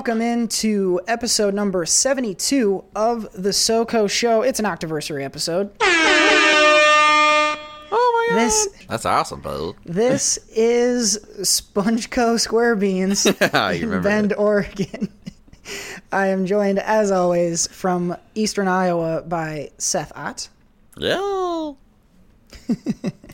welcome into episode number 72 of the SoCo Show. It's an Octoversary episode. Oh my god. This That's awesome, bud. this is SpongeCo Square Beans, you remember Bend, that. Oregon. I am joined, as always, from Eastern Iowa by Seth Ott. Yeah.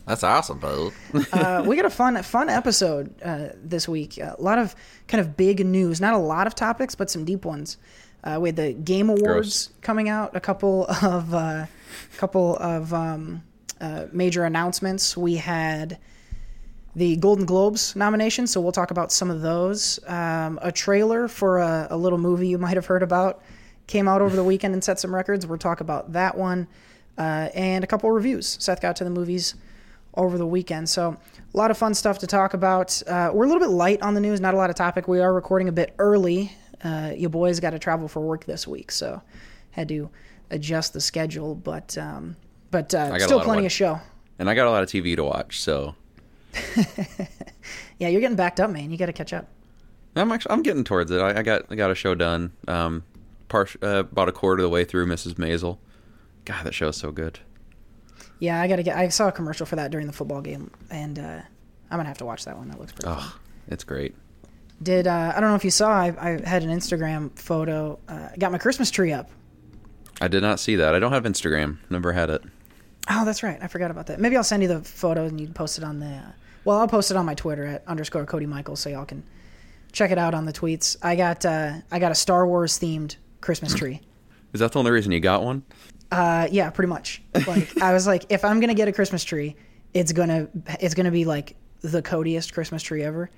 That's awesome, bud. Uh, we got a fun, fun episode uh, this week. a lot of kind of big news. Not a lot of topics, but some deep ones. Uh, we had the Game Awards Gross. coming out. A couple of, uh, couple of um, uh, major announcements. We had the Golden Globes nominations, so we'll talk about some of those. Um, a trailer for a, a little movie you might have heard about came out over the weekend and set some records. We'll talk about that one. Uh, and a couple of reviews. Seth got to the movies over the weekend. So a lot of fun stuff to talk about. Uh, we're a little bit light on the news, not a lot of topic. We are recording a bit early. Uh, your boys got to travel for work this week, so had to adjust the schedule. But um, but uh, still lot of plenty of show. and I got a lot of TV to watch, so Yeah, you're getting backed up, man. You got to catch up. I'm actually I'm getting towards it. I, I got I got a show done. Um, part uh, about a quarter of the way through Mrs. Maisel. God, that show's so good. Yeah, I got to get. I saw a commercial for that during the football game, and uh, I'm gonna have to watch that one. That looks pretty fun. Oh, it's great. Did uh, I don't know if you saw? I, I had an Instagram photo. Uh, I got my Christmas tree up. I did not see that. I don't have Instagram. Never had it. Oh, that's right. I forgot about that. Maybe I'll send you the photo and you post it on the. Uh, well, I'll post it on my Twitter at underscore Cody Michaels so y'all can check it out on the tweets. I got uh, I got a Star Wars themed Christmas tree. Is that the only reason you got one? Uh, yeah, pretty much. Like I was like, if I'm gonna get a Christmas tree, it's gonna it's gonna be like the Codiest Christmas tree ever.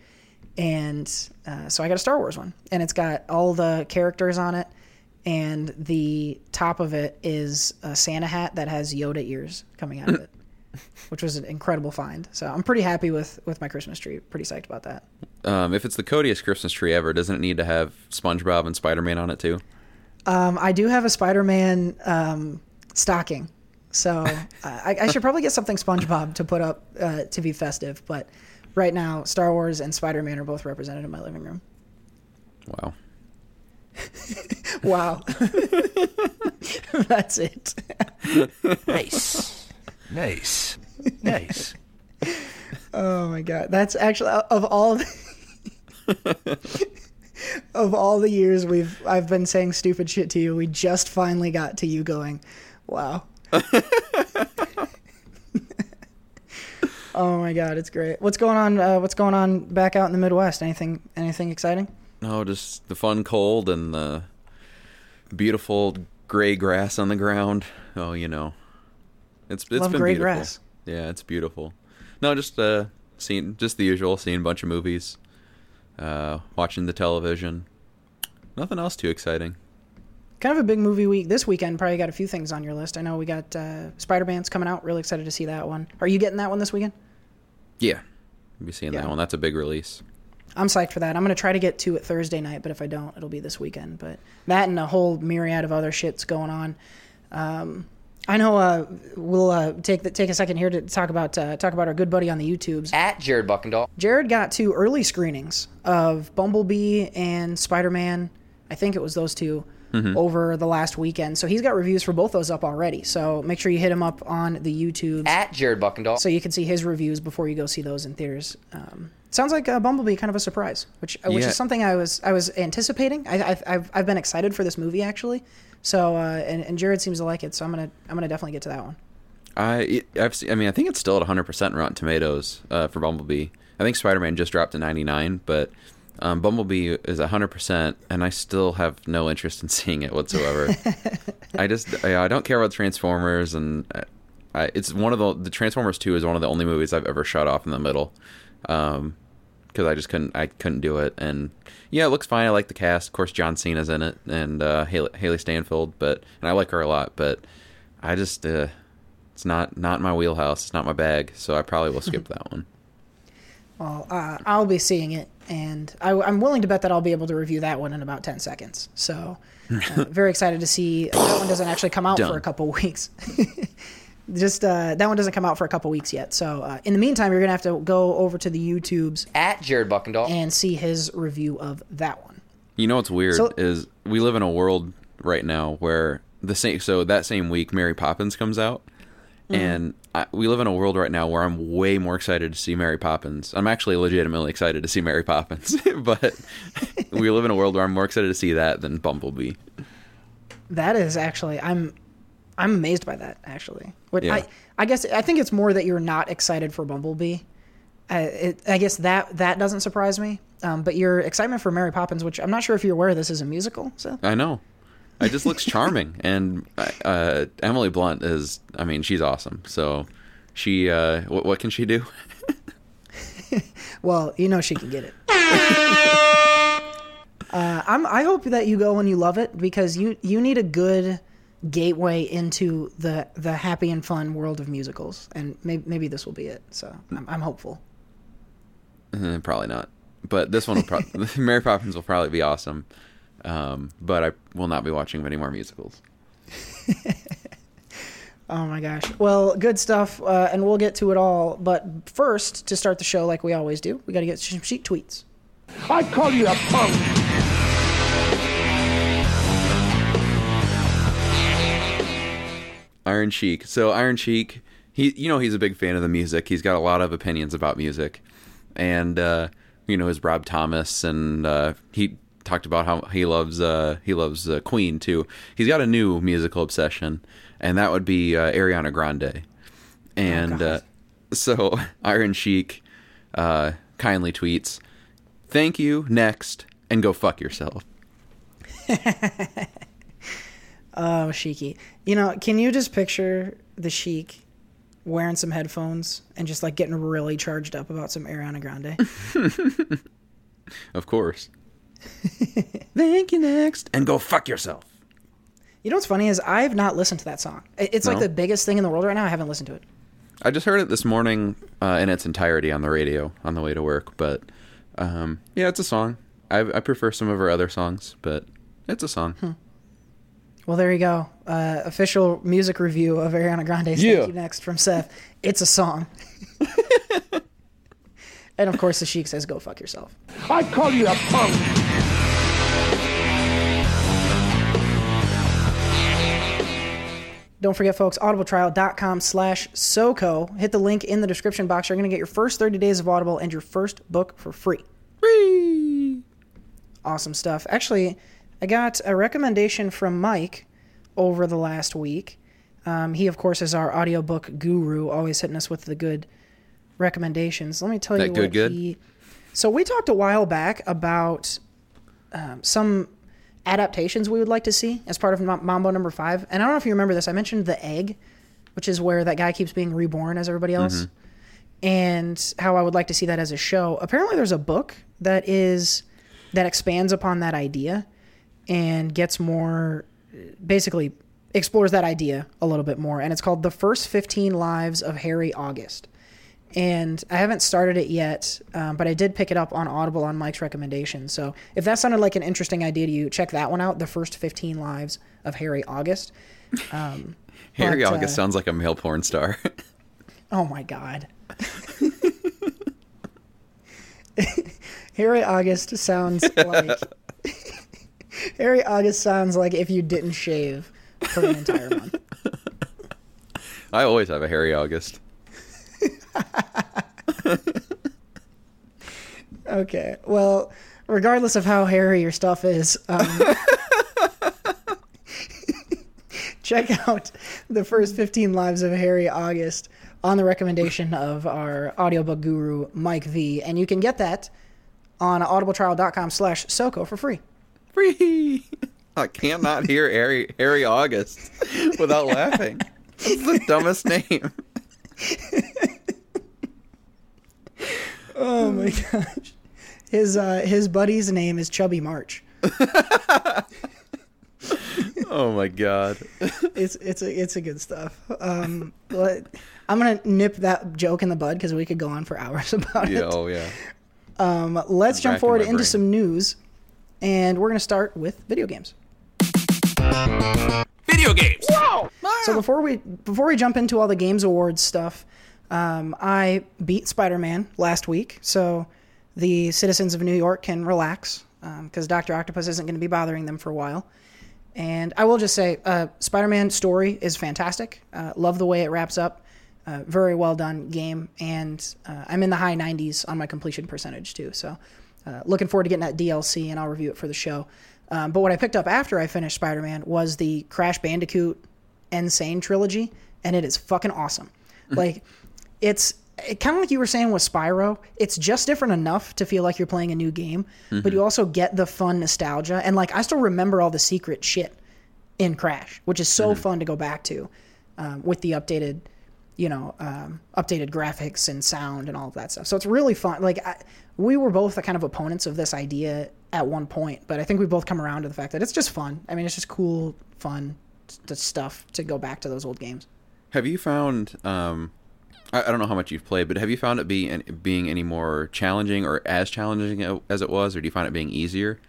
And uh, so I got a Star Wars one, and it's got all the characters on it, and the top of it is a Santa hat that has Yoda ears coming out of it, which was an incredible find. So I'm pretty happy with with my Christmas tree. Pretty psyched about that. Um, if it's the codiest Christmas tree ever, doesn't it need to have SpongeBob and Spider-Man on it too? Um, I do have a Spider-Man um, stocking, so uh, I, I should probably get something SpongeBob to put up uh, to be festive. But right now, Star Wars and Spider-Man are both represented in my living room. Wow. Wow, that's it. Nice. nice. Nice. Oh my god, that's actually of all. Of all the years we've I've been saying stupid shit to you, we just finally got to you going, "Wow." oh my god, it's great. What's going on? Uh, what's going on back out in the Midwest? Anything? Anything exciting? No, just the fun cold and the beautiful gray grass on the ground. Oh, you know, it's it's Love been beautiful. grass. Yeah, it's beautiful. No, just uh, seeing just the usual, seeing a bunch of movies, uh, watching the television. Nothing else too exciting. Kind of a big movie week this weekend. Probably got a few things on your list. I know we got uh, Spider Man's coming out. Really excited to see that one. Are you getting that one this weekend? Yeah, I'll be seeing Yeah. that one. That's a big release. I'm psyched for that. I'm gonna try to get to it Thursday night, but if I don't, it'll be this weekend. But that and a whole myriad of other shits going on. Um, I know. Uh, we'll uh, take the, take a second here to talk about uh, talk about our good buddy on the YouTubes. at Jared Buckendahl. Jared got two early screenings of Bumblebee and Spider Man. I think it was those 2 over the last weekend. So he's got reviews for both those up already. So make sure you hit him up on the YouTube At Jared Buckendahl. so you can see his reviews before you go see those in theaters. Um, sounds like uh, Bumblebee kind of a surprise, which uh, which Yeah. is something I was I was anticipating. I, I've I've been excited for this movie actually. So uh, and, and Jared seems to like it, so I'm gonna I'm gonna definitely get to that one. I I've seen, I mean I think it's still at 100 percent Rotten Tomatoes uh, for Bumblebee. I think Spider Man just dropped to 99, but um, Bumblebee is 100 percent, and I still have no interest in seeing it whatsoever. I just I, I don't care about Transformers, and I, I, it's one of the the Transformers 2 is one of the only movies I've ever shut off in the middle. Um, because I just couldn't I couldn't do it. And yeah, it looks fine. I like the cast. Of course, John Cena's in it, and uh, Hailee, Hailee Steinfeld. But and I like her a lot. But I just uh, it's not not my wheelhouse. It's not my bag. So I probably will skip that one. Well, uh, I'll be seeing it, and I, I'm willing to bet that I'll be able to review that one in about ten seconds. So uh, very excited to see that one doesn't actually come out Done. for a couple weeks. Just uh, that one doesn't come out for a couple weeks yet. So uh, in the meantime, you're gonna have to go over to the YouTubes At Jared Buckendahl. and see his review of that one. You know what's weird So- is we live in a world right now where the same so that same week Mary Poppins comes out, Mm-hmm. and I, we live in a world right now where I'm way more excited to see Mary Poppins. I'm actually legitimately excited to see Mary Poppins, but we live in a world where I'm more excited to see that than Bumblebee. That is actually I'm I'm amazed by that actually. What Yeah. I I guess I think it's more that you're not excited for Bumblebee. I, it, I guess that that doesn't surprise me. Um, but your excitement for Mary Poppins, which I'm not sure if you're aware this is a musical, so I know. It just looks charming, and uh, Emily Blunt is. I mean, she's awesome. So, she. Uh, what, what can she do? well, you know she can get it. uh, I'm I hope that you go and you love it because you you need a good gateway into the the happy and fun world of musicals, and maybe maybe this will be it. So I'm, I'm hopeful. Eh, probably not. But this one will probably. Mary Poppins will probably be awesome. Um, but I will not be watching many more musicals. Oh my gosh. Well, good stuff, uh, and we'll get to it all. But first, to start the show like we always do, we got to get some sheet tweets. I call you a punk. Iron Sheik. So Iron Sheik, he you know he's a big fan of the music. He's got a lot of opinions about music, and uh, you know his Rob Thomas, and uh, he talked about how he loves uh, he loves uh, Queen too. He's got a new musical obsession, and that would be uh, Ariana Grande. And uh, so Iron Sheik uh, kindly tweets, "Thank you. Next, and go fuck yourself." Oh, Sheiky. You know, can you just picture the Sheik wearing some headphones and just like getting really charged up about some Ariana Grande? Of course. Thank you. Next, and go fuck yourself. you know what's funny is I've not listened to that song. It- It's like the biggest thing in the world right now. I haven't listened to it. I just heard it this morning uh, in its entirety on the radio on the way to work. But um, yeah, it's a song. I, I prefer some of her other songs, but it's a song. Well, there you go. Uh, official music review of Ariana Grande's Yeah. Thank You Next from Seth. It's a song. and of course, the Sheik says, go fuck yourself. I call you a punk. Don't forget, folks, audibletrial.com slash SOCO. Hit the link in the description box. You're going to get your first 30 days of Audible and your first book for free. Whee! Awesome stuff. Actually, I got a recommendation from Mike over the last week. Um, he, of course, is our audiobook guru, always hitting us with the good recommendations. Let me tell That you good, what good? he. So we talked a while back about um, some adaptations we would like to see as part of Ma- Mambo Number Five, and I don't know if you remember this. I mentioned the egg, which is where that guy keeps being reborn as everybody else, and how I would like to see that as a show. Apparently, there's a book that is that expands upon that idea and gets more basically explores that idea a little bit more and it's called the first 15 lives of harry august and i haven't started it yet um, but i did pick it up on audible on mike's recommendation so if that sounded like an interesting idea to you check that one out the first 15 lives of harry august um, Harry but, August uh, sounds like a male porn star. Oh my god. Harry August sounds like Harry August sounds like if you didn't shave for an entire month. I always have a Harry August. Okay. Well, regardless of how hairy your stuff is, um, check out the first 15 lives of Harry August on the recommendation of our audiobook guru, Mike V. And you can get that on audibletrial.com slash SOCO for free. Free. I can't not hear Harry Harry August without laughing. It's the dumbest name. Oh my gosh. His uh, his buddy's name is Chubby March. Oh my god. It's it's a it's a good stuff. Um, but I'm gonna nip that joke in the bud because we could go on for hours about Yeah, it. oh yeah. Um, let's jump forward into brain. some news, and we're gonna start with video games. Video games. Wow. So before we before we jump into all the games awards stuff, um, I beat Spider Man last week, so the citizens of New York can relax because Doctor Octopus isn't going to be bothering them for a while. And I will just say, uh, Spider-Man story is fantastic. Uh, love the way it wraps up. Uh, very well done game, and uh, I'm in the high 90s on my completion percentage too. So, uh, looking forward to getting that DLC, and I'll review it for the show. Um, but what I picked up after I finished Spider-Man was the Crash Bandicoot N. Sane trilogy, and it is fucking awesome. like, it's it, kind of like you were saying with Spyro. It's just different enough to feel like you're playing a new game, but you also get the fun nostalgia. And like, I still remember all the secret shit in Crash, which is so fun to go back to um, with the updated, you know, um, updated graphics and sound and all of that stuff. So it's really fun. Like, I, we were both the kind of opponents of this idea at one point, but I think we've both come around to the fact that it's just fun. I mean, it's just cool, fun t- stuff to go back to those old games. Have you found? Um, I, I don't know how much you've played, but have you found it being being any more challenging or as challenging as it was, or do you find it being easier?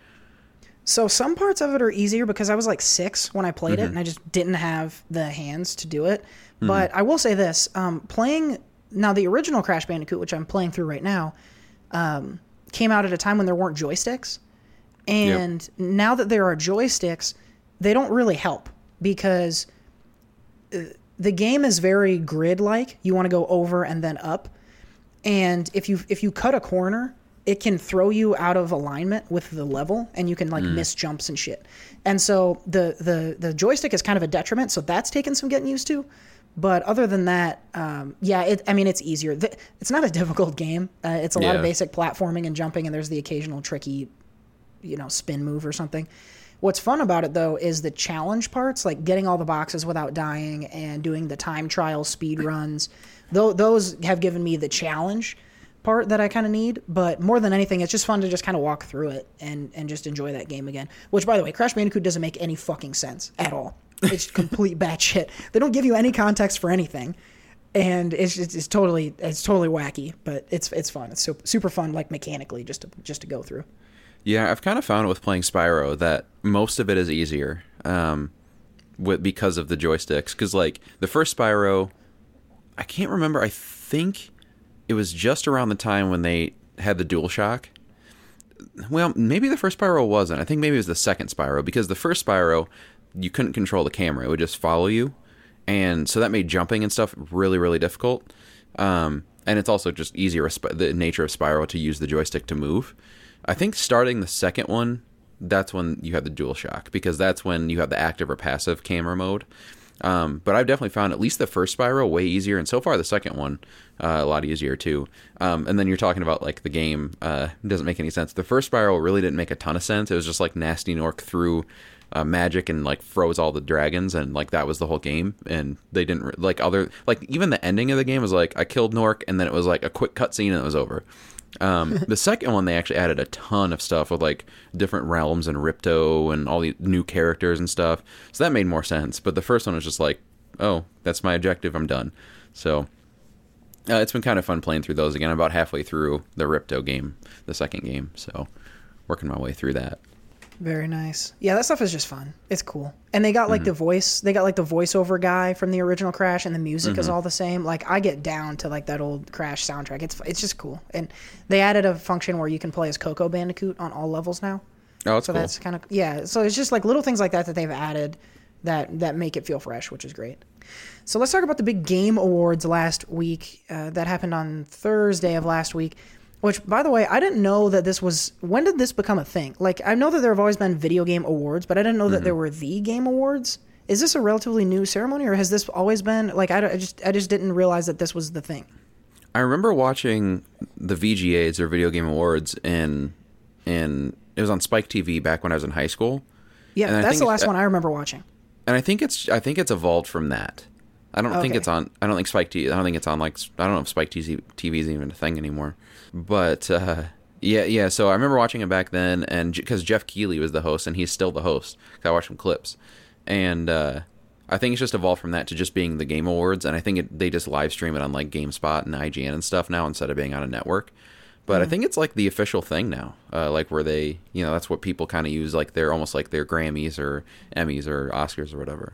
So some parts of it are easier because I was like six when I played it, and I just didn't have the hands to do it. But I will say this: um, playing now the original Crash Bandicoot, which I'm playing through right now, um, came out at a time when there weren't joysticks, and now that there are joysticks, they don't really help because uh, the game is very grid-like. You want to go over and then up, and if you if you cut a corner it can throw you out of alignment with the level and you can like miss jumps and shit. And so the the the joystick is kind of a detriment so that's taken some getting used to. But other than that um, yeah it, i mean it's easier. Th- it's not a difficult game. Uh, it's a lot of basic platforming and jumping and there's the occasional tricky you know spin move or something. What's fun about it though is the challenge parts like getting all the boxes without dying and doing the time trial speed runs. Tho- those have given me the challenge part that i kind of need but more than anything it's just fun to just kind of walk through it and and just enjoy that game again. Which by the way crash bandicoot doesn't make any fucking sense at all. It's complete batshit they don't give you any context for anything. And it's just, it's totally it's totally wacky but it's it's fun. It's super, super fun like mechanically just to just to go through. Yeah, I've kind of found with playing Spyro that most of it is easier um, with because of the joysticks. Because like the first Spyro, I can't remember. I think it was just around the time when they had the DualShock. Well, maybe the first Spyro wasn't. I think maybe it was the second Spyro because the first Spyro, you couldn't control the camera; it would just follow you, and so that made jumping and stuff really, really difficult. Um, and it's also just easier the nature of Spyro to use the joystick to move. I think starting the second one, that's when you have the dual shock because that's when you have the active or passive camera mode. Um, but I've definitely found at least the first Spyro way easier, and so far the second one uh, a lot easier too. Um, and then you're talking about like the game uh, doesn't make any sense. The first Spyro really didn't make a ton of sense. It was just like Gnasty Gnorc threw uh, magic and like froze all the dragons, and like that was the whole game. And they didn't re- like other like even the ending of the game was like I killed Gnorc, and then it was like a quick cutscene and it was over. Um, the second one, they actually added a ton of stuff with like different realms and Ripto and all the new characters and stuff. So that made more sense. But the first one was just like, oh, that's my objective. I'm done. So uh, it's been kind of fun playing through those again. I'm about halfway through the Ripto game, the second game. So working my way through that. Very nice. Yeah, that stuff is just fun. It's cool. And they got like the voice, they got like the voiceover guy from the original Crash and the music is all the same. Like I get down to like that old Crash soundtrack. It's it's just cool. And they added a function where you can play as Coco Bandicoot on all levels now. Oh, that's So cool. that's kind of yeah. So it's just like little things like that that they've added that that make it feel fresh, which is great. So let's talk about the big game awards last week. Uh, that happened on Thursday of last week. Which, by the way, I didn't know that this was. When did this become a thing? Like, I know that there have always been video game awards, but I didn't know that there mm-hmm. were the game awards. Is this a relatively new ceremony, or has this always been like? I, I just I just didn't realize that this was the thing. I remember watching the VGAs or Video Game Awards in in it was on Spike TV back when I was in high school. Yeah, that's the last one I remember watching. and I think it's I think it's evolved from that. I don't think it's on. I don't think Spike TV. I don't think it's on like I don't know if Spike TV is even a thing anymore. But uh, yeah, yeah. So I remember watching it back then, and because Geoff Keighley was the host, and he's still the host. 'cause I watched some clips, and uh, I think it's just evolved from that to just being the Game Awards, and I think it, they just live stream it on like GameSpot and IGN and stuff now instead of being on a network. But I think it's like the official thing now, uh, like where they, you know, that's what people kind of use, like they're almost like their Grammys or Emmys or Oscars or whatever.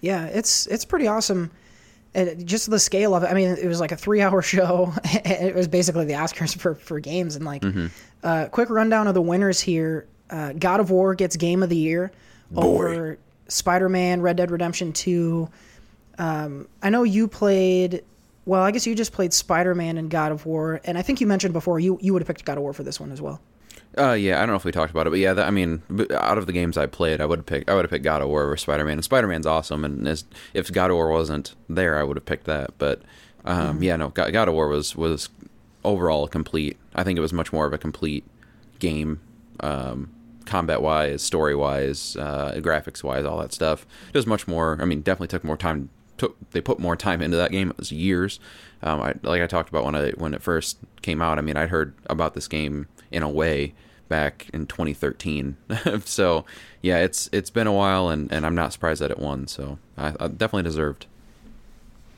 Yeah, it's it's pretty awesome. And just the scale of it. I mean, it was like a three-hour show. it was basically the Oscars for, for games, and like, Uh, quick rundown of the winners here. Uh, God of War gets Game of the Year over Spider Man, Red Dead Redemption 2. Um, I know you played. Well, I guess you just played Spider Man and God of War, and I think you mentioned before you you would have picked God of War for this one as well. Uh, yeah, I don't know if we talked about it, but yeah, that, I mean, out of the games I played, I would have picked I would have picked God of War over Spider Man, and Spider Man's awesome, and if God of War wasn't there, I would have picked that. But um, yeah, no, God, God of War was was overall a complete. I think it was much more of a complete game, um, combat wise, story wise, uh, graphics wise, all that stuff. It was much more. I mean, definitely took more time. Took they put more time into that game. It was years. Um, I, like I talked about when I when it first came out. I mean, I'd heard about this game in a way back in 2013. so yeah, it's it's been a while, and, and I'm not surprised that it won. So I, I definitely deserved.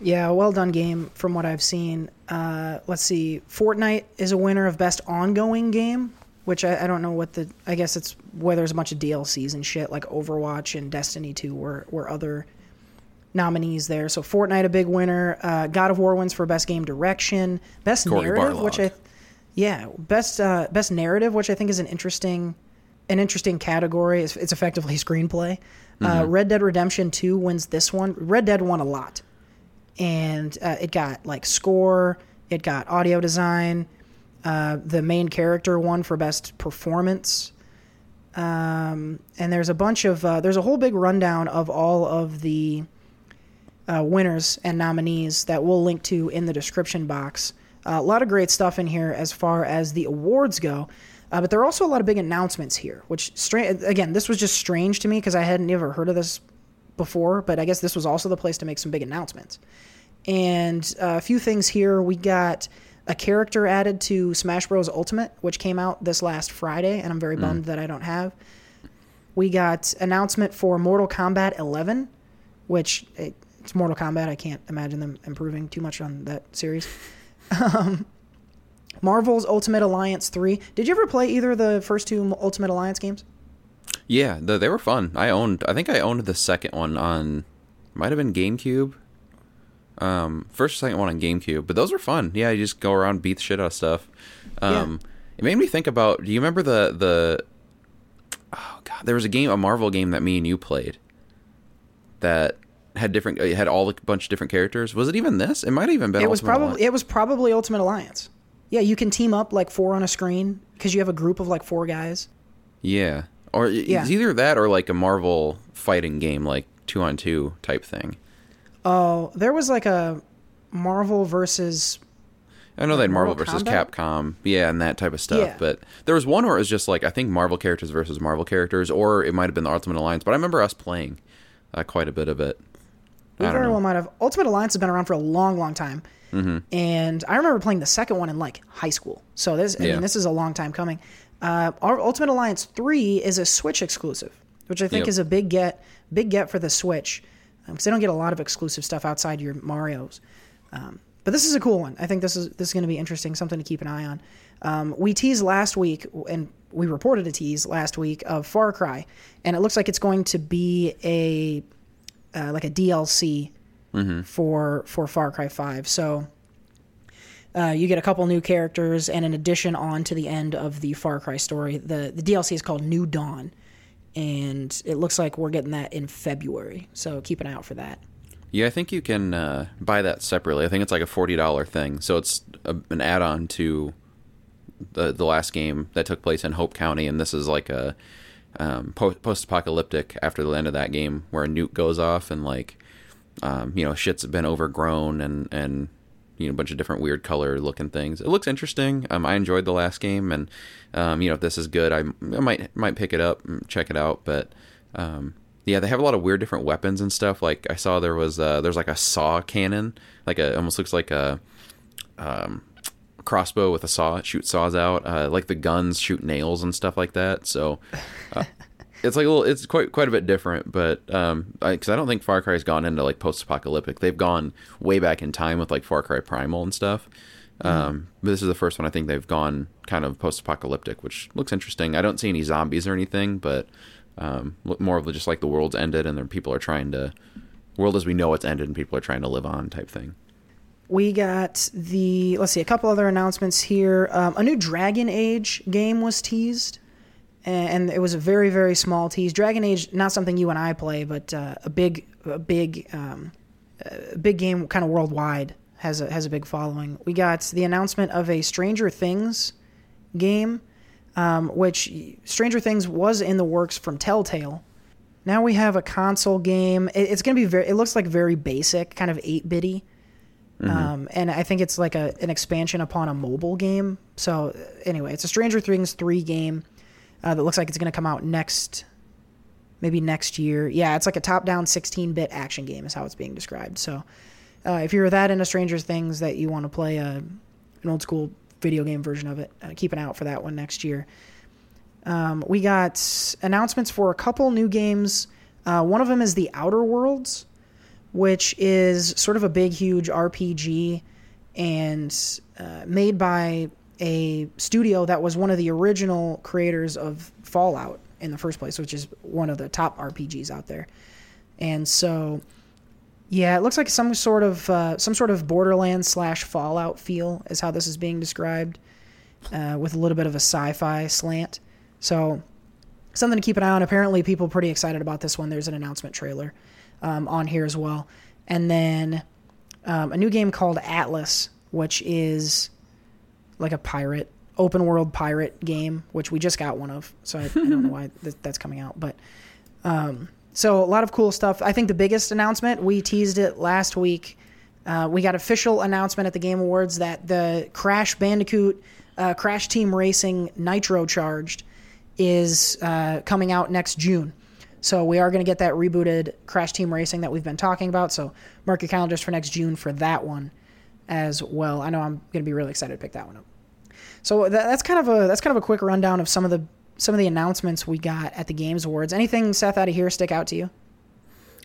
Yeah, well done game from what I've seen. Uh, let's see. Fortnite is a winner of best ongoing game, which I, I don't know what the. I guess it's where there's a bunch of DLCs and shit like Overwatch and Destiny 2 were were other nominees there. So Fortnite a big winner. Uh, God of War wins for best game direction, best Cory narrative, which I Barlog. Yeah best uh, best narrative, which I think is an interesting an interesting category. It's, it's effectively screenplay. Uh, Red Dead Redemption 2 wins this one. Red Dead won a lot and uh, it got like score, it got audio design. Uh, the main character won for best performance. Um, and there's a bunch of uh, there's a whole big rundown of all of the uh, winners and nominees that we'll link to in the description box. Uh, a lot of great stuff in here as far as the awards go. Uh, but there are also a lot of big announcements here, which stra- again, this was just strange to me because I hadn't ever heard of this before. But I guess this was also the place to make some big announcements. And uh, a few things here. We got a character added to Smash Bros. Ultimate, which came out this last Friday, and I'm very bummed that I don't have. We got announcement for Mortal Kombat 11, which it, it's Mortal Kombat. I can't imagine them improving too much on that series. Um, Marvel's Ultimate Alliance 3. Did you ever play either of the first two Ultimate Alliance games? Yeah, the, they were fun. I owned. I think I owned the second one on. Might have been GameCube. Um, first, or second one on GameCube, but those were fun. Yeah, you just go around beat the shit out of stuff. Um, it made me think about. Do you remember the the? Oh god, there was a game, a Marvel game that me and you played. That had different. It had all a bunch of different characters. Was it even this? It might have even been. it was Ultimate probably Alliance. it was probably Ultimate Alliance. Yeah, you can team up like four on a screen because you have a group of like four guys. Yeah, or Yeah. it's either that or like a Marvel fighting game, like two on two type thing. Oh, there was like a Marvel versus I know they had Marvel Mortal versus Kombat? Capcom, yeah, and that type of stuff. Yeah. But there was one where it was just like I think Marvel characters versus Marvel characters, or it might have been the Ultimate Alliance. But I remember us playing uh, quite a bit of it. We very know. well might have. Ultimate Alliance has been around for a long, long time, Mm-hmm. and I remember playing the second one in like high school. So this, I Yeah. mean, this is a long time coming. Uh, our Ultimate Alliance Three is a Switch exclusive, which I think Yep. is a big get, big get for the Switch, because they don't get a lot of exclusive stuff outside your Mario's. Um, but this is a cool one. I think this is this is going to be interesting, something to keep an eye on. Um, we teased last week, and we reported a tease last week of Far Cry, and it looks like it's going to be a uh, like a DLC for for Far Cry Five. So uh, you get a couple new characters and an addition on to the end of the Far Cry story. The the DLC is called New Dawn, and it looks like we're getting that in February. So keep an eye out for that. Yeah, I think you can uh, buy that separately. I think it's like a forty dollar thing, so it's a, an add on to the the last game that took place in Hope County, and this is like a um, post apocalyptic after the end of that game where a nuke goes off and like um, you know shit's been overgrown and and you know a bunch of different weird color looking things. It looks interesting. Um, I enjoyed the last game, and um, you know if this is good, I, I might might pick it up and check it out. But um, yeah, they have a lot of weird different weapons and stuff. Like I saw there was uh, there's like a saw cannon, like a almost looks like a um, crossbow with a saw. shoot saws out. Uh, like the guns shoot nails and stuff like that. So uh, it's like a little. It's quite quite a bit different. But um, because I, don't think Far Cry's gone into like post apocalyptic. They've gone way back in time with like Far Cry Primal and stuff. Um, but this is the first one I think they've gone kind of post apocalyptic, which looks interesting. I don't see any zombies or anything, but um, more of just like the world's ended and then people are trying to world as we know it's ended and people are trying to live on type thing. We got the let's see a couple other announcements here. Um, a new Dragon Age game was teased, and it was a very very small tease. Dragon Age, not something you and I play, but uh, a big a big um, a big game, kind of worldwide has a has a big following. We got the announcement of a Stranger Things game, um, which Stranger Things was in the works from Telltale. Now we have a console game. It, it's going to be very. It looks like very basic, kind of eight bitty. Um, and I think it's like a an expansion upon a mobile game. So anyway, it's a Stranger Things three game uh, that looks like it's going to come out next, maybe next year. Yeah, it's like a top down 16 bit action game is how it's being described. So uh, if you're that into Stranger Things that you want to play a, an old school video game version of it, uh, keep an eye out for that one next year. Um, we got announcements for a couple new games. Uh, one of them is the Outer Worlds, which is sort of a big, huge RPG and uh, made by a studio that was one of the original creators of Fallout in the first place, which is one of the top RPGs out there. And so, yeah, it looks like some sort of uh, some sort of Borderlands slash Fallout feel is how this is being described, uh, with a little bit of a sci-fi slant. So, something to keep an eye on. Apparently, people are pretty excited about this one. There's an announcement trailer um, on here as well, and then um, a new game called Atlas, which is like a pirate open world pirate game, which we just got one of. So I, I don't know why th- that's coming out, but um, so a lot of cool stuff. I think the biggest announcement we teased it last week. Uh, we got official announcement at the Game Awards that the Crash Bandicoot uh, Crash Team Racing Nitro Charged is uh, coming out next June. So we are going to get that rebooted Crash Team Racing that we've been talking about. So mark your calendars for next June for that one as well. I know I'm going to be really excited to pick that one up. So that, that's kind of a that's kind of a quick rundown of some of the some of the announcements we got at the Games Awards. Anything Seth out of here stick out to you?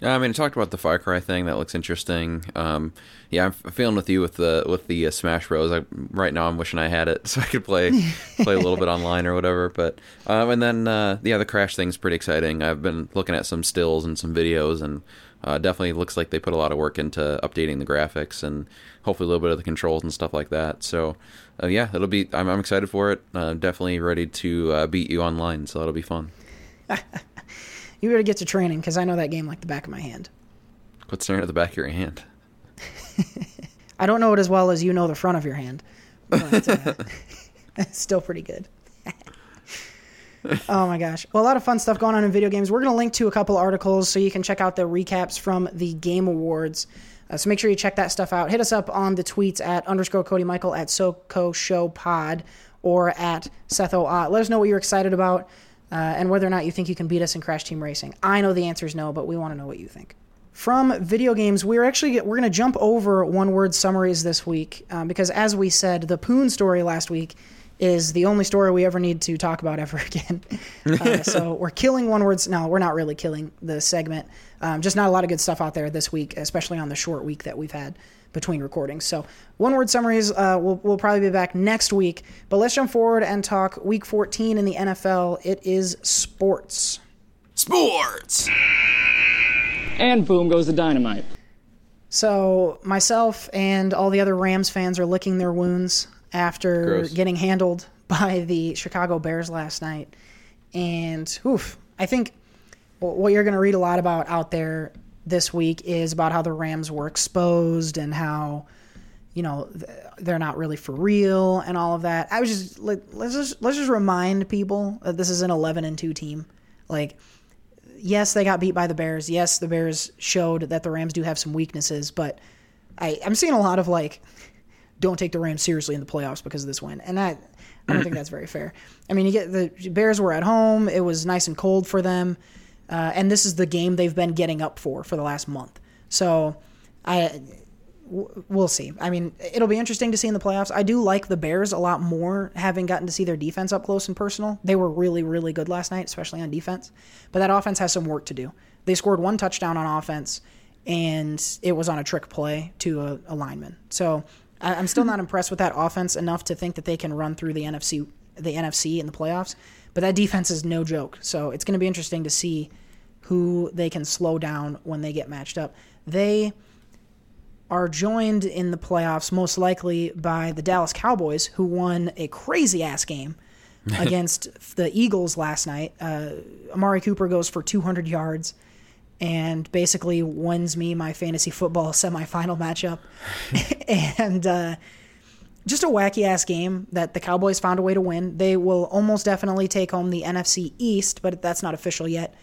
I mean, I talked about the Far Cry thing. That looks interesting. Um, yeah, I'm feeling with you with the with the uh, Smash Bros. I, right now, I'm wishing I had it so I could play play a little bit online or whatever. But um, and then uh, yeah, the Crash thing's pretty exciting. I've been looking at some stills and some videos, and uh, definitely looks like they put a lot of work into updating the graphics and hopefully a little bit of the controls and stuff like that. So uh, yeah, it'll be. I'm, I'm excited for it. Uh, definitely ready to uh, beat you online. So that'll be fun. You better get to training because I know that game like the back of my hand. Quit staring at the back of your hand. I don't know it as well as you know the front of your hand, but uh, it's still pretty good. oh my gosh. Well, a lot of fun stuff going on in video games. We're going to link to a couple articles so you can check out the recaps from the Game Awards. Uh, so make sure you check that stuff out. Hit us up on the tweets at underscore Cody Michael at SoCo Show Pod or at Seth O. Ott. Let us know what you're excited about uh, and whether or not you think you can beat us in Crash Team Racing. I know the answer is no, but we want to know what you think. From video games, we're actually we're going to jump over one word summaries this week um, because, as we said, the Poon story last week is the only story we ever need to talk about ever again. Uh, so we're killing one words. No, we're not really killing the segment. Um, just not a lot of good stuff out there this week, especially on the short week that we've had between recordings. So one word summaries. Uh, we'll we'll probably be back next week. But let's jump forward and talk Week 14 in the NFL. It is sports. Sports. And boom goes the dynamite. So myself and all the other Rams fans are licking their wounds after Gross. getting handled by the Chicago Bears last night. And oof, I think what you're going to read a lot about out there this week is about how the Rams were exposed and how you know they're not really for real and all of that. I was just like, let's just let's just remind people that this is an 11 and 2 team. Like yes, they got beat by the Bears. Yes, the Bears showed that the Rams do have some weaknesses, but I, I'm seeing a lot of like, don't take the Rams seriously in the playoffs because of this win, and that I don't think that's very fair. I mean, you get the Bears were at home; it was nice and cold for them, uh, and this is the game they've been getting up for for the last month. So, I w- we'll see. I mean, it'll be interesting to see in the playoffs. I do like the Bears a lot more, having gotten to see their defense up close and personal. They were really, really good last night, especially on defense. But that offense has some work to do. They scored one touchdown on offense, and it was on a trick play to a, a lineman. So I, I'm still not impressed with that offense enough to think that they can run through the NFC, the NFC in the playoffs. But that defense is no joke. So it's going to be interesting to see who they can slow down when they get matched up. They are joined in the playoffs most likely by the Dallas Cowboys, who won a crazy ass game against the Eagles last night. Uh, Amari Cooper goes for 200 yards and basically wins me my fantasy football semifinal matchup. and uh, just a wacky ass game that the Cowboys found a way to win. They will almost definitely take home the NFC East, but that's not official yet.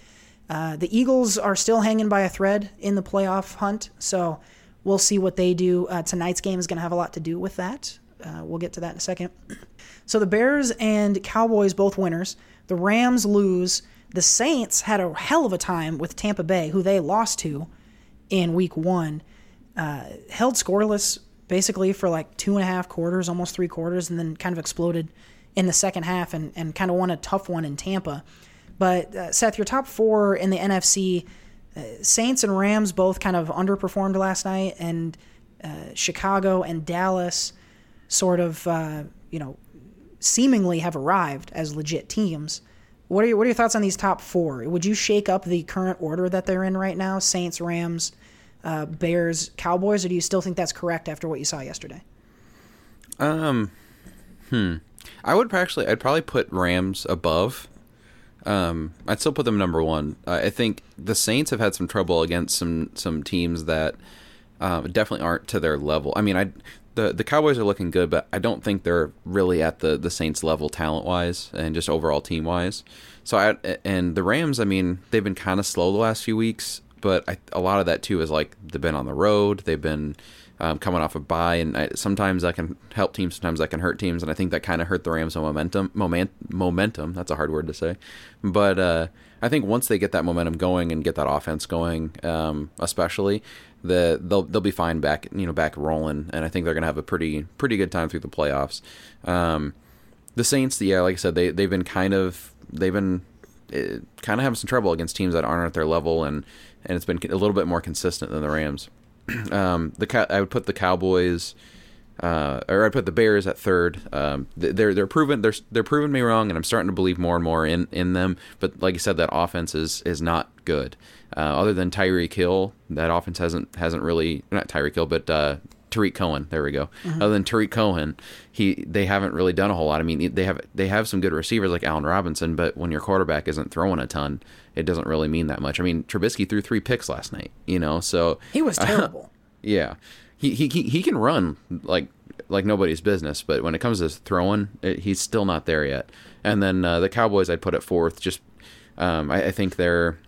Uh, the Eagles are still hanging by a thread in the playoff hunt, so we'll see what they do. Uh, tonight's game is going to have a lot to do with that. Uh, we'll get to that in a second. So the Bears and Cowboys both winners. The Rams lose. The Saints had a hell of a time with Tampa Bay, who they lost to in week one. Uh, held scoreless basically for like two and a half quarters, almost three quarters, and then kind of exploded in the second half and, and kind of won a tough one in Tampa. But uh, Seth, your top four in the NFC, uh, Saints and Rams both kind of underperformed last night, and uh, Chicago and Dallas sort of, uh, you know, seemingly have arrived as legit teams. What are your, what are your thoughts on these top four? Would you shake up the current order that they're in right now? Saints, Rams, uh, Bears, Cowboys, or do you still think that's correct after what you saw yesterday? Um, hmm. I would actually, I'd probably put Rams above. Um, I'd still put them number one. Uh, I think the Saints have had some trouble against some some teams that uh, definitely aren't to their level. I mean, I the the Cowboys are looking good, but I don't think they're really at the the Saints level talent wise and just overall team wise. So I and the Rams, I mean, they've been kind of slow the last few weeks, but I, a lot of that too is like they've been on the road, they've been um, coming off a bye, and I, sometimes that can help teams, sometimes that can hurt teams, and I think that kind of hurt the Rams' momentum. Moment, momentum. That's a hard word to say, but uh, I think once they get that momentum going and get that offense going, um, especially the they'll they'll be fine back, you know, back rolling, and I think they're gonna have a pretty pretty good time through the playoffs. Um, the Saints, yeah, like I said, they they've been kind of they've been uh, kind of having some trouble against teams that aren't at their level, and and it's been a little bit more consistent than the Rams. um, the I would put the Cowboys, uh, or I'd put the Bears at third. Um, they're they're proven they're they're proving me wrong, and I'm starting to believe more and more in, in them. But like you said, that offense is is not good. Uh, other than Tyreek Hill, that offense hasn't hasn't really not Tyreek Hill, but uh, Tarik Cohen. There we go. Mm-hmm. Other than Tarik Cohen, he they haven't really done a whole lot. I mean, they have they have some good receivers like Allen Robinson, but when your quarterback isn't throwing a ton, it doesn't really mean that much. I mean, Trubisky threw three picks last night. You know, so he was terrible. Uh, yeah, he, he he he can run like like nobody's business, but when it comes to throwing, it, he's still not there yet. And then uh, the Cowboys, I'd put it fourth. Just um, I, I think they're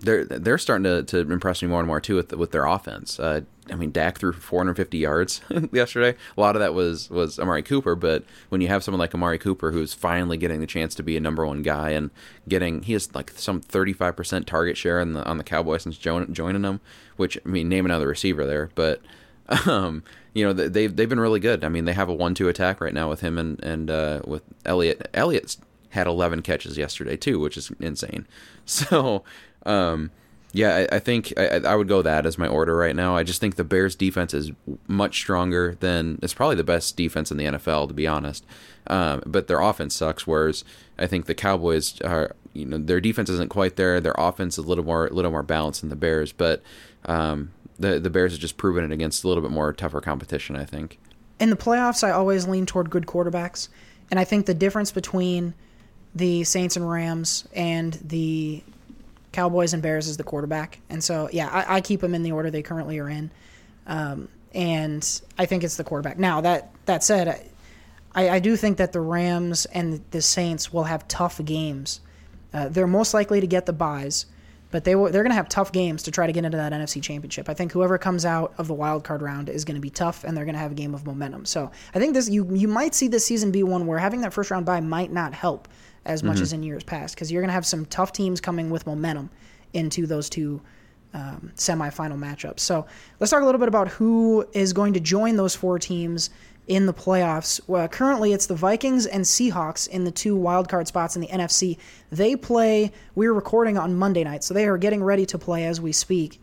they're they're starting to, to impress me more and more too with with their offense. Uh, I mean, Dak threw 450 yards yesterday. A lot of that was was Amari Cooper, but when you have someone like Amari Cooper who's finally getting the chance to be a number one guy and getting he has like some 35 percent target share on the on the Cowboys since joining them, which I mean, name another receiver there, but. Um, you know they've they've been really good. I mean, they have a one-two attack right now with him and and uh, with Elliott. Elliott's had 11 catches yesterday too, which is insane. So um, yeah, I, I think I, I, would go that as my order right now. I just think the Bears' defense is much stronger than it's probably the best defense in the NFL, to be honest. Um, but their offense sucks. Whereas I think the Cowboys are, you know, their defense isn't quite there. Their offense is a little more, little more balanced than the Bears. But um, the the Bears have just proven it against a little bit more tougher competition. I think. In the playoffs, I always lean toward good quarterbacks, and I think the difference between the Saints and Rams and the Cowboys and Bears as the quarterback. And so, yeah, I, I keep them in the order they currently are in. Um, and I think it's the quarterback. Now, that, that said, I, I do think that the Rams and the Saints will have tough games. Uh, they're most likely to get the buys, but they they're going to have tough games to try to get into that NFC Championship. I think whoever comes out of the wild card round is going to be tough, and they're going to have a game of momentum. So I think this you you might see this season be one where having that first round bye might not help as much mm-hmm. as in years past because you're going to have some tough teams coming with momentum into those two um, semifinal matchups. So let's talk a little bit about who is going to join those four teams in the playoffs. Well, currently, it's the Vikings and Seahawks in the two wildcard spots in the NFC. They play, we're recording on Monday night, so they are getting ready to play as we speak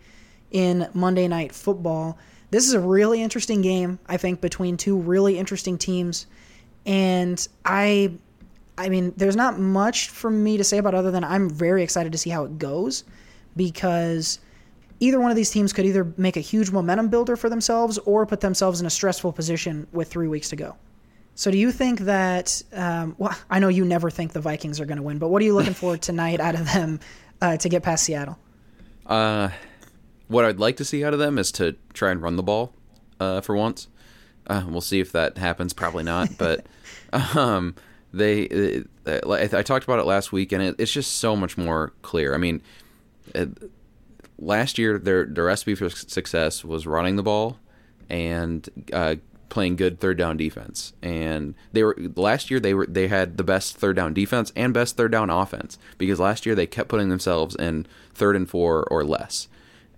in Monday Night Football. This is a really interesting game, I think, between two really interesting teams. And I I mean, there's not much for me to say about other than I'm very excited to see how it goes because either one of these teams could either make a huge momentum builder for themselves or put themselves in a stressful position with three weeks to go. So, do you think that? Um, well, I know you never think the Vikings are going to win, but what are you looking for tonight out of them uh, to get past Seattle? Uh, what I'd like to see out of them is to try and run the ball uh, for once. Uh, we'll see if that happens. Probably not, but um, they. Uh, I, talked about it last week, and it, it's just so much more clear. I mean, it, last year their their recipe for success was running the ball and uh, playing good third down defense. And they were last year they were they had the best third down defense and best third down offense because last year they kept putting themselves in third and four or less.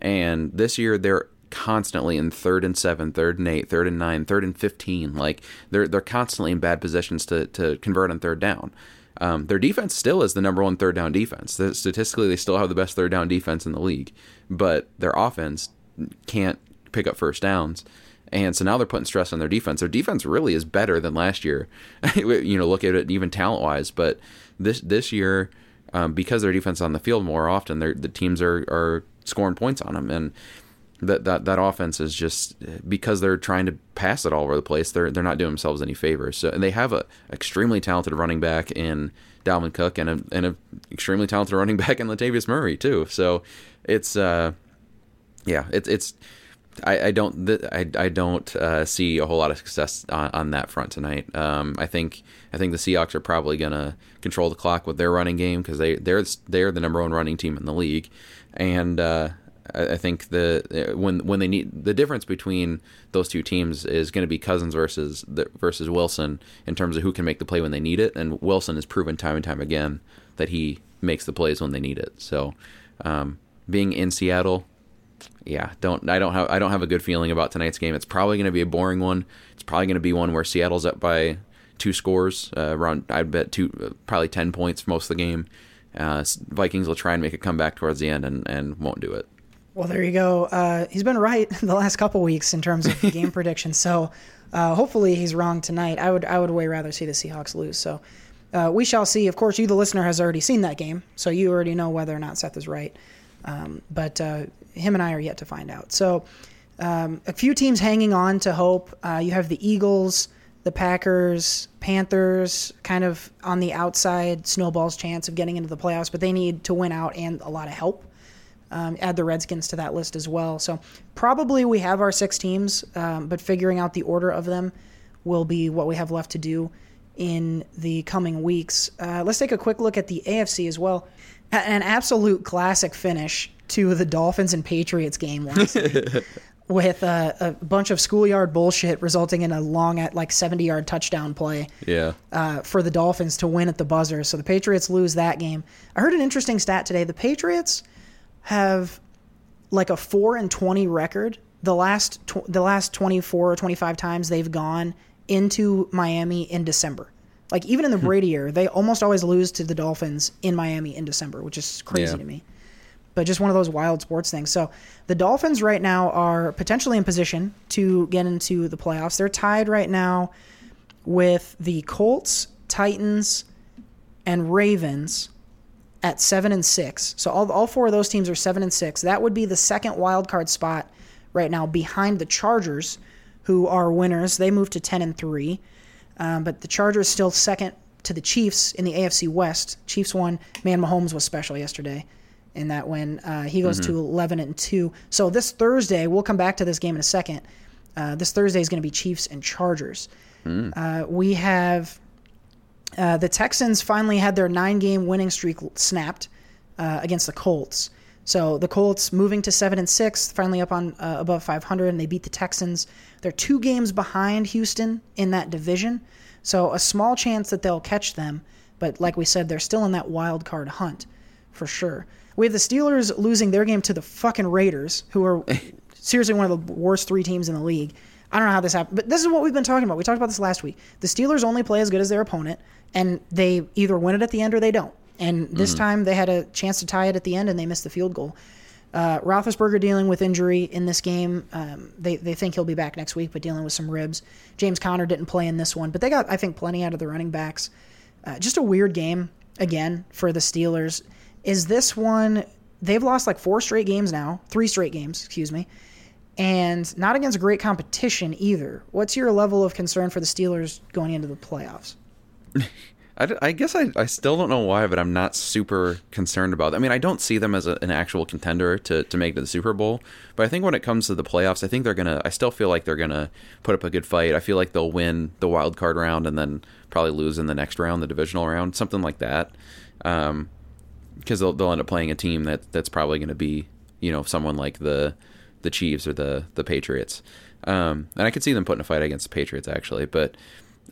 And this year they're constantly in third and seven, third and eight, third and nine, third and fifteen. Like they're they're constantly in bad positions to to convert on third down. Um, their defense still is the number one third down defense. Statistically, they still have the best third down defense in the league, but their offense can't pick up first downs. And so now they're putting stress on their defense. Their defense really is better than last year. you know, look at it even talent wise. But this this year, um, because their defense on the field more often, the teams are are scoring points on them, and that that that offense is just because they're trying to pass it all over the place. They're they're not doing themselves any favors. So and they have a extremely talented running back in Dalvin Cook and a and a extremely talented running back in Latavius Murray too. So it's uh yeah it's it's I, I don't I, I don't uh, see a whole lot of success on, on that front tonight. Um, I think I think the Seahawks are probably gonna control the clock with their running game because they they're they're the number one running team in the league, and uh, I think the when when they need the difference between those two teams is going to be Cousins versus the, versus Wilson in terms of who can make the play when they need it, and Wilson has proven time and time again that he makes the plays when they need it. So, um, being in Seattle, yeah, don't I don't have I don't have a good feeling about tonight's game. It's probably going to be a boring one. It's probably going to be one where Seattle's up by two scores, uh, around I bet two uh, probably ten points for most of the game. Uh, Vikings will try and make a comeback towards the end and, and won't do it. Well, there you go. Uh, he's been right the last couple weeks in terms of game predictions. So uh, hopefully he's wrong tonight. I would I would way rather see the Seahawks lose. So uh, we shall see. Of course, you the listener has already seen that game, so you already know whether or not Seth is right. Um, but uh, him and I are yet to find out. So um, a few teams hanging on to hope. Uh, you have the Eagles, the Packers, Panthers, kind of on the outside snowball's chance of getting into the playoffs, but they need to win out and a lot of help. Um, add the Redskins to that list as well. So probably we have our six teams, um, but figuring out the order of them will be what we have left to do in the coming weeks. Uh, let's take a quick look at the AFC as well. An absolute classic finish to the Dolphins and Patriots game last night. With a, a, bunch of schoolyard bullshit resulting in a long at like 70 yard touchdown play yeah. uh, for the Dolphins to win at the buzzer. So the Patriots lose that game. I heard an interesting stat today. The Patriots have like a 4 and 20 record the last tw- the last 24 or 25 times they've gone into Miami in December. Like even in the hmm. Brady year, they almost always lose to the Dolphins in Miami in December, which is crazy Yeah. to me. But just one of those wild sports things. So the Dolphins right now are potentially in position to get into the playoffs. They're tied right now with the Colts, Titans, and Ravens at seven and six. So all, all four of those teams are seven and six. That would be the second wild card spot right now behind the Chargers, who are winners. They moved to ten and three, um, but the Chargers still second to the Chiefs in the AFC West. Chiefs won. Man, Mahomes was special yesterday in that win. Uh, he goes to eleven and two. So this Thursday, we'll come back to this game in a second. Uh, this Thursday is going to be Chiefs and Chargers. Uh, we have uh, the Texans finally had their nine game winning streak snapped uh, against the Colts. So the Colts moving to seven and six, finally up on uh, above 500, and they beat the Texans. They're two games behind Houston in that division, so a small chance that they'll catch them. But like we said, they're still in that wild card hunt for sure. We have the Steelers losing their game to the fucking Raiders, who are seriously one of the worst three teams in the league. I don't know how this happened, but this is what we've been talking about. We talked about this last week. The Steelers only play as good as their opponent, and they either win it at the end or they don't. And this time they had a chance to tie it at the end, and they missed the field goal. Uh, Roethlisberger dealing with injury in this game. Um, they they think he'll be back next week, but dealing with some ribs. James Conner didn't play in this one, but they got I think plenty out of the running backs. Uh, just a weird game again for the Steelers. Is this one they've lost like four straight games now, three straight games, excuse me, and not against great competition either. What's your level of concern for the Steelers going into the playoffs? I, I guess I, I still don't know why, but I'm not super concerned about. It. I mean, I don't see them as a, an actual contender to, to make it to the Super Bowl. But I think when it comes to the playoffs, I think they're gonna. I still feel like they're gonna put up a good fight. I feel like they'll win the wild card round and then probably lose in the next round, the divisional round, something like that. Um, because they'll they'll end up playing a team that that's probably going to be you know someone like the the Chiefs or the the Patriots. Um, and I could see them putting a fight against the Patriots actually, but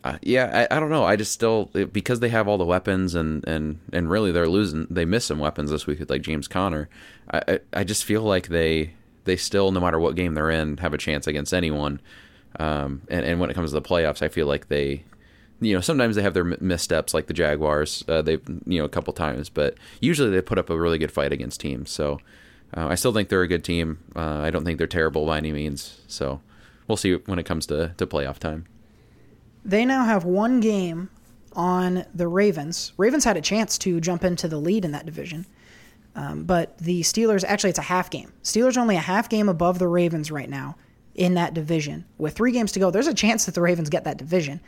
uh, yeah, I, I don't know. I just still because they have all the weapons and and and really they're losing. They miss some weapons this week with like James Conner. I I, I just feel like they they still no matter what game they're in have a chance against anyone. Um, and and when it comes to the playoffs, I feel like they you know sometimes they have their missteps like the Jaguars. Uh, they you know a couple times, but usually they put up a really good fight against teams. So uh, I still think they're a good team. Uh, I don't think they're terrible by any means. So we'll see when it comes to to playoff time. They now have one game on the Ravens. Ravens had a chance to jump into the lead in that division. Um, but the Steelers, actually, it's a half game. Steelers only a half game above the Ravens right now in that division. With three games to go, there's a chance that the Ravens get that division.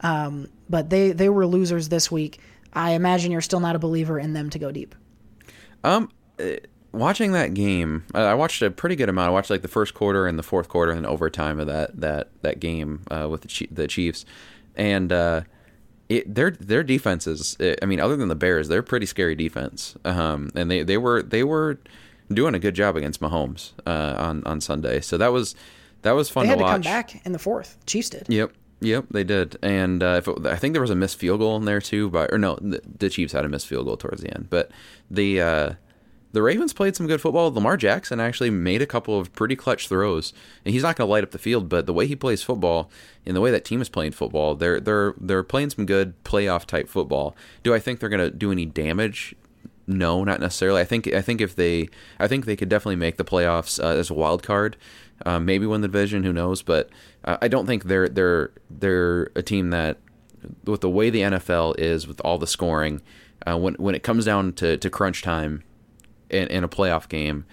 Um, but they, they were losers this week. I imagine you're still not a believer in them to go deep. Um, watching that game, I watched a pretty good amount. I watched like the first quarter and the fourth quarter and overtime of that that that game uh, with the the Chiefs, and uh, it their their defenses. I mean, other than the Bears, they're pretty scary defense. Um, and they they were they were doing a good job against Mahomes uh, on on Sunday. So that was that was fun they had to to, come back in the fourth. Chiefs did. Yep. Yep, they did, and uh, if it, I think there was a missed field goal in there too, but or no, the, the Chiefs had a missed field goal towards the end. But the uh, the Ravens played some good football. Lamar Jackson actually made a couple of pretty clutch throws, and he's not going to light up the field, but the way he plays football and the way that team is playing football, they're they're they're playing some good playoff type football. Do I think they're going to do any damage? No, not necessarily. I think I think if they, I think they could definitely make the playoffs uh, as a wild card. Uh, maybe win the division, who knows? But uh, I don't think they're they're they're a team that, with the way the NFL is, with all the scoring, uh, when when it comes down to, to crunch time, in, in a playoff game,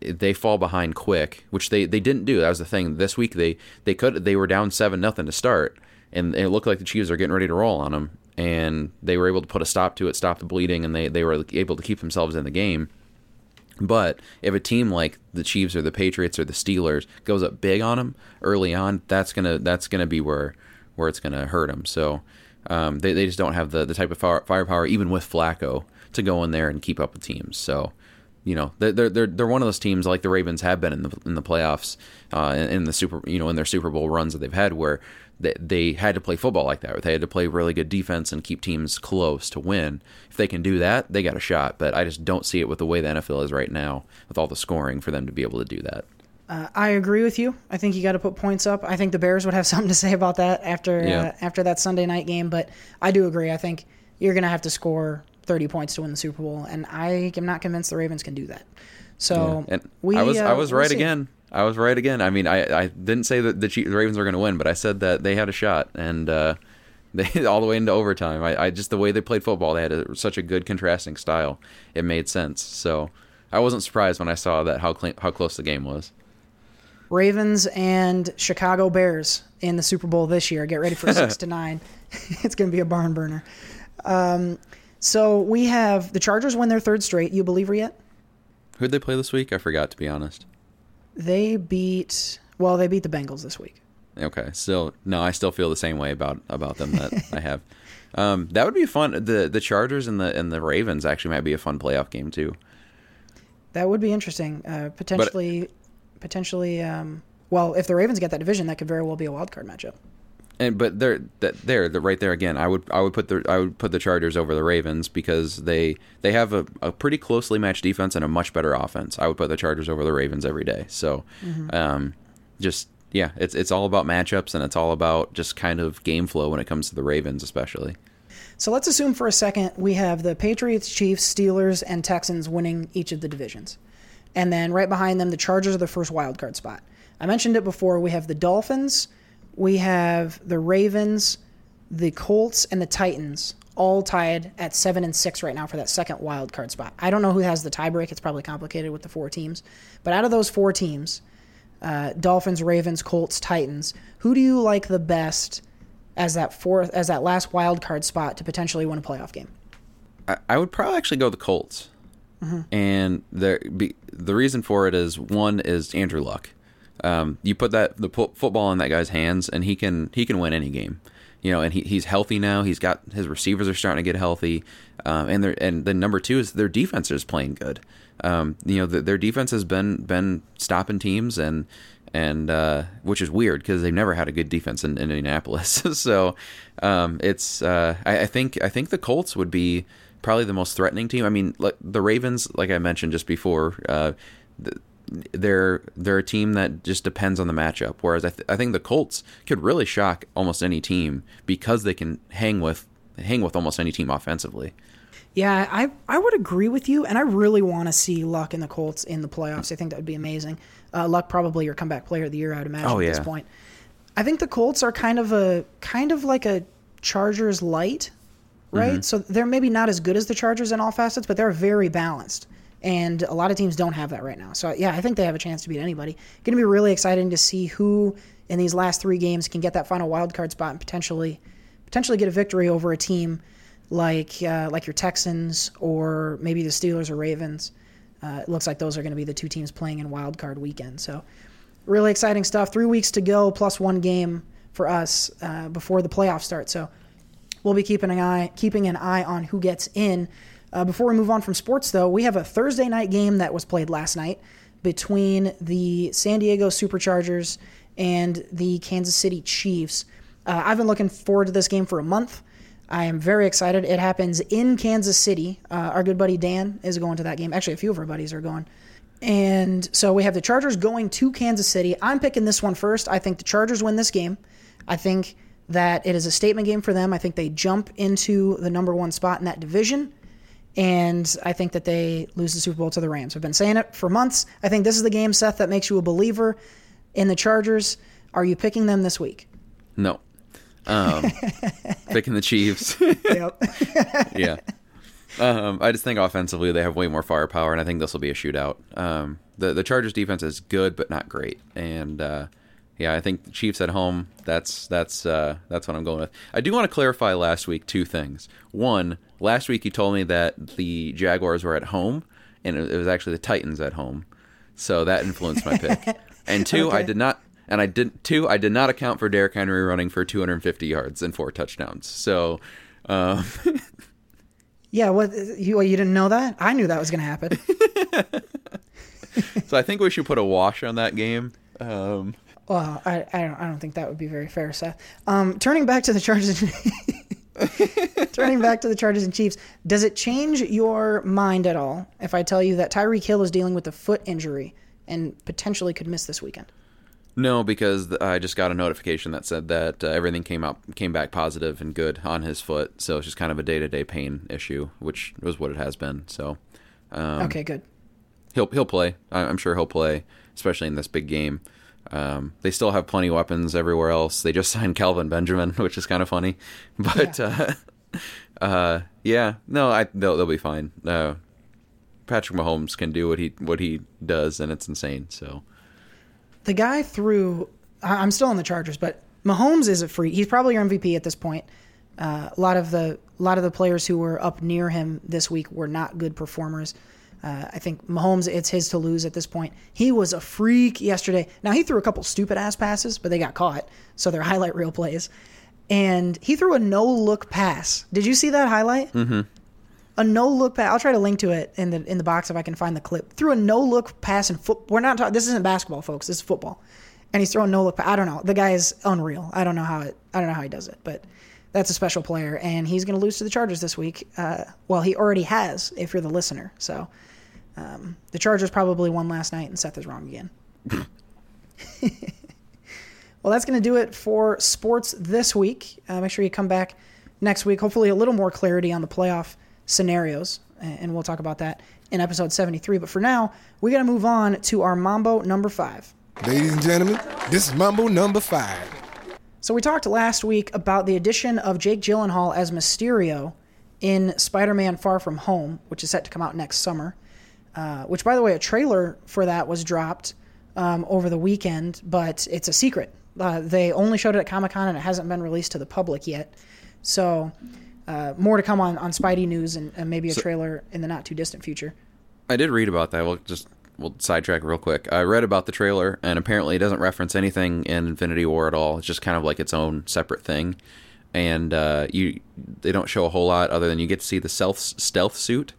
they fall behind quick, which they, they didn't do. That was the thing. This week they they could they were down seven nothing to start, and it looked like the Chiefs are getting ready to roll on them, and they were able to put a stop to it, stop the bleeding, and they they were able to keep themselves in the game. But if a team like the Chiefs or the Patriots or the Steelers goes up big on them early on, that's gonna that's gonna be where where it's gonna hurt them. So um, they they just don't have the the type of firepower, even with Flacco, to go in there and keep up with teams. So you know they're they're they're one of those teams like the Ravens have been in the in the playoffs, uh, in, in the super you know in their Super Bowl runs that they've had where they, they had to play football like that. Where they had to play really good defense and keep teams close to win. If they can do that, they got a shot. But I just don't see it with the way the NFL is right now with all the scoring for them to be able to do that. Uh, I agree with you. I think you got to put points up. I think the Bears would have something to say about that after Yeah. uh, after that Sunday night game. But I do agree. I think you're going to have to score 30 points to win the Super Bowl, and I am not convinced the Ravens can do that. So and we, I was uh, I was we'll right see. again. I was right again. I mean, I, I didn't say that the, Chiefs, the Ravens were going to win, but I said that they had a shot, and uh, they all the way into overtime. I, I just the way they played football, they had a, such a good contrasting style. It made sense. So I wasn't surprised when I saw that how cl- how close the game was. Ravens and Chicago Bears in the Super Bowl this year. Get ready for six to nine. It's going to be a barn burner. Um, so we have the Chargers win their third straight. You a believer yet? Who'd they play this week? I forgot to be honest. They beat well, they beat the Bengals this week. Okay, still no, I still feel the same way about about them that I have. Um, that would be fun. The the Chargers and the and the Ravens actually might be a fun playoff game too. That would be interesting. Uh, potentially, potentially. Um, well, if the Ravens get that division, that could very well be a wild card matchup. And but they're that there, the right there again. I would I would put the I would put the Chargers over the Ravens because they they have a, a pretty closely matched defense and a much better offense. I would put the Chargers over the Ravens every day. So, um, just yeah, it's it's all about matchups and it's all about just kind of game flow when it comes to the Ravens, especially. So let's assume for a second we have the Patriots, Chiefs, Steelers, and Texans winning each of the divisions. And then right behind them, the Chargers are the first wild card spot. I mentioned it before. We have the Dolphins, we have the Ravens, the Colts, and the Titans all tied at seven and six right now for that second wild card spot. I don't know who has the tiebreak. It's probably complicated with the four teams, but out of those four teams, uh, Dolphins, Ravens, Colts, Titans, who do you like the best as that fourth as that last wild card spot to potentially win a playoff game? I, I would probably actually go the Colts, and the be, the reason for it is one is Andrew Luck. Um, you put that the pu- football in that guy's hands, and he can he can win any game. You know, and he, he's healthy now. He's got his receivers are starting to get healthy, um, and they and then number two is their defense is playing good. Um, you know, the, their defense has been been stopping teams and and uh, which is weird because they've never had a good defense in, in Indianapolis. so um, it's uh, I, I think I think the Colts would be probably the most threatening team. I mean, like the Ravens, like I mentioned just before, uh, th- they're they're a team that just depends on the matchup. Whereas I, th- I think the Colts could really shock almost any team because they can hang with hang with almost any team offensively. Yeah, I I would agree with you, and I really want to see Luck and the Colts in the playoffs. I think that would be amazing. Uh, Luck probably your comeback player of the year, I'd imagine Oh, at yeah. this point. I think the Colts are kind of a kind of like a Chargers light, right? Mm-hmm. So they're maybe not as good as the Chargers in all facets, but they're very balanced. And a lot of teams don't have that right now. So yeah, I think they have a chance to beat anybody. Going to be really exciting to see who in these last three games can get that final wild card spot and potentially potentially get a victory over a team like uh, like your Texans or maybe the Steelers or Ravens. Uh, it looks like those are going to be the two teams playing in wild card weekend. So really exciting stuff. Three weeks to go, plus one game for us uh, before the playoffs start. So we'll be keeping an eye keeping an eye on who gets in. Uh, before we move on from sports, though, we have a Thursday night game that was played last night between the San Diego Superchargers and the Kansas City Chiefs. Uh, I've been looking forward to this game for a month. I am very excited. It happens in Kansas City. Uh, our good buddy Dan is going to that game. Actually, a few of our buddies are going. And so we have the Chargers going to Kansas City. I'm picking this one first. I think the Chargers win this game. I think that it is a statement game for them. I think they jump into the number one spot in that division. And I think that they lose the Super Bowl to the Rams. I've been saying it for months. I think this is the game, Seth, that makes you a believer in the Chargers. Are you picking them this week? No, um, picking the Chiefs. Yep. yeah. Um, I just think offensively they have way more firepower, and I think this will be a shootout. Um, the the Chargers defense is good, but not great, and uh, yeah, I think the Chiefs at home. That's that's uh, that's what I'm going with. I do want to clarify last week two things. One, last week you told me that the Jaguars were at home, and it was actually the Titans at home, so that influenced my pick. And two, I did not. And I did two. I did not account for Derrick Henry running for 250 yards and four touchdowns. So, um, yeah, what you you didn't know that? I knew that was going to happen. So I think we should put a wash on that game. Um, Well, I, I don't I don't think that would be very fair, Seth. Um, turning back to the Chargers, and- turning back to the Chargers and Chiefs, does it change your mind at all if I tell you that Tyreek Hill is dealing with a foot injury and potentially could miss this weekend? no, because I just got a notification that said that uh, everything came out came back positive and good on his foot. So it's just kind of a day to day pain issue, which was what it has been. So um, okay, good. he'll he'll play. I'm sure he'll play, especially in this big game. Um, they still have plenty of weapons everywhere else. They just signed Kelvin Benjamin, which is kind of funny. But uh, uh, yeah, no, I they'll, they'll be fine. Uh, Patrick Mahomes can do what he what he does, and it's insane. So The guy threw. I'm still on the Chargers, but Mahomes is a free. He's probably your MVP at this point. Uh, a lot of the a lot of the players who were up near him this week were not good performers. Uh, I think Mahomes, it's his to lose at this point. He was a freak yesterday. Now he threw a couple stupid ass passes, but they got caught, so they're highlight reel plays. And he threw a no look pass. Did you see that highlight? Mm-hmm. A no look pass. I'll try to link to it in the in the box if I can find the clip. Threw a no look pass in foot. We're not talking. This isn't basketball, folks. This is football. And he's throwing no look. I don't know. The guy is unreal. I don't know how it. I don't know how he does it, but that's a special player, and he's going to lose to the Chargers this week. Uh, well, he already has. If you're the listener, so um, the Chargers probably won last night, and Seth is wrong again. well, that's going to do it for sports this week. Uh, make sure you come back next week. Hopefully, a little more clarity on the playoff scenarios, and we'll talk about that in episode 73. But for now, we got to move on to our Mambo number five. Ladies and gentlemen, this is Mambo number five. So we talked last week about the addition of Jake Gyllenhaal as Mysterio in Spider-Man: Far From Home, which is set to come out next summer. Uh, which, by the way, a trailer for that was dropped um, over the weekend, but it's a secret. Uh, they only showed it at Comic Con and it hasn't been released to the public yet. So, uh, more to come on, on Spidey news and, and maybe a trailer in the not too distant future. I did read about that. We'll just we'll sidetrack real quick. I read about the trailer, and apparently it doesn't reference anything in Infinity War at all. It's just kind of like its own separate thing, and uh, you they don't show a whole lot other than you get to see the stealth stealth suit,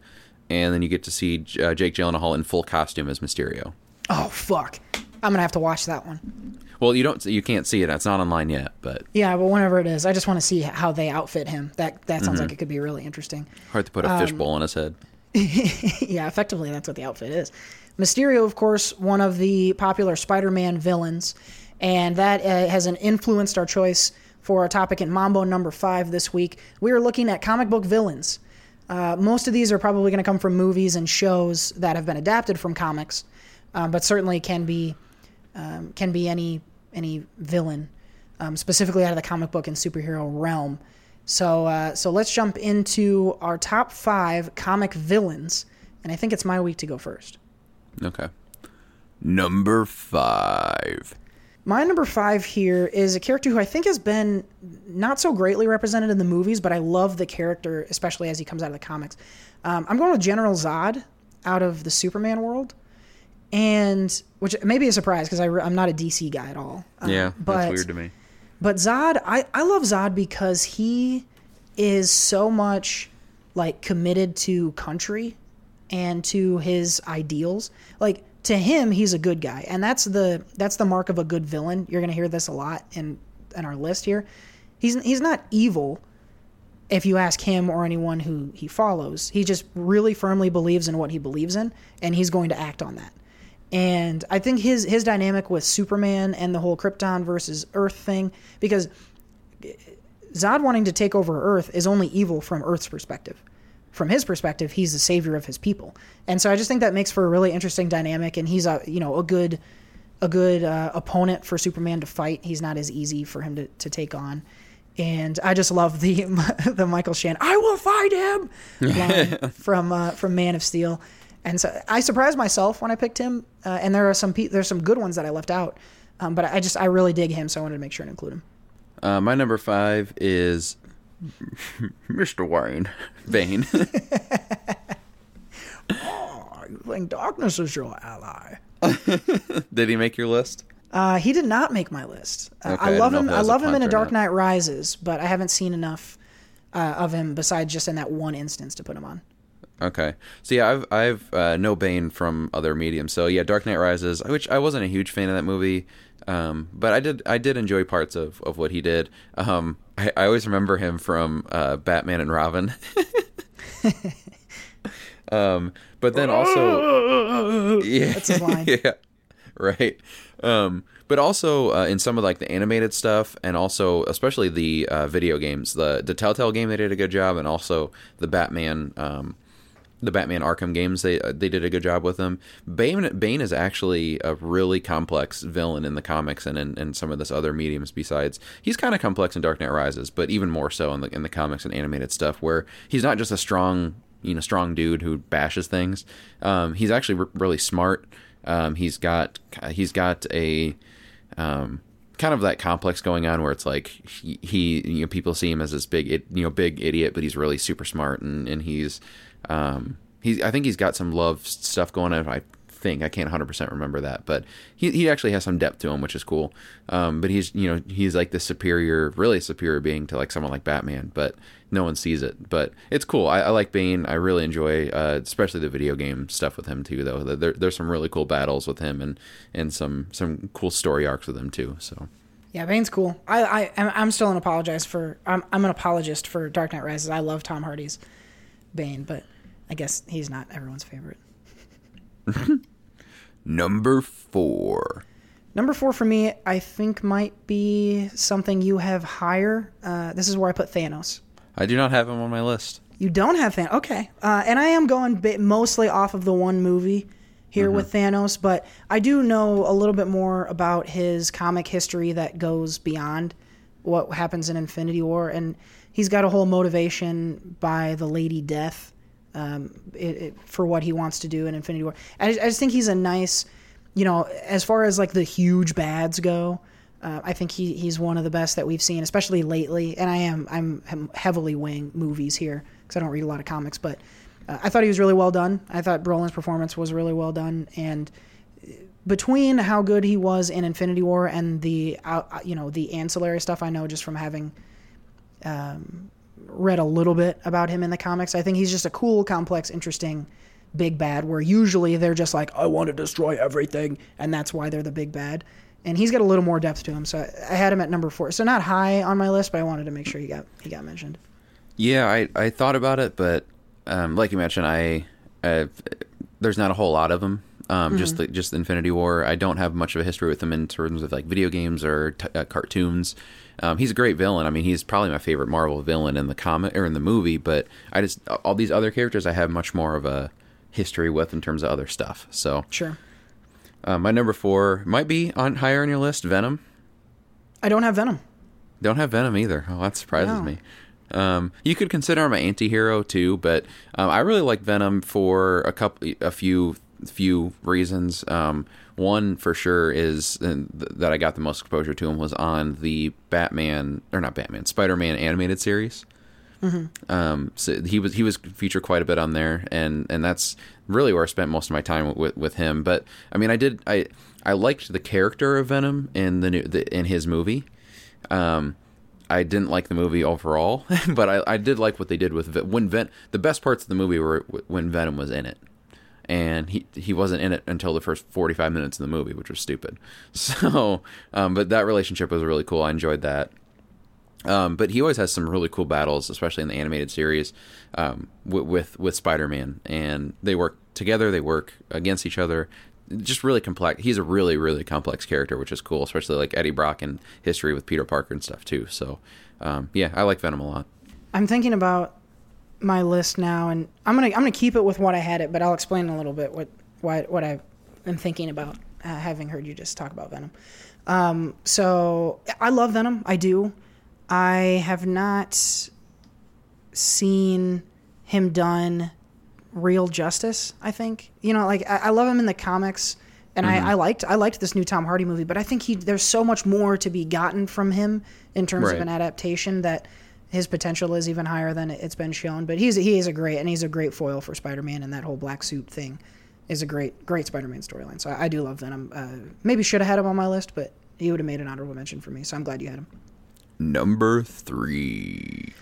and then you get to see uh, Jake Gyllenhaal in full costume as Mysterio. Oh, fuck. I'm going to have to watch that one. Well, you don't you can't see it. It's not online yet, but Yeah, but whenever it is, I just want to see how they outfit him. That that sounds like it could be really interesting. hard to put a fishbowl on his head. yeah, effectively, that's what the outfit is. Mysterio, of course, one of the popular Spider Man villains, and that uh, has an influenced our choice for our topic in Mambo number five this week. We are looking at comic book villains. Uh, most of these are probably going to come from movies and shows that have been adapted from comics, um, but certainly can be um, can be any any villain, um, specifically out of the comic book and superhero realm. So uh, so let's jump into our top five comic villains, and I think it's my week to go first. Okay. Number five. My number five here is a character who I think has been not so greatly represented in the movies, but I love the character, especially as he comes out of the comics. Um, I'm going with General Zod out of the Superman world, and which may be a surprise because I'm not a DC guy at all. Um, Yeah, but, that's weird to me. But Zod, I, I love Zod because he is so much like committed to country and to his ideals. Like to him, he's a good guy, and that's the that's the mark of a good villain. You're gonna hear this a lot in in our list here. He's he's not evil. If you ask him or anyone who he follows, he just really firmly believes in what he believes in, and he's going to act on that. And I think his his dynamic with Superman and the whole Krypton versus Earth thing, because Zod wanting to take over Earth is only evil from Earth's perspective. From his perspective, he's the savior of his people, and so I just think that makes for a really interesting dynamic. And he's a you know a good a good uh, opponent for Superman to fight. He's not as easy for him to, to take on. And I just love the the Michael Shannon "I will find him" line from uh, from Man of Steel. And so I surprised myself when I picked him. Uh, and there are some pe- there's some good ones that I left out, um, but I just I really dig him, so I wanted to make sure and include him. Uh, my number five is Mr. Wayne Vane. oh, You think darkness is your ally? Did he make your list? Uh, he did not make my list. Uh, Okay, I I love didn't him. know if that I a love him in A Dark. Knight Rises, but I haven't seen enough uh, of him besides just in that one instance to put him on. Okay. So yeah, I've I've uh, no Bane from other mediums. So yeah, Dark Knight Rises, which I wasn't a huge fan of that movie, um, but I did I did enjoy parts of, of what he did. Um, I, I always remember him from uh, Batman and Robin. um, but then also yeah, That's his line. yeah, right. Um, but also uh, in some of like the animated stuff, and also especially the uh, video games, the the Telltale game they did a good job, and also the Batman. Um, the Batman Arkham games they uh, they did a good job with him. Bane Bane is actually a really complex villain in the comics and in, in some of this other mediums. Besides, he's kind of complex in Dark Knight Rises, but even more so in the in the comics and animated stuff, where he's not just a strong you know strong dude who bashes things. Um, he's actually r- really smart. Um, he's got he's got a um, kind of that complex going on where it's like he, he you know people see him as this big you know big idiot but he's really super smart and and he's um he's I think he's got some love stuff going on I think. I can't 100% remember that but he he actually has some depth to him which is cool. Um but he's you know he's like the superior really superior being to like someone like Batman but no one sees it. But it's cool. I, I like Bane. I really enjoy uh, especially the video game stuff with him too though. There, there's some really cool battles with him and and some some cool story arcs with him too so. Yeah, Bane's cool. I, I I'm- still an apologize for I'm I'm an apologist for Dark Knight Rises. I love Tom Hardy's Bane, but I guess he's not everyone's favorite. number four Number four for me, I think might be something you have higher. Uh, this is where I put Thanos. I do not have him on my list. You don't have Thanos, okay? Uh, and I am going bit mostly off of the one movie here with Thanos, but I do know a little bit more about his comic history that goes beyond what happens in Infinity War, and he's got a whole motivation by the Lady Death um, it, it, for what he wants to do in Infinity War. I, I just think he's a nice, you know, as far as like the huge bads go. Uh, I think he, he's one of the best that we've seen, especially lately. And I am I'm, heavily weighing movies here because I don't read a lot of comics, but uh, I thought he was really well done. I thought Brolin's performance was really well done, and between how good he was in Infinity War and the uh, you know the ancillary stuff I know just from having um, read a little bit about him in the comics, I think he's just a cool, complex, interesting big bad. Where usually they're just like I want to destroy everything, and that's why they're the big bad. And he's got a little more depth to him, so I, had him at number four. So not high on my list, but I wanted to make sure he got he got mentioned. Yeah, I, I thought about it, but um, like you mentioned, I, I there's not a whole lot of them. Um, Just the, just Infinity War. I don't have much of a history with him in terms of like video games or t- uh, cartoons. Um, he's a great villain. I mean, he's probably my favorite Marvel villain in the comic or in the movie. But I just all these other characters I have much more of a history with in terms of other stuff. So Sure. uh, my number four might be on higher on your list. Venom. I don't have Venom. Don't have Venom either. Oh, that surprises No. me. Um, you could consider him an anti-hero too, but um, I really like Venom for a couple, a few, few reasons. Um, one for sure is and th- that I got the most exposure to him was on the Batman or not Batman, Spider-Man animated series. Um, so he was he was featured quite a bit on there, and and that's really where I spent most of my time with with him. But I mean, I did I I liked the character of Venom in the new the, in his movie. Um, I didn't like the movie overall, but I, I did like what they did with Ve- when Ven- the best parts of the movie were when Venom was in it, and he he wasn't in it until the first forty five minutes of the movie, which was stupid. So, um, but that relationship was really cool. I enjoyed that. Um, but he always has some really cool battles, especially in the animated series um, with with, with Spider Man, and they work together. They work against each other. Just really complex. He's a really really complex character, which is cool, especially like Eddie Brock and history with Peter Parker and stuff too. So, um, yeah, I like Venom a lot. I'm thinking about my list now, and I'm gonna I'm gonna keep it with what I had it, but I'll explain a little bit what what what I am thinking about uh, having heard you just talk about Venom. Um, so I love Venom, I do. I have not seen him done real justice. I think you know, like I, I love him in the comics, and I, I liked I liked this new Tom Hardy movie, but I think he there's so much more to be gotten from him in terms Right. of an adaptation that his potential is even higher than it's been shown. But he's he is a great and he's a great foil for Spider-Man, and that whole black suit thing is a great great Spider-Man storyline. So I, I do love Venom. Uh, maybe should have had him on my list, but he would have made an honorable mention for me. So I'm glad you had him. Number three.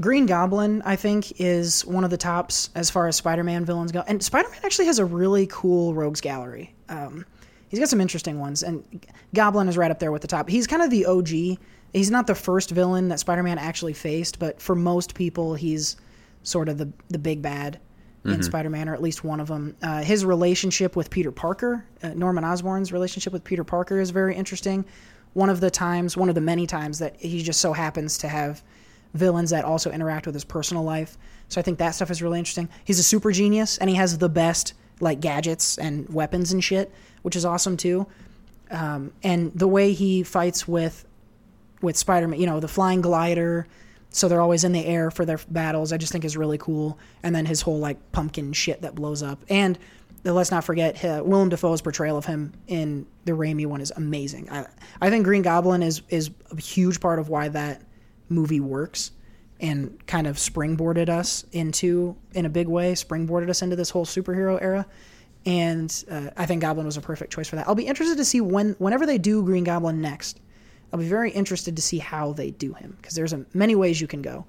Green Goblin, I think, is one of the tops as far as Spider-Man villains go. And Spider-Man actually has a really cool rogues gallery. Um, he's got some interesting ones, and Goblin is right up there with the top. He's kind of the OG. He's not the first villain that Spider-Man actually faced, but for most people, he's sort of the the big bad in Spider-Man, or at least one of them. Uh, his relationship with Peter Parker, uh, Norman Osborn's relationship with Peter Parker, is very interesting. One of the times, one of the many times that he just so happens to have villains that also interact with his personal life. So I think that stuff is really interesting. He's a super genius, and he has the best like gadgets and weapons and shit, which is awesome too. Um, and the way he fights with with Spider-Man, you know, the flying glider, so they're always in the air for their battles. I just think is really cool. And then his whole like pumpkin shit that blows up. And let's not forget uh, Willem Dafoe's portrayal of him in the Raimi one is amazing. I, I think Green Goblin is is a huge part of why that movie works and kind of springboarded us into in a big way springboarded us into this whole superhero era and uh, i think goblin was a perfect choice for that i'll be interested to see when whenever they do green goblin next i'll be very interested to see how they do him because there's a, many ways you can go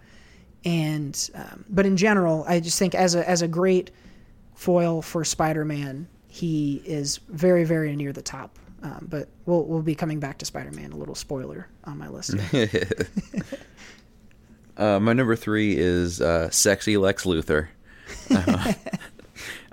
and um, but in general i just think as a as a great foil for spider-man he is very very near the top um, but we'll we'll be coming back to spider-man a little spoiler on my list. Uh, my number three is uh, sexy Lex Luthor. Uh,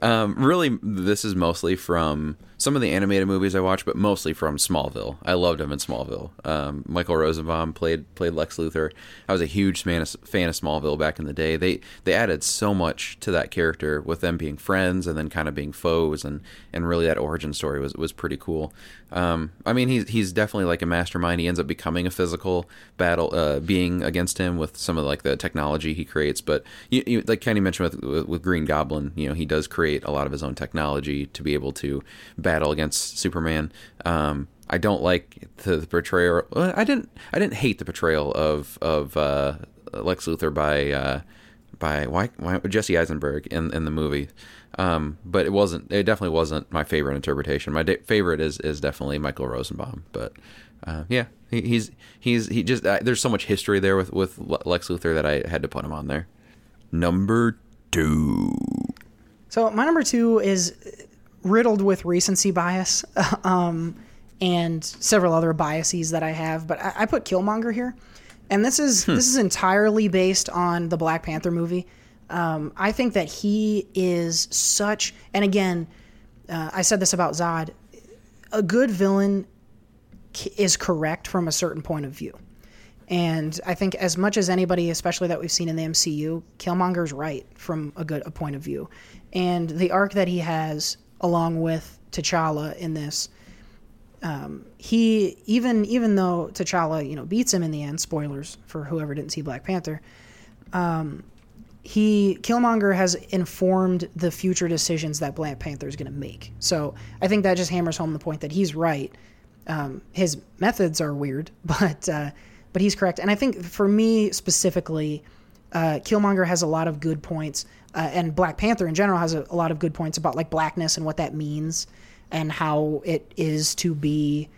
um, really, this is mostly from some of the animated movies I watch, but mostly from Smallville. I loved him in Smallville. Um, Michael Rosenbaum played played Lex Luthor. I was a huge fan of, fan of Smallville back in the day. They they added so much to that character with them being friends and then kind of being foes, and and really that origin story was was pretty cool. Um, I mean, he's he's definitely like a mastermind. He ends up becoming a physical battle uh, being against him with some of like the technology he creates. But you, you, like Kenny mentioned with, with with Green Goblin, you know, he does create a lot of his own technology to be able to battle against Superman. Um, I don't like the, the portrayal. I didn't. I didn't hate the portrayal of of uh, Lex Luthor by uh, by why, why Jesse Eisenberg in in the movie. Um, but it wasn't. It definitely wasn't my favorite interpretation. My de- favorite is is definitely Michael Rosenbaum. But uh, yeah, he, he's he's he just uh, there's so much history there with with Lex Luthor that I had to put him on there. Number two. So my number two is riddled with recency bias um, and several other biases that I have, but I, I put Killmonger here, and this is this is entirely based on the Black Panther movie. Um, I think that he is such, and again, uh, I said this about Zod. A good villain is correct from a certain point of view. And I think as much as anybody, especially that we've seen in the MCU, Killmonger's right from a good a point of view. And the arc that he has along with T'Challa in this, um, he even even though T'Challa you know beats him in the end, spoilers for whoever didn't see Black Panther, um, he Killmonger has informed the future decisions that Black Panther is going to make. So I think that just hammers home the point that he's right. Um, his methods are weird, but uh, but he's correct. And I think for me specifically, uh, Killmonger has a lot of good points, uh, and Black Panther in general has a, a lot of good points about like blackness and what that means, and how it is to be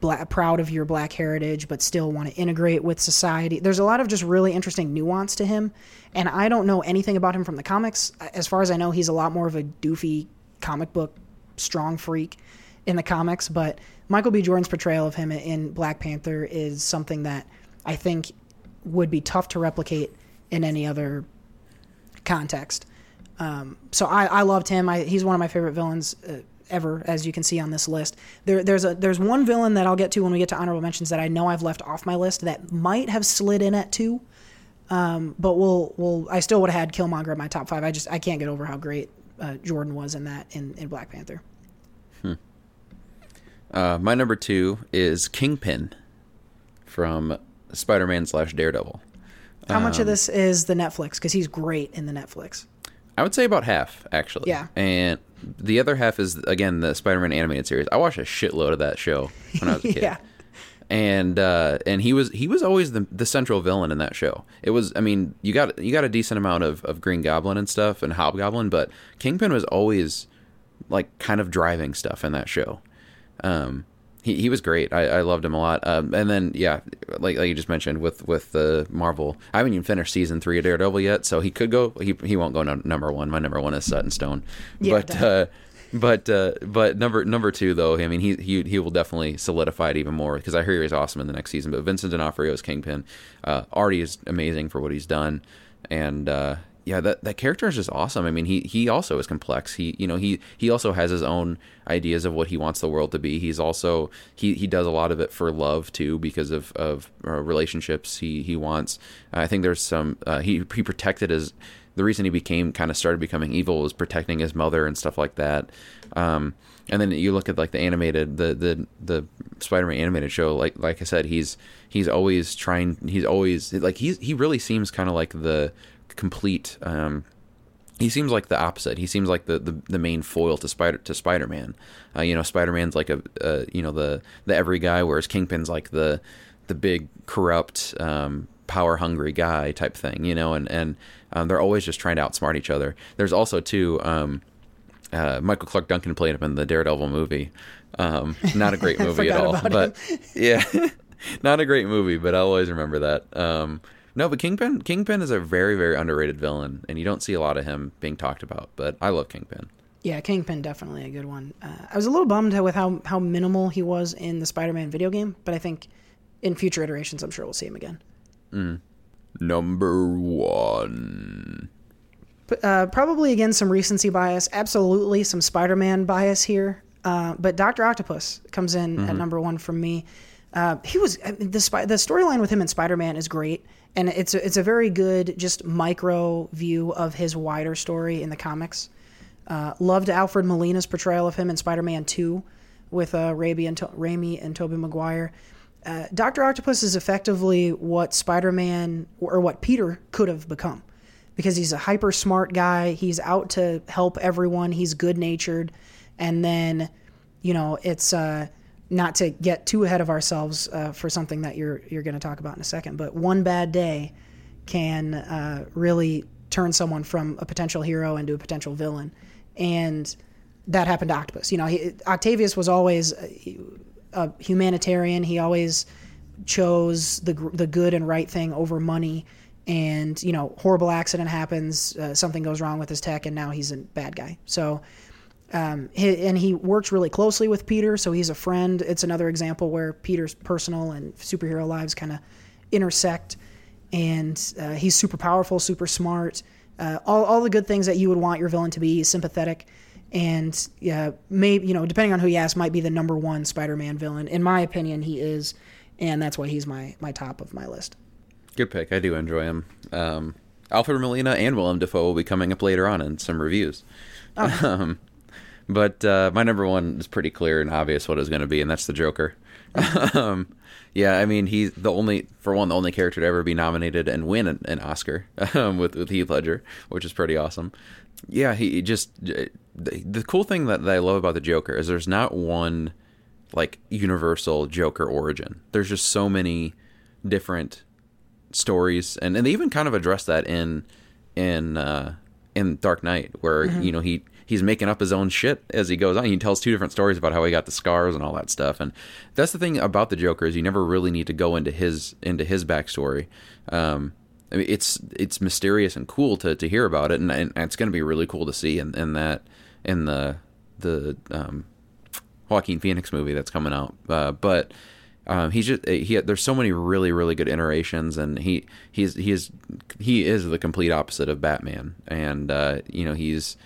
black, proud of your black heritage, but still want to integrate with society. There's a lot of just really interesting nuance to him, and I don't know anything about him from the comics. As far as I know, he's a lot more of a doofy comic book strong freak in the comics, but Michael B. Jordan's portrayal of him in Black Panther is something that I think would be tough to replicate in any other context. Um, so I, I loved him. I, he's one of my favorite villains uh, ever, as you can see on this list. There, there's a there's one villain that I'll get to when we get to honorable mentions that I know I've left off my list that might have slid in at two. Um, but we'll we'll I still would have had Killmonger in my top five. I just I can't get over how great uh, Jordan was in that in, in Black Panther. Uh, my number two is Kingpin from Spider-Man slash Daredevil. How much of this is the Netflix? Because he's great in the Netflix. I would say about half, actually. Yeah. And the other half is again the Spider-Man animated series. I watched a shitload of that show when I was a kid. yeah. And uh, and he was he was always the the central villain in that show. It was I mean you got you got a decent amount of, of Green Goblin and stuff and Hobgoblin, but Kingpin was always like kind of driving stuff in that show. Um, he, he was great. I, I loved him a lot. Um, and then yeah, like like you just mentioned with with the Marvel, I haven't even finished season three of Daredevil yet, so he could go. He he won't go no, number one. My number one is set in stone. Yeah, but uh, but uh, but number number two though, I mean he he he will definitely solidify it even more because I hear he's awesome in the next season. But Vincent D'Onofrio is Kingpin. Uh, Artie is amazing for what he's done, and uh, yeah, that that character is just awesome. I mean, he he also is complex. He you know he he also has his own ideas of what he wants the world to be. He's also he he does a lot of it for love too because of of uh, relationships he he wants. I think there's some uh, he he protected his the reason he became kind of started becoming evil was protecting his mother and stuff like that. Um, and then you look at like the animated the the the Spider-Man animated show like like I said he's he's always trying he's always like he's he really seems kind of like the complete um he seems like the opposite. He seems like the, the, the main foil to Spider to Spider Man. Uh, you know, Spider Man's like a uh, you know the the every guy, whereas Kingpin's like the the big corrupt, um, power hungry guy type thing. You know, and and um, they're always just trying to outsmart each other. There's also too um, uh, Michael Clarke Duncan played him in the Daredevil movie. Um, not a great movie at all, but yeah, not a great movie, but I'll always remember that. No, but Kingpin Kingpin is a very very underrated villain, and you don't see a lot of him being talked about. But I love Kingpin. Yeah, Kingpin definitely a good one. Uh, I was a little bummed with how how minimal he was in the Spider-Man video game, but I think in future iterations, I'm sure we'll see him again. Number one. Uh, probably again some recency bias. Absolutely some Spider-Man bias here. Uh, but Doctor Octopus comes in at number one for me. Uh, he was I mean, the the storyline with him in Spider Man is great, and it's a, it's a very good just micro view of his wider story in the comics. Uh, loved Alfred Molina's portrayal of him in Spider Man Two with uh, Raimi and to- Raimi and Tobey Maguire. Uh, Doctor Octopus is effectively what Spider Man or what Peter could have become because he's a hyper smart guy. He's out to help everyone. He's good natured, and then you know it's uh, not to get too ahead of ourselves uh, for something that you're you're going to talk about in a second. But one bad day can uh, really turn someone from a potential hero into a potential villain, and that happened to Octopus. You know, he, Octavius was always a, a humanitarian. He always chose the the good and right thing over money. And you know, horrible accident happens, uh, something goes wrong with his tech, and now he's a bad guy. So, um, and he works really closely with Peter, so he's a friend. It's another example where Peter's personal and superhero lives kind of intersect. And uh, he's super powerful, super smart, uh, all all the good things that you would want your villain to be. He's sympathetic, and yeah, maybe you know, depending on who you ask, might be the number one Spider-Man villain. In my opinion, he is, and that's why he's my my top of my list. Good pick. I do enjoy him. Um, Alfred Molina and Willem Dafoe will be coming up later on in some reviews. Um, but uh, my number one is pretty clear and obvious what it's going to be, and that's the Joker. um, yeah, I mean he's the only, for one, the only character to ever be nominated and win an, an Oscar um, with with Heath Ledger, which is pretty awesome. Yeah, he just the, the cool thing that, that I love about the Joker is there's not one like universal Joker origin. There's just so many different stories, and, and they even kind of address that in in uh, in Dark Knight, where you know he he's making up his own shit as he goes on. He tells two different stories about how he got the scars and all that stuff, and that's the thing about the Joker is you never really need to go into his into his backstory. Um, I mean, it's it's mysterious and cool to, to hear about it, and, and it's going to be really cool to see in, in that in the the um, Joaquin Phoenix movie that's coming out. Uh, but um, he's just he. There's so many really really good iterations, and he he's he is he is the complete opposite of Batman, and uh, you know he's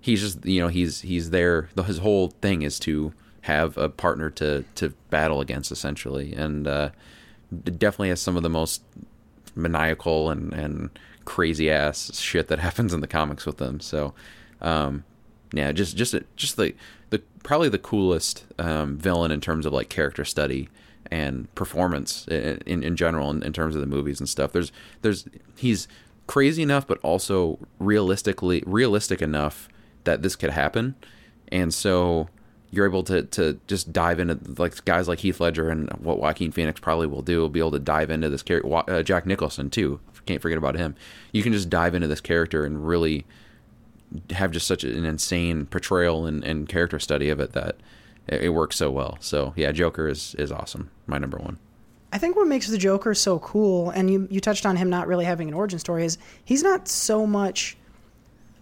he's just you know he's he's there. His whole thing is to have a partner to to battle against essentially, and uh, definitely has some of the most maniacal and and crazy ass shit that happens in the comics with them. So. Um, yeah, just just just the the probably the coolest um, villain in terms of like character study and performance in in, general in, in, terms of the movies and stuff. There's there's he's crazy enough, but also realistically realistic enough that this could happen, and so you're able to to just dive into like guys like Heath Ledger and what Joaquin Phoenix probably will do. Will be able to dive into this character. Uh, Jack Nicholson too. Can't forget about him. You can just dive into this character and really have just such an insane portrayal and, and character study of it that it, it, works so well. So yeah, Joker is is awesome. My number one. I think what makes the Joker so cool, and you you touched on him not really having an origin story, is he's not so much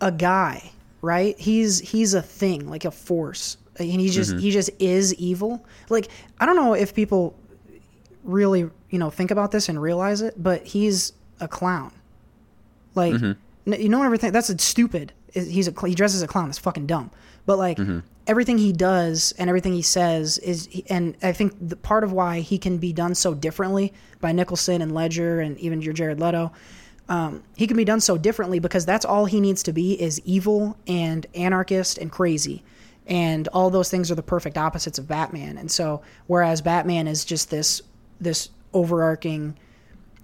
a guy, right? He's he's a thing, like a force, and he just mm-hmm. he just is evil. Like I don't know if people really you know think about this and realize it, but he's a clown. Like mm-hmm. you know everything that's stupid he's a he dresses as a clown. It's fucking dumb. But like mm-hmm. everything he does and everything he says is, and I think the part of why he can be done so differently by Nicholson and Ledger and even your Jared Leto, um, he can be done so differently because that's all he needs to be is evil and anarchist and crazy. And all those things are the perfect opposites of Batman. And so, whereas Batman is just this this overarching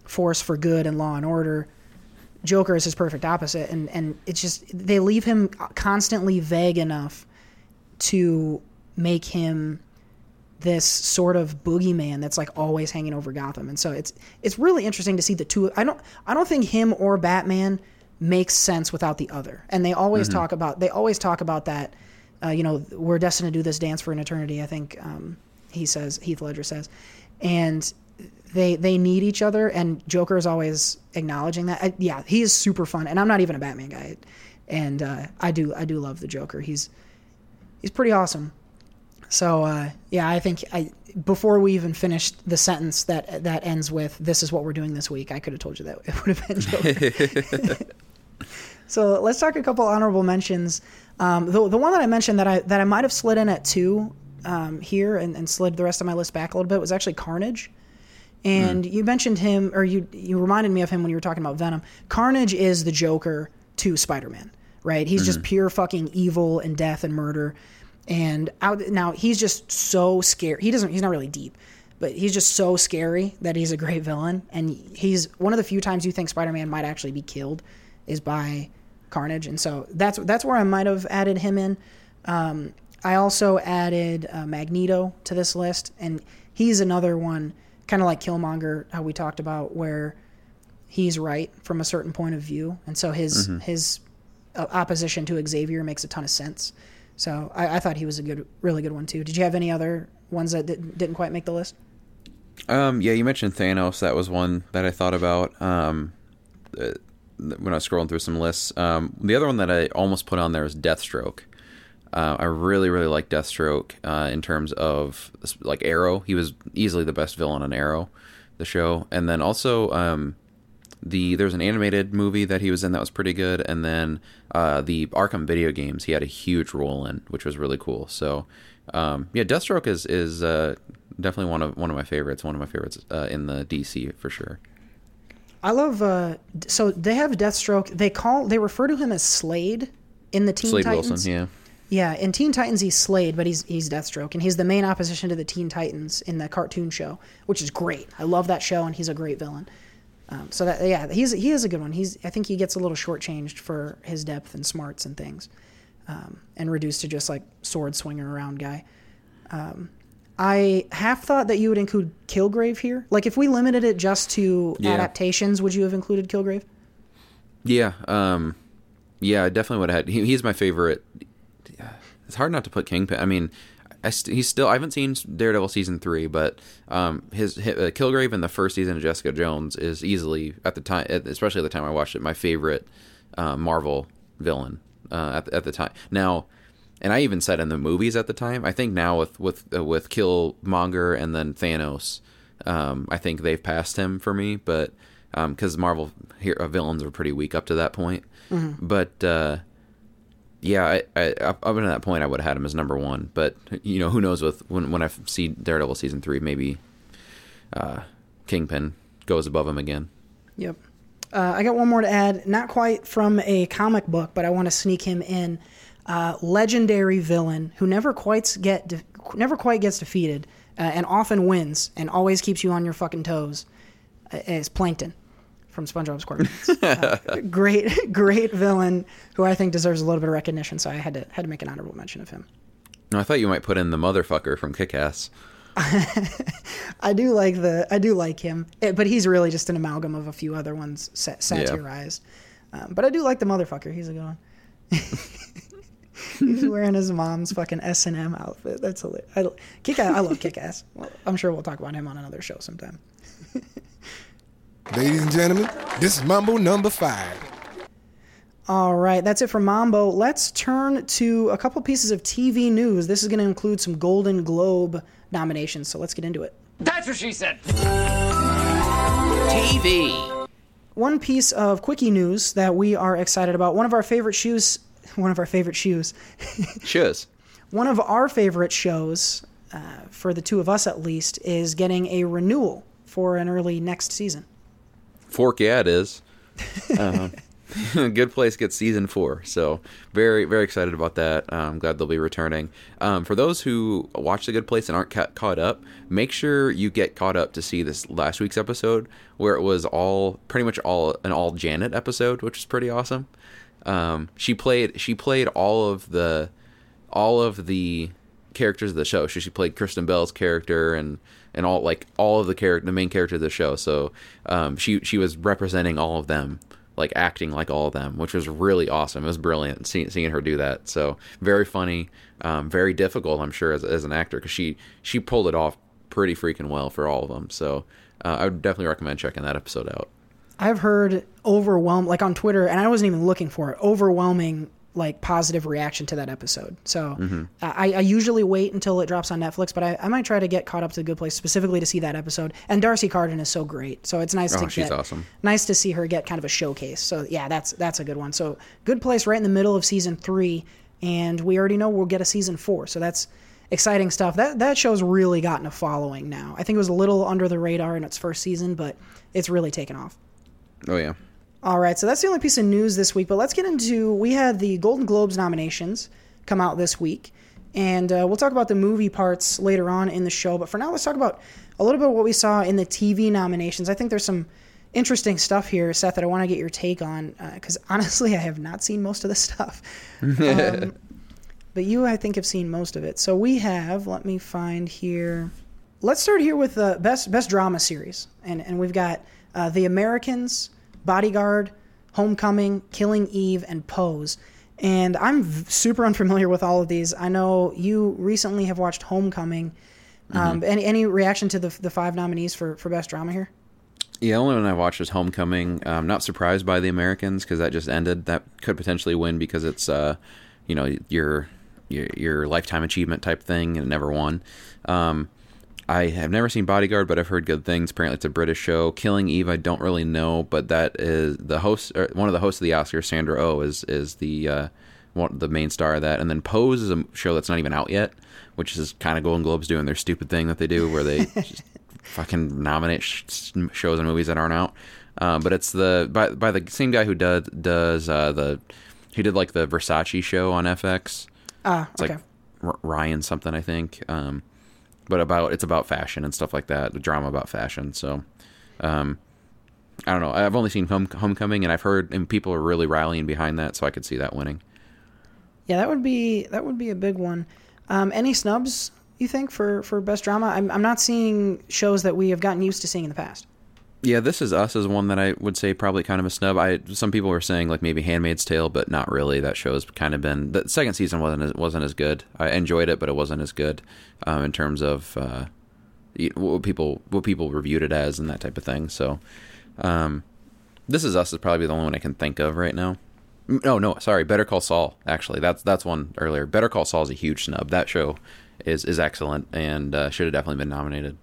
force for good and law and order, Joker is his perfect opposite, and and it's just they leave him constantly vague enough to make him this sort of boogeyman that's like always hanging over Gotham, and so it's it's really interesting to see the two. I don't I don't think him or Batman makes sense without the other, and they always mm-hmm. talk about they always talk about that. Uh, you know, we're destined to do this dance for an eternity. I think um, he says Heath Ledger says, and they they need each other, and Joker is always acknowledging that. I, yeah, he is super fun, and I'm not even a Batman guy, and uh, I do I do love the Joker. He's he's pretty awesome. So uh, yeah, I think I before we even finished the sentence that that ends with "This is what we're doing this week," I could have told you that it would have been. So let's talk a couple honorable mentions. Um, the the one that I mentioned that I that I might have slid in at two um, here and, and slid the rest of my list back a little bit was actually Carnage. And you mentioned him, or you you reminded me of him when you were talking about Venom. Carnage is the Joker to Spider Man, right? He's just pure fucking evil and death and murder. And out now he's just so scared. He doesn't. He's not really deep, but he's just so scary that he's a great villain. And he's one of the few times you think Spider Man might actually be killed is by Carnage. And so that's that's where I might have added him in. Um, I also added uh, Magneto to this list, and he's another one, kind of like Killmonger, how we talked about, where he's right from a certain point of view, and so his his uh, opposition to Xavier makes a ton of sense. So I, I thought he was a good, really good one too. Did you have any other ones that didn't, didn't quite make the list? Um, yeah, you mentioned Thanos. That was one that I thought about um, uh, when I was scrolling through some lists. Um, the other one that I almost put on there is Deathstroke. Uh, I really, really like Deathstroke uh, in terms of like Arrow. He was easily the best villain on Arrow, the show, and then also um, the there's an animated movie that he was in that was pretty good, and then uh, the Arkham video games he had a huge role in, which was really cool. So um, yeah, Deathstroke is is uh, definitely one of one of my favorites. One of my favorites uh, in the DC for sure. I love. Uh, so they have Deathstroke. They call they refer to him as Slade in the Teen Slade Titans. Wilson, yeah. Yeah, in Teen Titans he's Slade, but he's he's Deathstroke, and he's the main opposition to the Teen Titans in the cartoon show, which is great. I love that show, and he's a great villain. Um, so that yeah, he's he is a good one. He's I think he gets a little shortchanged for his depth and smarts and things, um, and reduced to just like sword swinging around guy. Um, I half thought that you would include Kilgrave here. Like if we limited it just to Yeah. adaptations, would you have included Kilgrave? Yeah, um, yeah, I definitely would have had. He, he's my favorite. It's hard not to put Kingpin. I mean, I st- he's still. I haven't seen Daredevil season three, but um, his, hi uh, Kilgrave in the first season of Jessica Jones is easily at the time, especially at the time I watched it, my favorite uh, Marvel villain uh, at, at the time. Now, and I even said in the movies at the time. I think now with with uh, with Killmonger and then Thanos, um, I think they've passed him for me. But because Marvel here, uh, villains were pretty weak up to that point. But uh, yeah, I, I, up until that point, I would have had him as number one. But you know, who knows? With when when I see Daredevil season three, maybe uh, Kingpin goes above him again. Yep. Uh, I got one more to add. Not quite from a comic book, but I want to sneak him in. Uh, legendary villain who never quite get de- never quite gets defeated uh, and often wins and always keeps you on your fucking toes uh, is Plankton from SpongeBob SquarePants. uh, great, great villain who I think deserves a little bit of recognition. So I had to had to make an honorable mention of him. No, I thought you might put in the motherfucker from Kick-Ass. I do like the I do like him, Eh, but he's really just an amalgam of a few other ones sa- satirized. Um, but I do like the motherfucker. He's a good one. he's wearing his mom's fucking S and M outfit. That's hilarious. I, kick I love Kick Ass. Well, I'm sure we'll talk about him on another show sometime. Ladies and gentlemen, this is Mambo number five. All right, that's it for Mambo. Let's turn to a couple pieces of TV news. This is going to include some Golden Globe nominations, so let's get into it. That's what she said. TV. One piece of quickie news that we are excited about. One of our favorite shoes. One of our favorite shoes. Shiz. One of our favorite shows, uh, for the two of us at least, is getting a renewal for an early next season. Fork, yeah, it is. Um, Good Place gets season four, so very, very excited about that. Uh, I'm glad they'll be returning. Um, for those who watch The Good Place and aren't ca- caught up, make sure you get caught up to see this last week's episode, where it was all pretty much all an all Janet episode, which is pretty awesome. Um, she played she played all of the all of the characters of the show. She, she played Kristen Bell's character and and all like all of the character the main character of the show. So um, she she was representing all of them, like acting like all of them, which was really awesome. It was brilliant seeing, seeing her do that. So very funny, um, very difficult, I'm sure, as, as an actor because she she pulled it off pretty freaking well for all of them. So uh, I would definitely recommend checking that episode out. I've heard overwhelm like on Twitter, and I wasn't even looking for it. Overwhelming like positive reaction to that episode. So uh, I, I usually wait until it drops on Netflix, but I, I might try to get caught up to the Good Place specifically to see that episode. And D'Arcy Carden is so great, so it's nice Oh, to she's get awesome. nice to see her get kind of a showcase. So yeah, that's that's a good one. So Good Place right in the middle of season three, and we already know we'll get a season four. So that's exciting stuff. That that show's really gotten a following now. I think it was a little under the radar in its first season, but it's really taken off. Oh yeah. All right, so that's the only piece of news this week. But let's get into we had the Golden Globes nominations come out this week, and uh, we'll talk about the movie parts later on in the show. But for now, let's talk about a little bit of what we saw in the TV nominations. I think there's some interesting stuff here, Seth, that I want to get your take on because honestly, I have not seen most of this stuff. Um, but you, I think, have seen most of it. So we have. Let me find here. Let's start here with the best best drama series, and and we've got uh, The Americans, Bodyguard, Homecoming, Killing Eve, and Pose. And I'm v- super unfamiliar with all of these. I know you recently have watched Homecoming. Um, any any reaction to the the five nominees for for best drama here? Yeah, the only one I watched was Homecoming. I'm not surprised by the Americans because that just ended. That could potentially win because it's, uh, you know, your your, your lifetime achievement type thing, and it never won. Um, I have never seen Bodyguard, but I've heard good things. Apparently, it's a British show. Killing Eve, I don't really know, but that is the host, or one of the hosts of the Oscars, Sandra Oh, is is the uh, one the main star of that. And then Pose is a show that's not even out yet, which is kind of Golden Globes doing their stupid thing that they do, where they just fucking nominate sh- shows and movies that aren't out. Um, but it's the by by the same guy who does does uh, the he did like the Versace show on FX. Ah, It's okay. like R- Ryan something I think. Um, but about it's about fashion and stuff like that. The drama about fashion. So, um, I don't know. I've only seen Home- Homecoming, and I've heard and people are really rallying behind that, so I could see that winning. Yeah, that would be that would be a big one. Um, any snubs you think for for best drama? I'm I'm not seeing shows that we have gotten used to seeing in the past. Yeah, this is us is one that I would say probably kind of a snub. I some people were saying like maybe Handmaid's Tale, but not really. That show's kind of been the second season wasn't as, wasn't as good. I enjoyed it, but it wasn't as good um, in terms of uh, what people what people reviewed it as and that type of thing. So, um, this is us is probably the only one I can think of right now. No, no, sorry. Better Call Saul. Actually, that's that's one earlier. Better Call Saul is a huge snub. That show is is excellent and uh, should have definitely been nominated.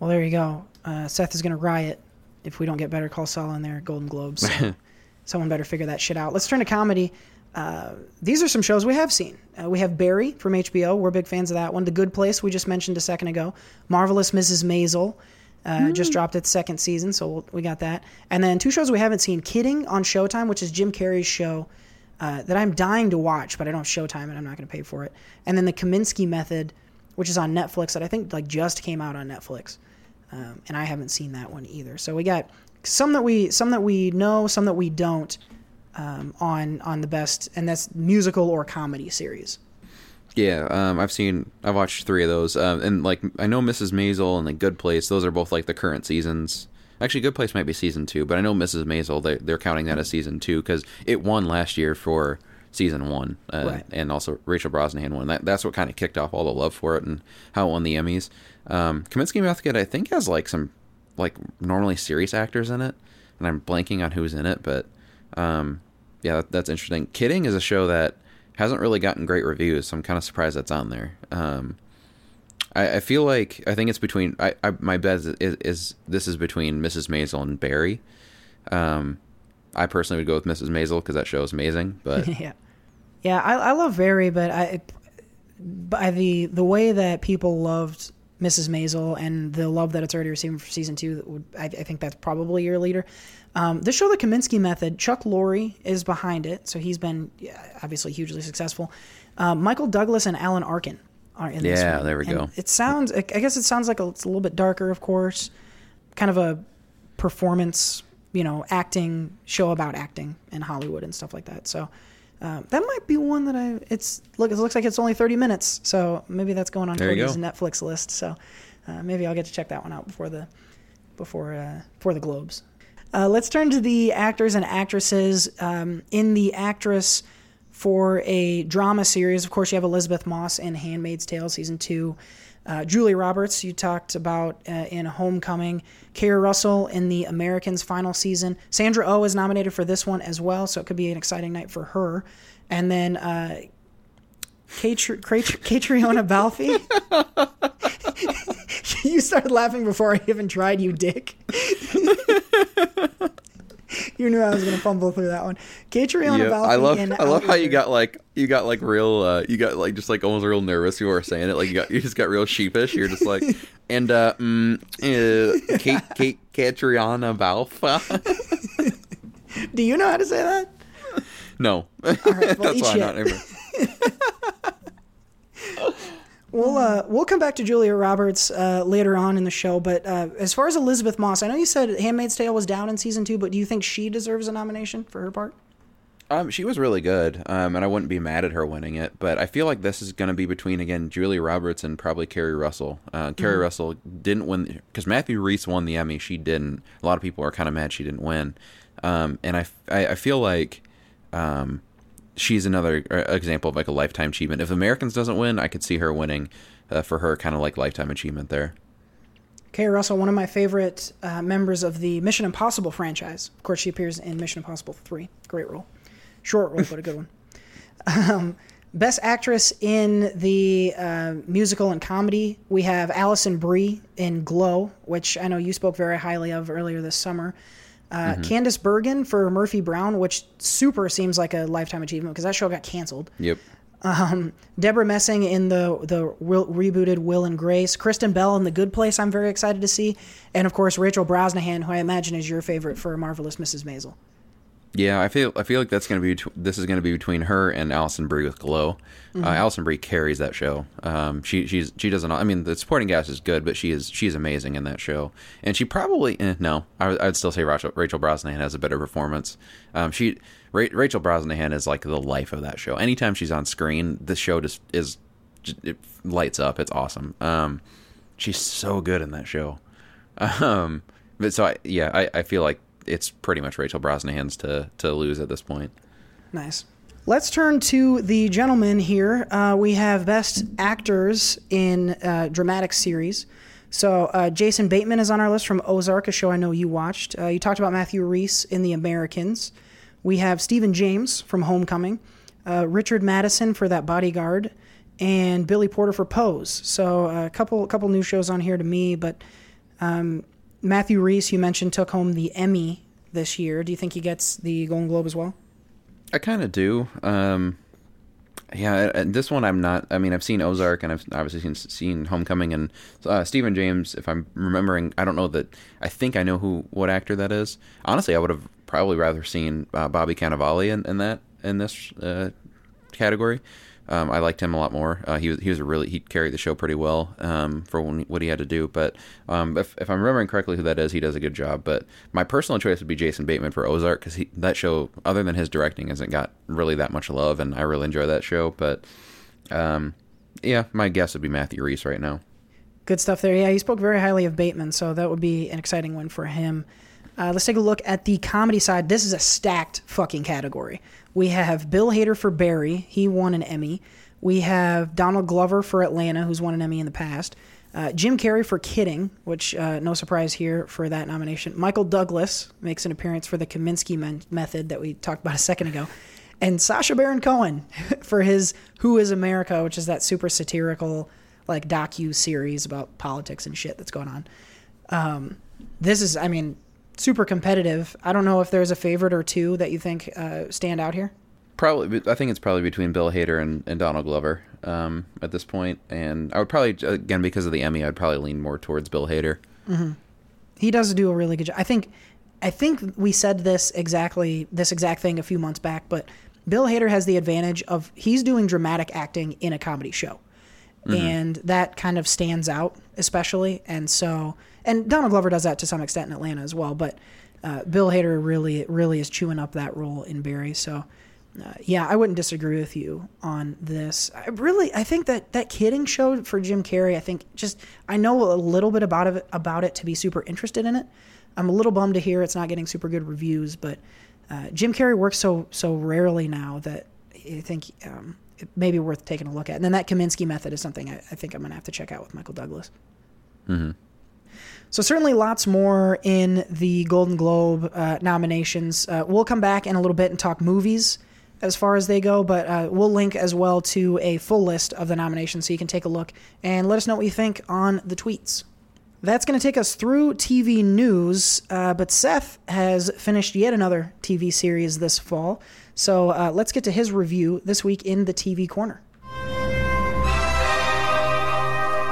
Well, there you go. Uh, Seth is going to riot if we don't get Better Call Saul in there Golden Globes. So someone better figure that shit out. Let's turn to comedy. Uh, these are some shows we have seen. Uh, we have Barry from HBO. We're big fans of that one. The Good Place we just mentioned a second ago. Marvelous Mrs. Maisel uh, just dropped its second season, so we'll, we got that. And then two shows we haven't seen: Kidding on Showtime, which is Jim Carrey's show uh, that I'm dying to watch, but I don't have Showtime and I'm not going to pay for it. And then the Kominsky Method, which is on Netflix, that I think like just came out on Netflix um, and I haven't seen that one either. So we got some that we some that we know, some that we don't um, on on the best, and that's musical or comedy series. Yeah, um, I've seen, I've watched three of those, um, and like I know Mrs. Maisel and like Good Place. Those are both like the current seasons. Actually, Good Place might be season two, but I know Mrs. Maisel. They, they're counting that as season two because it won last year for season one, uh, Right. and also Rachel Brosnahan won. That that's what kind of kicked off all the love for it and how it won the Emmys. Um, Kominsky Method, I think, has like some like normally serious actors in it, and I'm blanking on who's in it, but um, yeah, that, that's interesting. Kidding is a show that hasn't really gotten great reviews, so I'm kind of surprised that's on there. Um, I, I feel like I think it's between. I, I my bet is, is, is this is between Mrs. Maisel and Barry. Um, I personally would go with Mrs. Maisel because that show is amazing, but yeah, yeah, I, I love Barry, but I by the the way that people loved Mrs. Maisel and the love that it's already receiving for season two, that would, I, I think that's probably your leader. Um, this show, The Kominsky Method, Chuck Lorre is behind it, so he's been obviously hugely successful. Um, Michael Douglas and Alan Arkin are in this. Yeah, one. there we And go. It sounds, I guess it sounds like a, it's a little bit darker, of course, kind of a performance, you know, acting show about acting in Hollywood and stuff like that. So um, that might be one that I. It's look. It looks like it's only thirty minutes, so maybe that's going on There Cody's. Netflix list. So uh, maybe I'll get to check that one out before the before uh, before the Globes. Uh, let's turn to the actors and actresses um, in the actress for a drama series. Of course, you have Elisabeth Moss in *Handmaid's Tale* season two. Uh, Julia Roberts, you talked about uh, in Homecoming. Keri Russell in the Americans final season. Sandra O oh is nominated for this one as well, so it could be an exciting night for her. And then uh, Catriona Balfe. you started laughing before I even tried, you dick. you knew I was going to fumble through that one. Catriona Yeah, Balfe I love I love how you got like you got like real uh you got like just like almost real nervous you were saying it. Like you got you just got real sheepish. You're just like and uh mm, uh Kate Kate Catriona Balfa Do you know how to say that? no. Right, well, that's why I'm not We'll uh, we'll come back to Julia Roberts uh, later on in the show, but uh, as far as Elisabeth Moss, I know you said *Handmaid's Tale* was down in season two, but do you think she deserves a nomination for her part? Um, she was really good, um, and I wouldn't be mad at her winning it. But I feel like this is going to be between again Julia Roberts and probably Keri Russell. Uh, Keri Russell didn't win because Matthew Rhys won the Emmy. She didn't. A lot of people are kind of mad she didn't win, um, and I, I, I feel like um, she's another uh, example of like a lifetime achievement. If Americans doesn't win, I could see her winning uh, for her kind of like lifetime achievement there. Kay Russell, one of my favorite uh, members of the Mission Impossible franchise. Of course, she appears in Mission Impossible 3. Great role. Short role, but a good one. Um, best actress in the uh, musical and comedy, we have Alison Brie in Glow, which I know you spoke very highly of earlier this summer. Uh, Candice Bergen for Murphy Brown, which super seems like a lifetime achievement because that show got canceled. Yep. Deborah Messing in the the re- rebooted Will and Grace, Kristen Bell in The Good Place. I'm very excited to see, and of course Rachel Brosnahan, who I imagine is your favorite for Marvelous Mrs. Maisel. Yeah, I feel I feel like that's going to be this is going to be between her and Alison Brie with Glow. Uh, Alison Brie carries that show. Um, she she's she doesn't. I mean, the supporting cast is good, but she is she's amazing in that show. And she probably eh, no, I, would- I would still say Rachel, Rachel Brosnahan has a better performance. Um, she Ra- Rachel Brosnahan is like the life of that show. Anytime she's on screen, the show just is it lights up. It's awesome. Um, she's so good in that show. Um, but so I, yeah, I, I feel like it's pretty much Rachel Brosnahan's to to lose at this point. Nice. Let's turn to the gentlemen here. Uh, we have best actors in uh, dramatic series. So uh, Jason Bateman is on our list from Ozark, a show I know you watched. Uh, you talked about Matthew Rhys in The Americans. We have Stephan James from Homecoming, uh, Richard Madison for That Bodyguard, and Billy Porter for Pose. So a couple couple new shows on here to me, but um, Matthew Rhys, you mentioned, took home the Emmy this year. Do you think he gets the Golden Globe as well? I kind of do. Um, yeah, this one I'm not. I mean, I've seen Ozark and I've obviously seen, seen Homecoming and uh, Stephan James. If I'm remembering, I don't know that. I think I know who what actor that is. Honestly, I would have probably rather seen uh, Bobby Cannavale in, in that in this uh, category. Um, I liked him a lot more. Uh, he was he was really he carried the show pretty well um, for when, what he had to do. But um, if, if I'm remembering correctly, who that is, he does a good job. But my personal choice would be Jason Bateman for Ozark because that show, other than his directing, hasn't got really that much love, and I really enjoy that show. But um, yeah, my guess would be Matthew Rhys right now. Good stuff there. Yeah, he spoke very highly of Bateman, so that would be an exciting one for him. Uh, let's take a look at the comedy side. This is a stacked fucking category. We have Bill Hader for Barry. He won an Emmy. We have Donald Glover for Atlanta, who's won an Emmy in the past. Uh, Jim Carrey for Kidding, which uh, no surprise here for that nomination. Michael Douglas makes an appearance for the Kominsky men- method that we talked about a second ago. And Sacha Baron Cohen for his Who is America, which is that super satirical like docu series about politics and shit that's going on. Um, this is, I mean, super competitive. I don't know if there's a favorite or two that you think uh, stand out here. Probably, I think it's probably between Bill Hader and, and Donald Glover um, at this point. And I would probably, again, because of the Emmy, I'd probably lean more towards Bill Hader. He does do a really good job. I think, I think we said this exactly, this exact thing a few months back, but Bill Hader has the advantage of he's doing dramatic acting in a comedy show. And that kind of stands out, especially. And so, and Donald Glover does that to some extent in Atlanta as well. But uh, Bill Hader really, really is chewing up that role in Barry. So, uh, yeah, I wouldn't disagree with you on this. I really, I think that that kidding show for Jim Carrey. I think just I know a little bit about it about it to be super interested in it. I'm a little bummed to hear it's not getting super good reviews, but uh, Jim Carrey works so so rarely now that I think um, it may be worth taking a look at. And then that Kominsky method is something I, I think I'm going to have to check out with Michael Douglas. So certainly lots more in the Golden Globe uh, nominations. Uh, we'll come back in a little bit and talk movies as far as they go, but uh, we'll link as well to a full list of the nominations so you can take a look and let us know what you think on the tweets. That's going to take us through TV news, uh, but Seth has finished yet another TV series this fall. So uh, let's get to his review this week in the TV corner.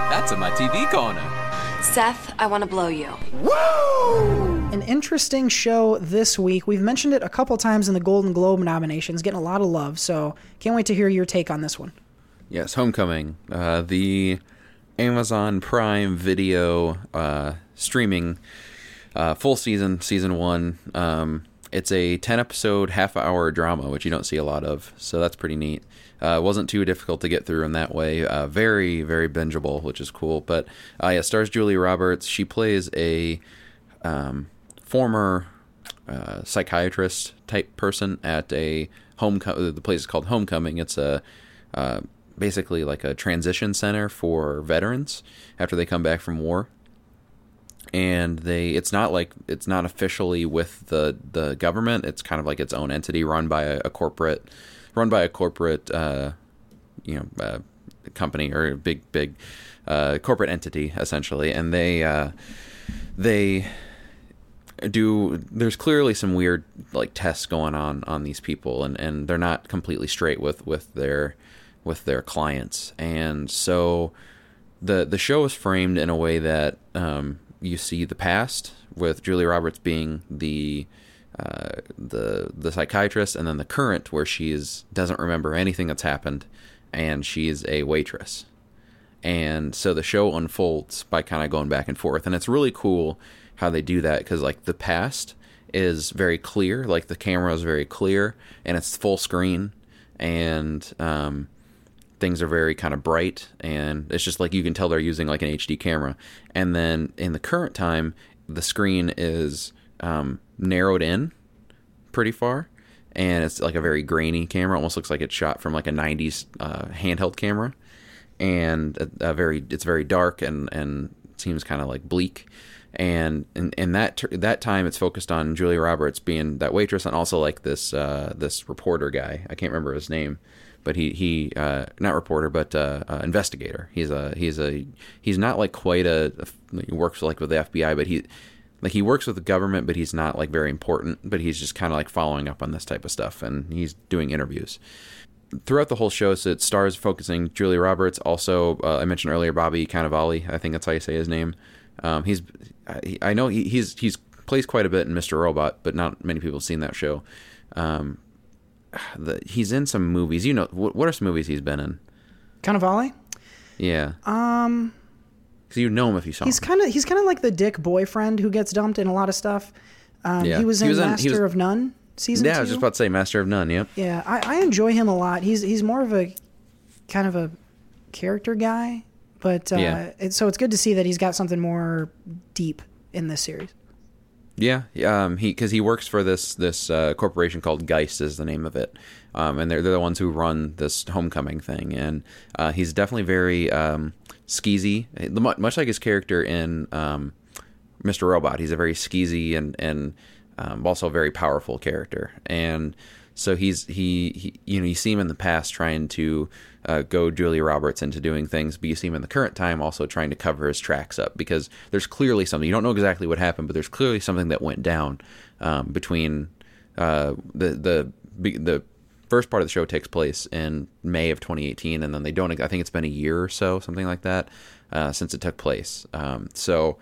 That's in my TV corner. Seth, I want to blow you. An interesting show this week. We've mentioned it a couple times in the Golden Globe nominations, getting a lot of love. So can't wait to hear your take on this one. Yes, Homecoming, uh, the Amazon Prime Video uh, streaming uh, full season, season one. Um, it's a ten episode, half hour drama, which you don't see a lot of, so that's pretty neat. Uh, wasn't too difficult to get through in that way. Uh, very, very bingeable, which is cool. But uh, yeah, stars Julia Roberts. She plays a um, former uh, psychiatrist type person at a homecoming. The place is called Homecoming. It's a uh, basically like a transition center for veterans after they come back from war. And they, it's not like it's not officially with the the government. It's kind of like its own entity, run by a, a corporate, run by a corporate, uh, you know, uh, company or a big big uh, corporate entity essentially. And they uh, they do there's clearly some weird like tests going on on these people and and they're not completely straight with with their with their clients and so the the show is framed in a way that um, you see the past with Julie Roberts being the the the psychiatrist and then the current where she is doesn't remember anything that's happened and she's a waitress. And so the show unfolds by kind of going back and forth. And it's really cool how they do that because like the past is very clear like the camera is very clear and it's full screen. And um, things are very kind of bright and it's just like you can tell they're using like an hd camera. And then in the current time the screen is um, narrowed in pretty far. And it's like a very grainy camera. Almost looks like it's shot from like a 90s uh, handheld camera. And a, a very it's very dark and and seems kind of like bleak. And in, that ter- that time it's focused on Julia Roberts being that waitress and also like this uh, this reporter guy. I can't remember his name but he he uh, not reporter but uh, uh, investigator. He's a he's a he's not like quite a, a he works like with the FBI but he like he works with the government but he's not like very important but he's just kind of like following up on this type of stuff and he's doing interviews throughout the whole show, so it stars focusing Julia Roberts. Also, uh, I mentioned earlier Bobby Cannavale. I think that's how you say his name. Um, he's I, I know he, he's he's plays quite a bit in Mr. Robot, but not many people have seen that show. Um, the, he's in some movies. You know, what, what are some movies he's been in? Cannavale? Yeah. Um, because you know him if you saw He's him. kind of he's kind of like the dick boyfriend who gets dumped in a lot of stuff. Um, Yeah. He was He in was in- he Master was- of None season yeah, two. I was just about to say Master of None. Yep. Yeah, I, I enjoy him a lot. He's he's more of a kind of a character guy, but uh, Yeah. it's, so it's good to see that he's got something more deep in this series. Yeah, um, he because he works for this this uh, corporation called Geist is the name of it, um, and they're they're the ones who run this homecoming thing, and uh, he's definitely very um, skeezy, much like his character in um, Mr. Robot. He's a very skeezy and and um, also very powerful character, and so he's he, he you know you see him in the past trying to uh, go Julia Roberts into doing things, but you see him in the current time also trying to cover his tracks up because there's clearly something you don't know exactly what happened, but there's clearly something that went down um, between uh, the the the first part of the show takes place in May of 2018, and then they don't. I think it's been a year or so, something like that, uh, since it took place. Um, so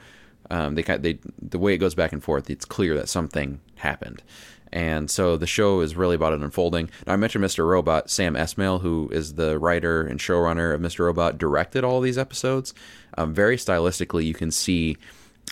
um, they they the way it goes back and forth, it's clear that something happened. And so the show is really about it unfolding. Now I mentioned Mr. Robot, Sam Esmail, who is the writer and showrunner of Mr. Robot, directed all these episodes. Um, very stylistically, you can see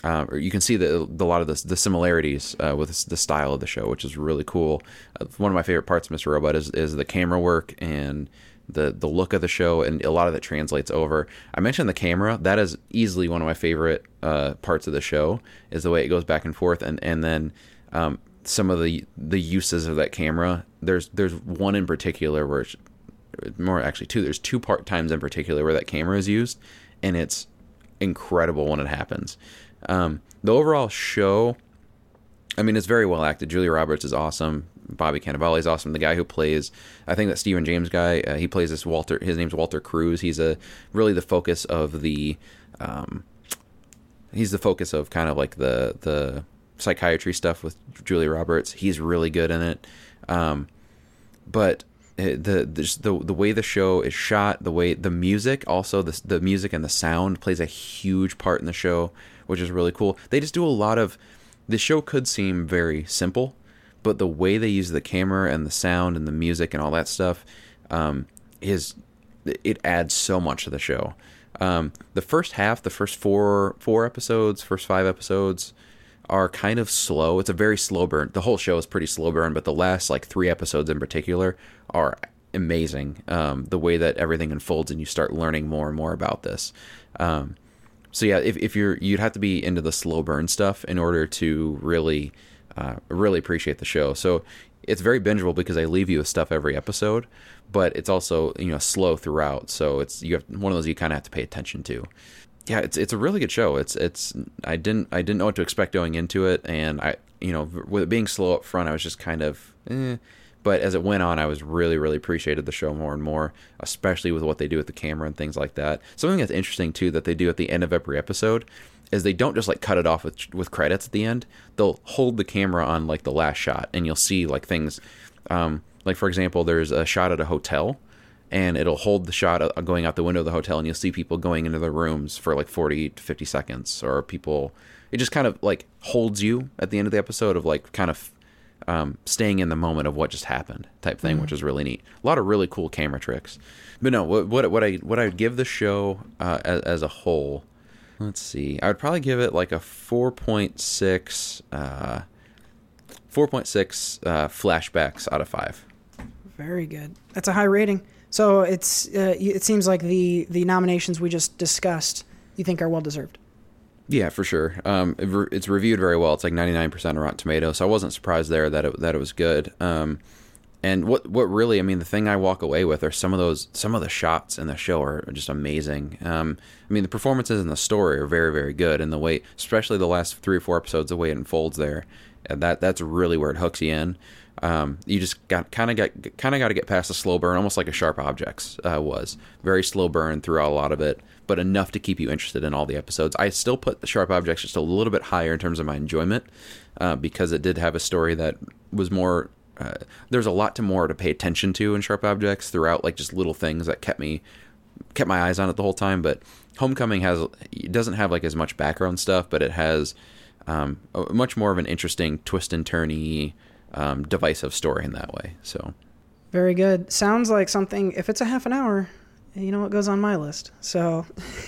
uh, or you can see the, the a lot of the, the similarities uh, with the style of the show, which is really cool. Uh, one of my favorite parts of Mr. Robot is, is the camera work and the the look of the show, and a lot of that translates over. I mentioned the camera; that is easily one of my favorite uh, parts of the show. Is the way it goes back and forth, and and then um, some of the the uses of that camera. There's there's one in particular where it's, more actually two. There's two part times in particular where that camera is used, and it's incredible when it happens. Um, the overall show, I mean, it's very well acted. Julia Roberts is awesome. Bobby Cannavale is awesome. The guy who plays, I think that Stephan James guy, uh, he plays this Walter. His name's Walter Cruz. He's a really the focus of the. Um, he's the focus of kind of like the the psychiatry stuff with Julia Roberts. He's really good in it. Um, but the the, the the way the show is shot, the way the music, also the the music and the sound plays a huge part in the show, which is really cool. They just do a lot of. The show could seem very simple, but the way they use the camera and the sound and the music and all that stuff um, is it adds so much to the show. Um, the first half, the first four four episodes, first five episodes are kind of slow. It's a very slow burn. The whole show is pretty slow burn, but the last like three episodes in particular are amazing. Um, the way that everything unfolds and you start learning more and more about this. Um, so yeah, if, if you're you'd have to be into the slow burn stuff in order to really uh, really appreciate the show. So it's very bingeable because I leave you with stuff every episode, but it's also you know slow throughout. So it's you have one of those you kind of have to pay attention to. Yeah, it's it's a really good show. It's it's I didn't I didn't know what to expect going into it, and I you know with it being slow up front, I was just kind of. Eh. But as it went on, I was really, really appreciated the show more and more, especially with what they do with the camera and things like that. Something that's interesting too that they do at the end of every episode is they don't just like cut it off with with credits at the end. They'll hold the camera on like the last shot, and you'll see like things. Um, like for example, there's a shot at a hotel, and it'll hold the shot of going out the window of the hotel, and you'll see people going into their rooms for like 40 to 50 seconds, or people. It just kind of like holds you at the end of the episode of like kind of um, staying in the moment of what just happened type thing, which is really neat. A lot of really cool camera tricks. But no, what what, what I what I would give the show uh, as, as a whole, let's see, I would probably give it like a four point six, uh, four point six uh, flashbacks out of five. Very good. That's a high rating. So it's uh, it seems like the the nominations we just discussed you think are well deserved. Yeah, for sure. Um, it re- it's reviewed very well. It's like 99% on Rotten Tomatoes, so I wasn't surprised there that it, that it was good. Um, and what what really, I mean, the thing I walk away with are some of those some of the shots in the show are just amazing. Um, I mean, the performances and the story are very very good, and the way, especially the last three or four episodes, the way it unfolds there, and that that's really where it hooks you in. Um, you just got kind of got kind of got to get past the slow burn, almost like a Sharp Objects uh, was. Very slow burn throughout a lot of it, but enough to keep you interested in all the episodes. I still put the Sharp Objects just a little bit higher in terms of my enjoyment uh, because it did have a story that was more. Uh, there's a lot to more to pay attention to in Sharp Objects throughout, like just little things that kept me kept my eyes on it the whole time. But Homecoming has it doesn't have like as much background stuff, but it has um, a, much more of an interesting twist and turny, um, divisive story in that way. So Very good. Sounds like something. If it's a half an hour, you know what goes on my list. So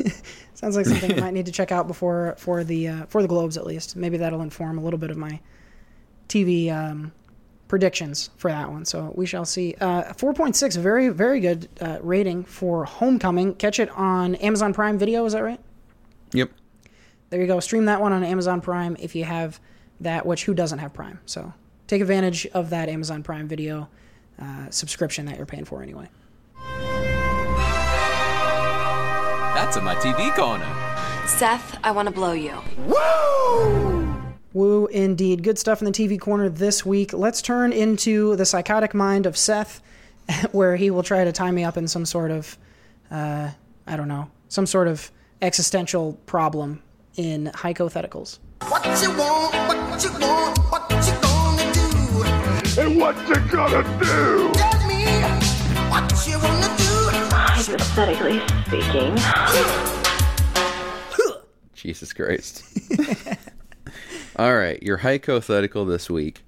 sounds like something I might need to check out before for the uh, for the Globes at least. Maybe that'll inform a little bit of my TV um, predictions for that one. So we shall see. Uh, Four point six, very very good uh, rating for Homecoming. Catch it on Amazon Prime Video. Is that right? yep, There you go. Stream that one on Amazon Prime if you have that. Which who doesn't have Prime? So take advantage of that Amazon Prime Video uh, subscription that you're paying for anyway. That's in my TV corner. Seth, I want to blow you. Woo, Woo, indeed. Good stuff in the TV corner this week. Let's turn into the psychotic mind of Seth, where he will try to tie me up in some sort of, uh, I don't know, some sort of existential problem in hypotheticals. What you want, what you want, what you gonna do? And what you gonna do? Tell me what you wanna do. Hypothetically speaking. Jesus Christ. All right, your hypothetical this week.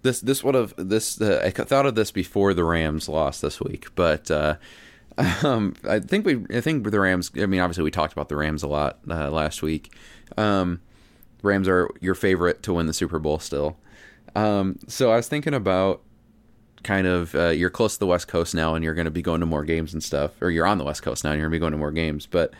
This this would have this uh, I thought of this before the Rams lost this week, but uh, um, I think we I think the Rams. I mean, obviously we talked about the Rams a lot uh, last week. Um, Rams are your favorite to win the Super Bowl still. Um, so I was thinking about kind of uh, you're close to the West Coast now, and you're going to be going to more games and stuff, or you're on the West Coast now, and you're going to be going to more games. But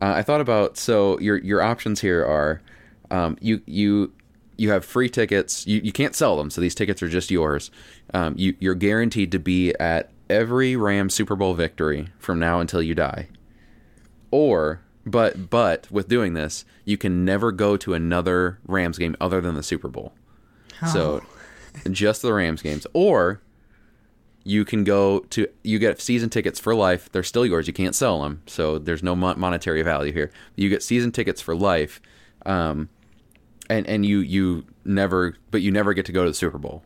uh, I thought about so your your options here are um, you you you have free tickets. You, you can't sell them, so these tickets are just yours. Um, you you're guaranteed to be at every Ram Super Bowl victory from now until you die. Or but but with doing this, you can never go to another Rams game other than the Super Bowl. So just the Rams games. Or you can go to you get season tickets for life. They're still yours. You can't sell them, so there's no monetary value here. You get season tickets for life, um, and and you you never, but you never get to go to the Super Bowl.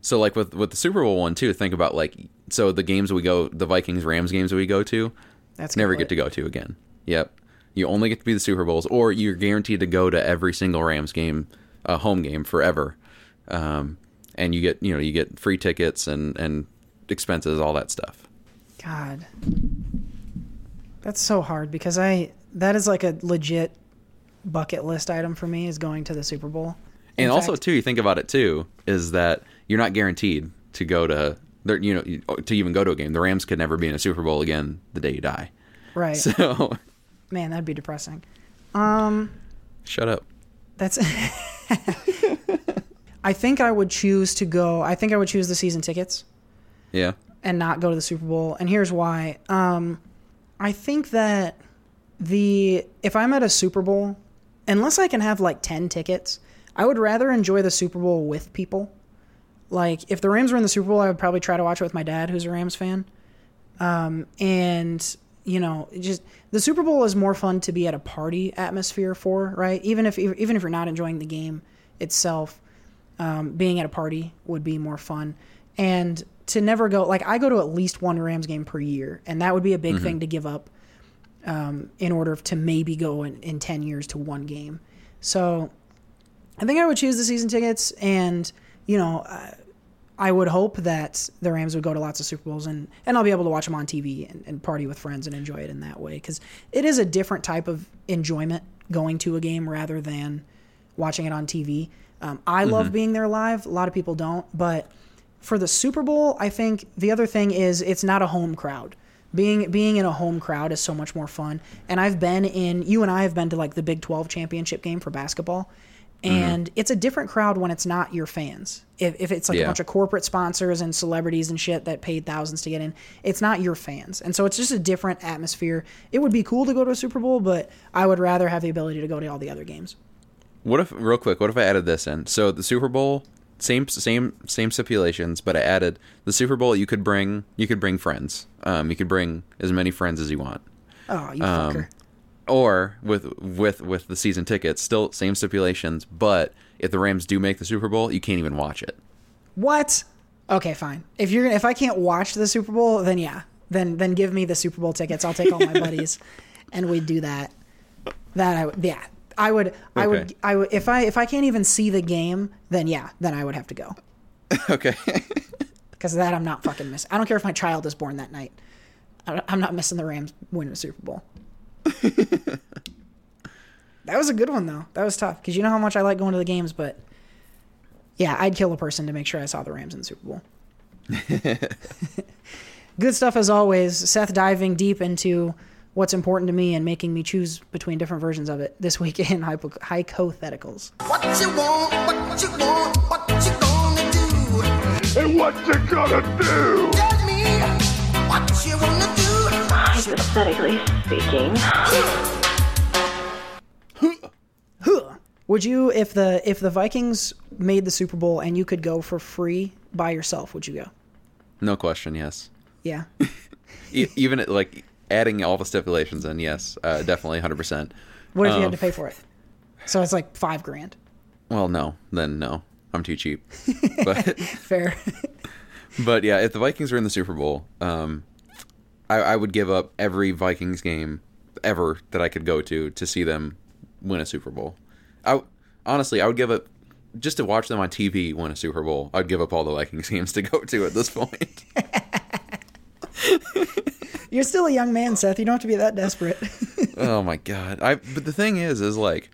So like with with the Super Bowl one too, think about like so the games we go, the Vikings Rams games we go to, That's never get to go to again. Yep, you only get to be the Super Bowls, or you're guaranteed to go to every single Rams game, uh, home game forever, um, and you get you know you get free tickets and and expenses, all that stuff. God, that's so hard because I that is like a legit bucket list item for me is going to the Super Bowl. In And also too, you think about it too, is that you're not guaranteed to go to there, you know, to even go to a game. The Rams could never be in a Super Bowl again the day you die. right? So Man, that'd be depressing. Um, shut up. That's. I think I would choose to go. I think I would choose the season tickets Yeah. and not go to the Super Bowl. And here's why. Um, I think that the if I'm at a Super Bowl, unless I can have like ten tickets, I would rather enjoy the Super Bowl with people. Like if the Rams were in the Super Bowl, I would probably try to watch it with my dad, who's a Rams fan. Um, and you know, just the Super Bowl is more fun to be at a party atmosphere for, right? Even if even if you're not enjoying the game itself, um, being at a party would be more fun. And to never go, like I go to at least one Rams game per year, and that would be a big thing to give up um, in order to maybe go in, in 10 years to one game. So I think I would choose the season tickets, and, you know, uh, I would hope that the Rams would go to lots of Super Bowls, and, and I'll be able to watch them on TV and, and party with friends and enjoy it in that way. Because it is a different type of enjoyment going to a game rather than watching it on TV. Um, I love being there live. A lot of people don't, but for the Super Bowl, I think the other thing is it's not a home crowd. Being being in a home crowd is so much more fun. And I've been in you and I have been to like the Big 12 championship game for basketball. And it's a different crowd when it's not your fans. If, if it's like a bunch of corporate sponsors and celebrities and shit that paid thousands to get in, it's not your fans. And so it's just a different atmosphere. It would be cool to go to a Super Bowl, but I would rather have the ability to go to all the other games. What if real quick? What if I added this in? So the Super Bowl, same same same stipulations, but I added the Super Bowl. You could bring you could bring friends. Um, you could bring as many friends as you want. Oh, you Um, fucker. Or with with with the season tickets, still same stipulations. But if the Rams do make the Super Bowl, you can't even watch it. What? Okay, fine. If you're if I can't watch the Super Bowl, then yeah, then then give me the Super Bowl tickets. I'll take all my buddies, and we'd do that. That I would, yeah, I would, I would, I would. If I if I can't even see the game, then yeah, then I would have to go okay. because that I'm not fucking missing. I don't care if my child is born that night. I'm not missing the Rams winning the Super Bowl. that was a good one though. That was tough because you know how much I like going to the games, but yeah, I'd kill a person to make sure I saw the Rams in the Super Bowl. good stuff as always. Seth diving deep into what's important to me and making me choose between different versions of it this week in hypo- hypotheticals. What you want, what you want, what you gonna do? And what you gonna do? Tell me what you wanna do. Hypothetically speaking. Would you, if the if the Vikings made the Super Bowl and you could go for free by yourself, would you go? No question. Yes. Yeah. E- even at, like adding all the stipulations in, yes, uh, definitely, hundred percent. What if you Um, had to pay for it? So it's like five grand. Well, no, then no, I'm too cheap. But Fair. but yeah, if the Vikings were in the Super Bowl, um, I, I would give up every Vikings game ever that I could go to to see them win a Super Bowl. I honestly, I would give up just to watch them on TV win a Super Bowl. I'd give up all the Vikings games to go to at this point. You're still a young man, Seth. You don't have to be that desperate. oh my god! I but the thing is, is like,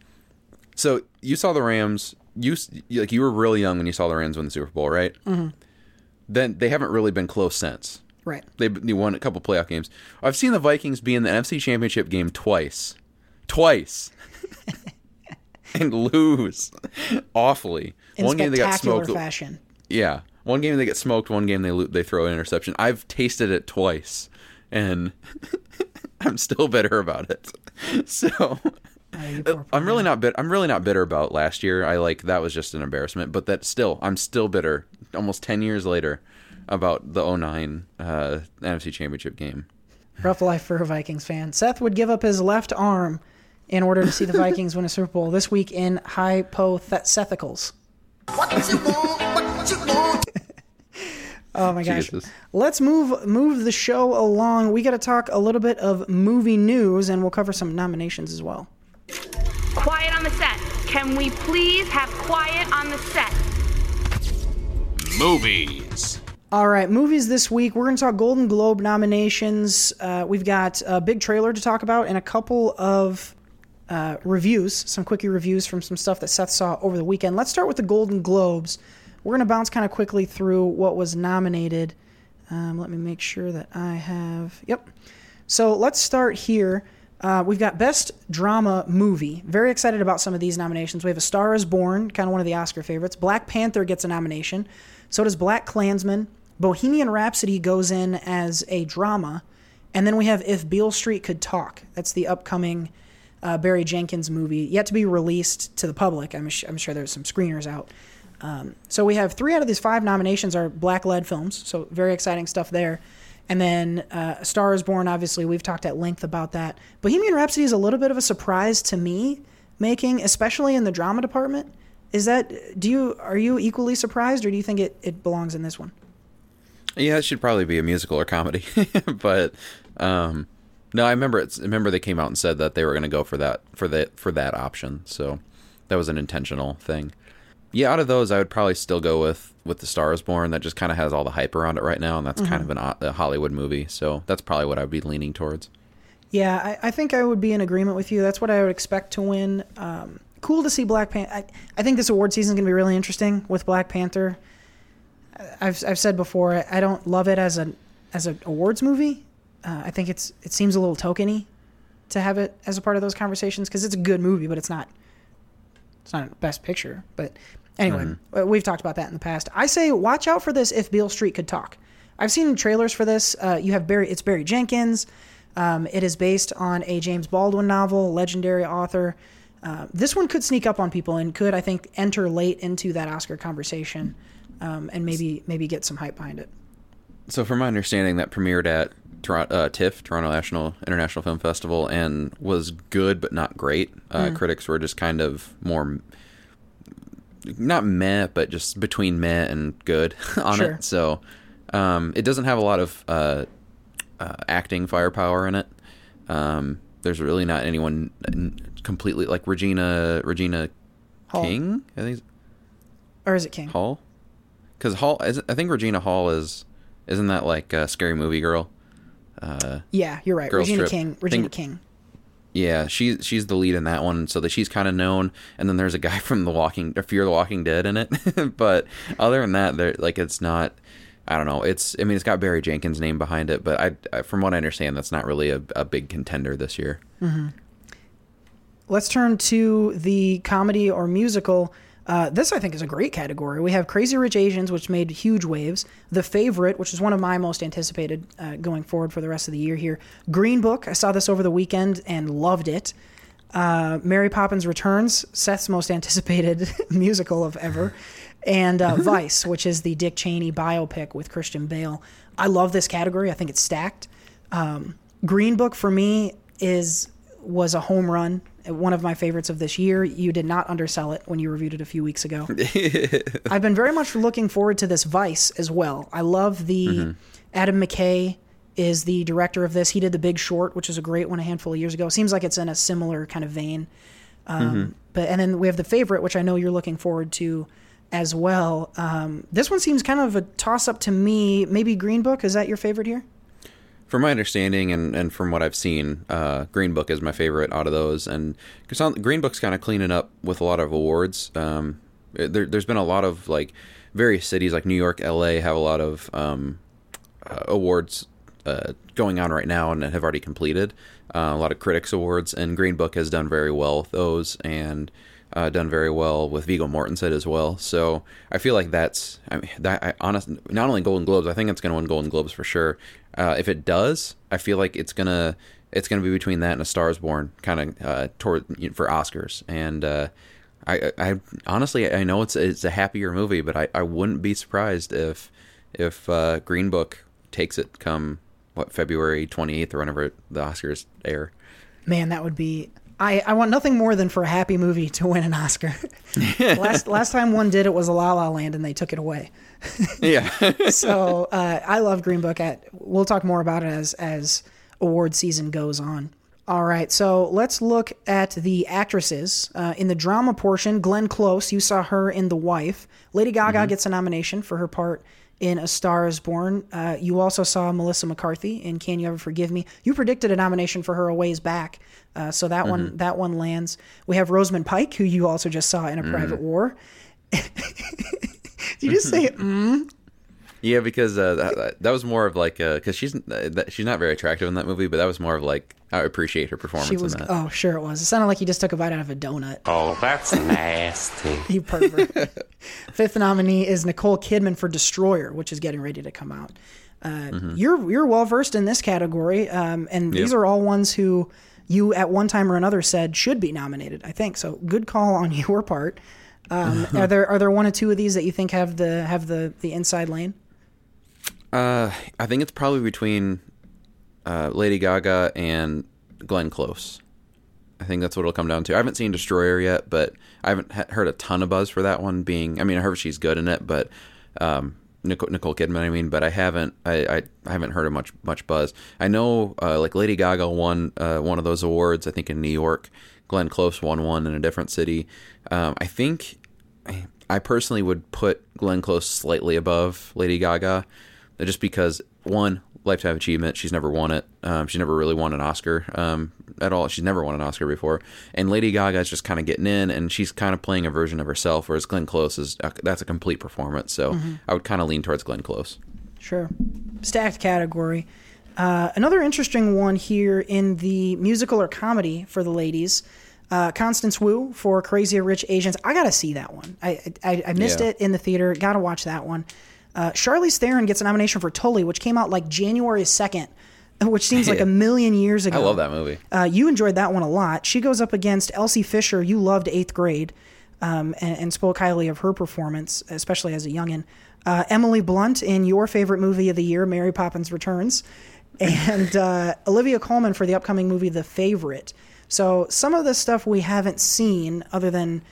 so you saw the Rams. You like you were really young when you saw the Rams win the Super Bowl, right? Mm-hmm. Then they haven't really been close since. Right. They they won a couple playoff games. I've seen the Vikings be in the NFC Championship game twice, twice, and lose awfully. In one game they got smoked. fashion. Yeah, one game they get smoked, one game they lo- they throw an interception. I've tasted it twice, and I'm still bitter about it. So oh, uh, I'm really not bit. I'm really not bitter about last year. I like that was just an embarrassment, but that still, I'm still bitter. Almost ten years later, about the 09 uh, NFC Championship game. Rough life for a Vikings fan. Seth would give up his left arm in order to see the Vikings win a Super Bowl this week in hypotheticals. What you want, what you want. Oh my gosh. Jesus. Let's move move the show along. We got to talk a little bit of movie news and we'll cover some nominations as well. Quiet on the set. Can we please have quiet on the set? Movies. All right, movies this week. We're going to talk Golden Globe nominations. Uh, we've got a big trailer to talk about and a couple of uh, reviews, some quickie reviews from some stuff that Seth saw over the weekend. Let's start with the Golden Globes. We're going to bounce kind of quickly through what was nominated. Um, let me make sure that I have. Yep. So let's start here. Uh, we've got Best Drama Movie. Very excited about some of these nominations. We have A Star is Born, kind of one of the Oscar favorites. Black Panther gets a nomination. So does Black Klansman. Bohemian Rhapsody goes in as a drama. And then we have If Beale Street Could Talk. That's the upcoming uh, Barry Jenkins movie, yet to be released to the public. I'm, sh- I'm sure there's some screeners out. Um, so we have three out of these five nominations are black led films. So very exciting stuff there. And then uh, Star is Born, obviously, we've talked at length about that. Bohemian Rhapsody is a little bit of a surprise to me, making, especially in the drama department. Is that, do you, are you equally surprised or do you think it, it belongs in this one? Yeah, it should probably be a musical or comedy, but um, no, I remember it's. Remember they came out and said that they were going to go for that for that for that option. So that was an intentional thing. Yeah, out of those, I would probably still go with with the Star is Born. That just kind of has all the hype around it right now, and that's kind of an, a Hollywood movie. So that's probably what I'd be leaning towards. Yeah, I, I think I would be in agreement with you. That's what I would expect to win. Um, cool to see Black Panther. I, I think this award season is going to be really interesting with Black Panther. I've I've said before, I don't love it as an as an awards movie. Uh, I think it's it seems a little tokeny to have it as a part of those conversations because it's a good movie, but it's not it's not a best picture. But anyway, uh, we've talked about that in the past. I say watch out for this if Beale Street could talk. I've seen trailers for this. Uh, you have Barry. It's Barry Jenkins. Um, it is based on a James Baldwin novel, legendary author. Uh, this one could sneak up on people and could, I think, enter late into that Oscar conversation, um, and maybe maybe get some hype behind it. So, from my understanding, that premiered at Toronto, uh, TIFF, Toronto National International Film Festival, and was good but not great. Uh, Critics were just kind of more not meh, but just between meh and good on Sure. it. So, um, it doesn't have a lot of uh, uh, acting firepower in it. Um, there's really not anyone completely like Regina Regina Hall. King. I think Or is it King? Hall, because Hall. I think Regina Hall is. Isn't that like a scary movie girl? Uh, Yeah, you're right. Regina Trip. King. Regina Think- King. yeah, she's she's the lead in that one, so that she's kind of known. And then there's a guy from The Walking, Fear the Walking Dead in it. but other than that, there like it's not. I don't know. It's I mean it's got Barry Jenkins' name behind it, but I, I from what I understand, that's not really a, a big contender this year. Let's turn to the comedy or musical. Uh, this, I think, is a great category. We have Crazy Rich Asians, which made huge waves. The Favorite, which is one of my most anticipated uh, going forward for the rest of the year here. Green Book, I saw this over the weekend and loved it. Uh, Mary Poppins Returns, Seth's most anticipated musical of ever. And uh, Vice, which is the Dick Cheney biopic with Christian Bale. I love this category. I think it's stacked. Um, Green Book for me is was a home run, one of my favorites of this year. You did not undersell it when you reviewed it a few weeks ago. I've been very much looking forward to this Vice as well. I love the Adam McKay is the director of this. He did The Big Short, which is a great one a handful of years ago. Seems like it's in a similar kind of vein. Um, But and then we have the favorite, which I know you're looking forward to as well. Um, this one seems kind of a toss up to me. Maybe Green Book is that your favorite here? From my understanding and, and from what I've seen, uh, Green Book is my favorite out of those. And cause Green Book's kind of cleaning up with a lot of awards. Um, there, there's been a lot of like various cities like New York, LA have a lot of um, uh, awards uh, going on right now and have already completed. Uh, a lot of critics awards, and Green Book has done very well with those. And uh, done very well with Viggo Mortensen as well. So I feel like that's I mean that I honest not only Golden Globes. I think it's going to win Golden Globes for sure. Uh, if it does, I feel like it's gonna it's gonna be between that and A Star Is Born, kind of uh, toward for Oscars. And uh, I, I honestly I know it's it's a happier movie, but I, I wouldn't be surprised if if uh, Green Book takes it come what February twenty eighth or whenever the Oscars air. Man, that would be. I, I want nothing more than for a happy movie to win an Oscar. last last time one did it was a La La Land, and they took it away. yeah. so uh, I love Green Book. At we'll talk more about it as as award season goes on. All right, so let's look at the actresses uh, in the drama portion. Glenn Close, you saw her in The Wife. Lady Gaga Mm-hmm. gets a nomination for her part in A Star Is Born. Uh, you also saw Melissa McCarthy in Can You Ever Forgive Me? You predicted a nomination for her a ways back, uh, so that one Mhm. that one lands. We have Rosamund Pike, who you also just saw in A Mhm. Private War. Did you just say mm? Yeah, because uh, that, that was more of like because she's uh, that, she's not very attractive in that movie, but that was more of like I appreciate her performance She was. in that. Oh, sure it was. It sounded like you just took a bite out of a donut. Oh, that's nasty. You pervert. Fifth nominee is Nicole Kidman for Destroyer, which is getting ready to come out. Uh, Mhm. You're you're well versed in this category, um, and these are all ones who you at one time or another said should be nominated. I think so. Good call on your part. Um, are there are there one or two of these that you think have the have the the inside lane? Uh, I think it's probably between uh, Lady Gaga and Glenn Close. I think that's what it'll come down to. I haven't seen Destroyer yet, but I haven't ha- heard a ton of buzz for that one. Being, I mean, I heard she's good in it, but um, Nicole, Nicole Kidman, I mean, but I haven't, I, I, haven't heard of much much buzz. I know, uh, like Lady Gaga won uh, one of those awards, I think in New York. Glenn Close won one in a different city. Um, I think I- personally would put Glenn Close slightly above Lady Gaga, just because one lifetime achievement. She's never won it. Um, she's never really won an Oscar um, at all. She's never won an Oscar before. And Lady Gaga is just kind of getting in, and she's kind of playing a version of herself. Whereas Glenn Close is uh, that's a complete performance. So Mhm. I would kind of lean towards Glenn Close. Sure. Stacked category. Uh, another interesting one here in the musical or comedy for the ladies. Uh, Constance Wu for Crazy Rich Asians. I gotta see that one. I I, I missed Yeah. it in the theater. Gotta watch that one. Uh, Charlize Theron gets a nomination for Tully, which came out like January second, which seems like a million years ago. I love that movie. Uh, you enjoyed that one a lot. She goes up against Elsie Fisher. You loved Eighth Grade, um, and, and spoke highly of her performance, especially as a youngin. Uh, Emily Blunt in your favorite movie of the year, Mary Poppins Returns, and uh, Olivia Colman for the upcoming movie The Favorite. So some of the stuff we haven't seen, other than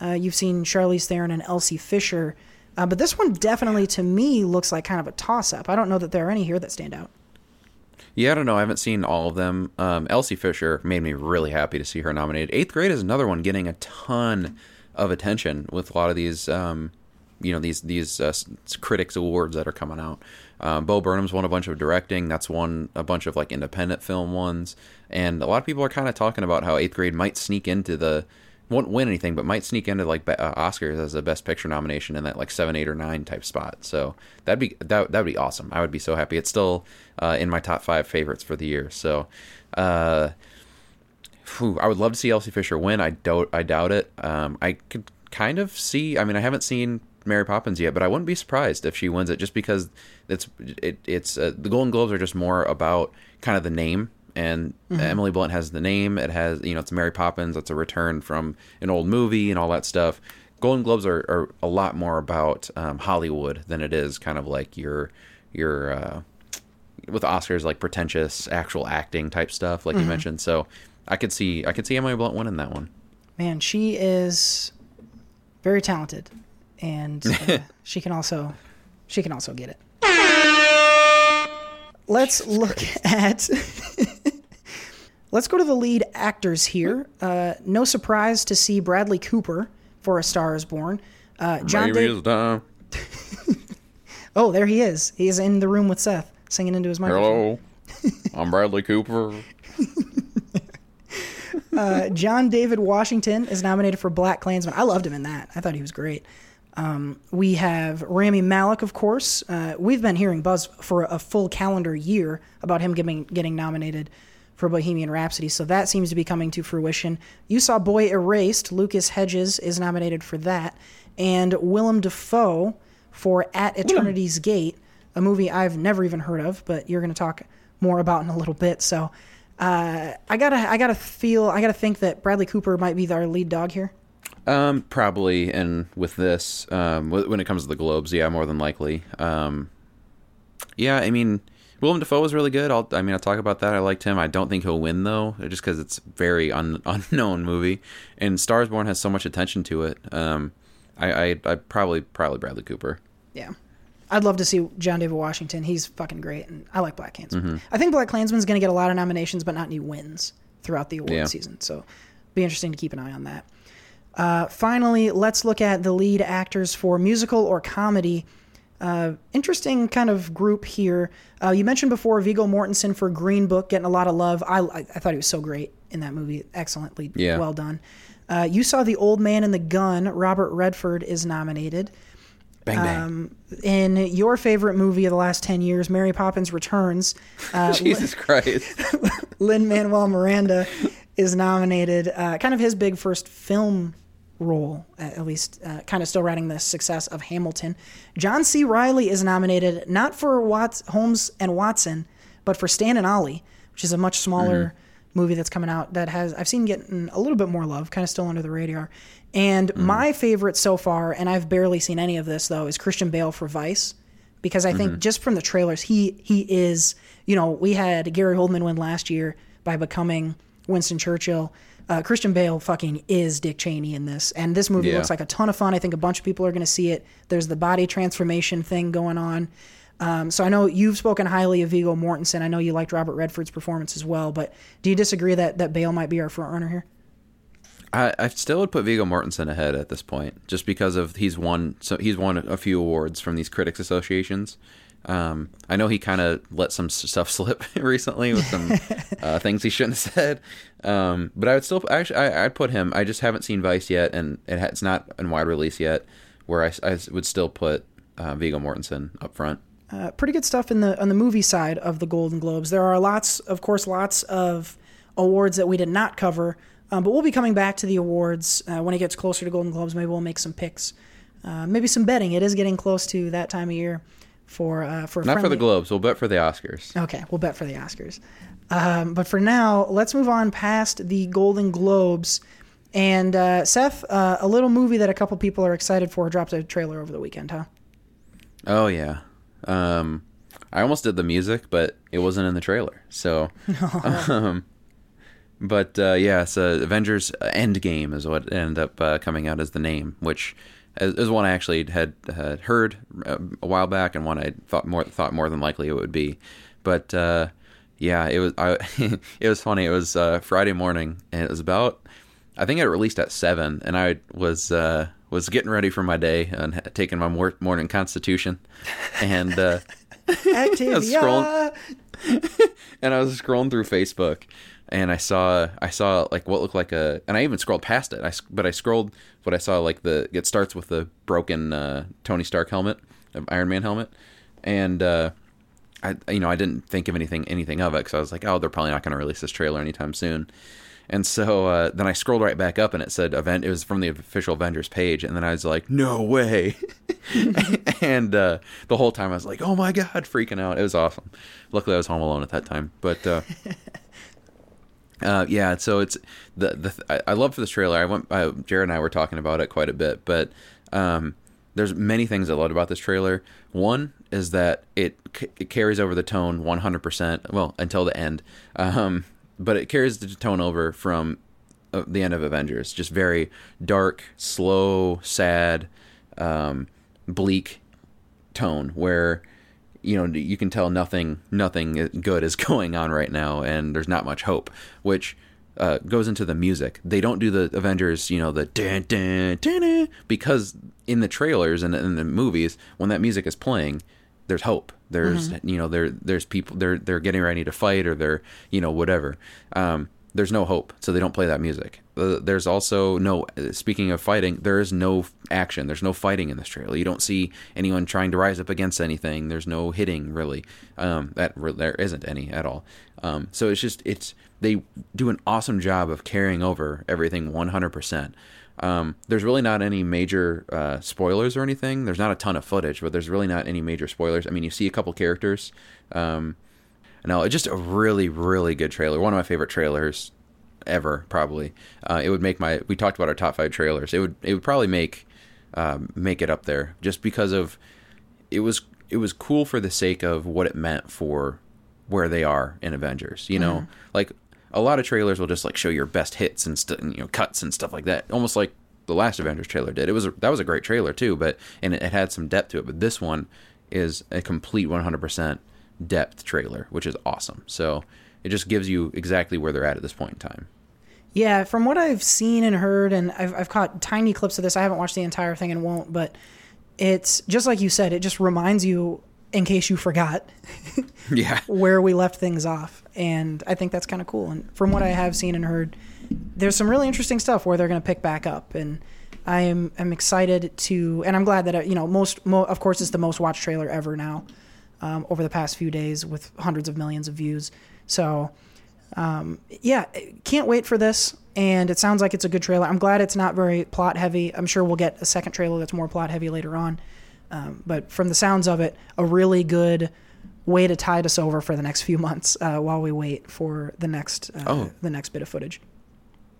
uh, you've seen Charlize Theron and Elsie Fisher. Uh, but this one definitely, to me, looks like kind of a toss-up. I don't know that there are any here that stand out. Yeah, I don't know. I haven't seen all of them. Um, Elsie Fisher made me really happy to see her nominated. Eighth Grade is another one getting a ton of attention with a lot of these, um, you know, these these uh, critics awards that are coming out. Um, Bo Burnham's won a bunch of directing. That's won a bunch of like independent film ones, and a lot of people are kind of talking about how Eighth Grade might sneak into the won't win anything, but might sneak into like uh, Oscars as a Best Picture nomination in that like seven, eight, or nine type spot. So that'd be that that'd be awesome. I would be so happy. It's still uh, in my top five favorites for the year. So. Uh, Whew, I would love to see Elsie Fisher win. I doubt. I doubt it. Um, I could kind of see. I mean, I haven't seen Mary Poppins yet, but I wouldn't be surprised if she wins it, just because it's it, it's uh, the Golden Globes are just more about kind of the name. And Mhm. Emily Blunt has the name. It has you know it's Mary Poppins. It's a return from an old movie and all that stuff. Golden Globes are, are a lot more about um, Hollywood than it is kind of like your your uh, with Oscars like pretentious actual acting type stuff like you Mhm. mentioned. So I could see I could see Emily Blunt winning that one. Man, she is very talented, and uh, she can also she can also get it. Let's look at. Let's go to the lead actors here. Uh, no surprise to see Bradley Cooper for A Star Is Born. Uh, John Maybe Da-. Oh, there he is. He is in the room with Seth, singing into his microphone. Hello, I'm Bradley Cooper. uh, John David Washington is nominated for Black Klansman. I loved him in that. I thought he was great. Um, we have Rami Malek, of course. Uh, we've been hearing buzz for a full calendar year about him getting getting nominated for Bohemian Rhapsody. So that seems to be coming to fruition. You saw Boy Erased. Lucas Hedges is nominated for that. And Willem Dafoe for At Eternity's Gate, a movie I've never even heard of, but you're going to talk more about in a little bit. So uh, I gotta, I gotta feel, I gotta think that Bradley Cooper might be our lead dog here. Um, probably, and with this, um, when it comes to the Globes, yeah, more than likely. Um, yeah, I mean, Willem Dafoe was really good. I'll, I mean, I'll talk about that. I liked him. I don't think he'll win though, just because it's very un, unknown movie, and Stars Born has so much attention to it. Um, I, I, I probably, probably Bradley Cooper. Yeah. I'd love to see John David Washington. He's fucking great, and I like Black Klansman. Mhm. I think Black Klansman's going to get a lot of nominations, but not any wins throughout the award Yeah. season. So, be interesting to keep an eye on that. Uh, finally, let's look at the lead actors for musical or comedy. Uh, interesting kind of group here. Uh, you mentioned before Viggo Mortensen for Green Book getting a lot of love. I, I, thought he was so great in that movie. Excellently Yeah. well done. Uh, you saw The Old Man and the Gun. Robert Redford is nominated. Bang bang. Um, in your favorite movie of the last 10 years, Mary Poppins Returns, uh, Jesus Christ. Lin Manuel Miranda is nominated. Uh, kind of his big first film role, at least, uh, kind of still riding the success of Hamilton. John C. Reilly is nominated not for Watts, Holmes and Watson, but for Stan and Ollie, which is a much smaller movie that's coming out that has I've seen getting a little bit more love, kind of still under the radar. And my favorite so far, and I've barely seen any of this though, is Christian Bale for Vice because I think Mhm. just from the trailers, he he is. You know, we had Gary Oldman win last year by becoming Winston Churchill. Uh, Christian Bale fucking is Dick Cheney in this, and this movie Yeah. looks like a ton of fun. I think a bunch of people are going to see it. There's the body transformation thing going on. Um, so I know you've spoken highly of Viggo Mortensen. I know you liked Robert Redford's performance as well, but do you disagree that that Bale might be our front runner here? I, I still would put Viggo Mortensen ahead at this point, just because of he's won so he's won a few awards from these critics associations. Um, I know he kind of let some stuff slip recently with some uh, things he shouldn't have said, um, but I would still actually I, I'd put him. I just haven't seen Vice yet, and it ha- it's not in wide release yet. Where I, I would still put uh, Viggo Mortensen up front. uh, pretty good stuff in the on the movie side of the Golden Globes. There are lots, of course, lots of awards that we did not cover, um, but we'll be coming back to the awards uh, when it gets closer to Golden Globes. Maybe we'll make some picks, uh, maybe some betting. It is getting close to that time of year for uh, for Not for the Globes. We'll bet for the Oscars. Okay, we'll bet for the Oscars. Um, but for now, let's move on past the Golden Globes. And uh, Seth, uh, a little movie that a couple people are excited for dropped a trailer over the weekend, huh? Oh yeah. Um, I almost did the music, but it wasn't in the trailer. So, um, but uh, yeah, so Avengers Endgame is what ended up uh, coming out as the name, which is, one I actually had, had heard uh, a while back, and one I thought more thought more than likely it would be. But uh, yeah, it was I, it was funny. It was uh, Friday morning, and it was about I think it released at seven, and I was uh, was getting ready for my day and taking my mor- morning constitution, and uh, Activia. and I was scrolling through Facebook, and I saw I saw like what looked like a, and I even scrolled past it. I but I scrolled what I saw like the it starts with the broken uh, Tony Stark helmet, Iron Man helmet, and uh, I you know I didn't think of anything anything of it because I was like oh they're probably not going to release this trailer anytime soon. And so uh, then I scrolled right back up and it said event. It was from the official Avengers page, and then I was like, "No way!" and uh, the whole time I was like, "Oh my god!" freaking out. It was awesome. Luckily, I was home alone at that time. But uh, uh, yeah, so it's the the I, I love for this trailer. I went. Uh, Jared and I were talking about it quite a bit, but um, there's many things I loved about this trailer. One is that it, c- it carries over the tone 100%. Well, until the end. Um, but it carries the tone over from uh, the end of Avengers. Just very dark, slow, sad, um, bleak tone where you know you can tell nothing nothing good is going on right now and there's not much hope which uh, goes into the music. They don't do the avengers you know the dun, dun, dun, because in the trailers and in the movies when that music is playing there's hope. There's Mhm. you know there there's people they're they're getting ready to fight or they're you know whatever. Um there's no hope, so they don't play that music. Uh, there's also no. Speaking of fighting, there is no action. There's no fighting in this trailer. You don't see anyone trying to rise up against anything. There's no hitting really. Um, that there isn't any at all. Um, so it's just it's they do an awesome job of carrying over everything 100. percent um, there's really not any major uh, spoilers or anything. There's not a ton of footage, but there's really not any major spoilers. I mean, you see a couple characters. Um, no, it's just a really, really good trailer. One of my favorite trailers ever, probably. Uh, it would make my. We talked about our top five trailers. It would. It would probably make um, make it up there just because of it was. It was cool for the sake of what it meant for where they are in Avengers. You know, Mm-hmm. like a lot of trailers will just like show your best hits and st- you know cuts and stuff like that, almost like the last Avengers trailer did. It was a, that was a great trailer too, but and it, it had some depth to it. But this one is a complete 100% depth trailer, which is awesome. So it just gives you exactly where they're at at this point in time. Yeah, from what I've seen and heard, and I've, I've caught tiny clips of this. I haven't watched the entire thing and won't, but it's just like you said, it just reminds you, in case you forgot, Yeah. where we left things off. And I think that's kind of cool. And from what I have seen and heard, there's some really interesting stuff where they're going to pick back up. And I am I'm excited to, and I'm glad that, uh, you know, most, mo- of course, it's the most watched trailer ever now um, over the past few days with hundreds of millions of views. So, um, yeah, can't wait for this. And it sounds like it's a good trailer. I'm glad it's not very plot heavy. I'm sure we'll get a second trailer that's more plot heavy later on. Um, but from the sounds of it, a really good way to tide us over for the next few months uh, while we wait for the next uh, Oh. the next bit of footage.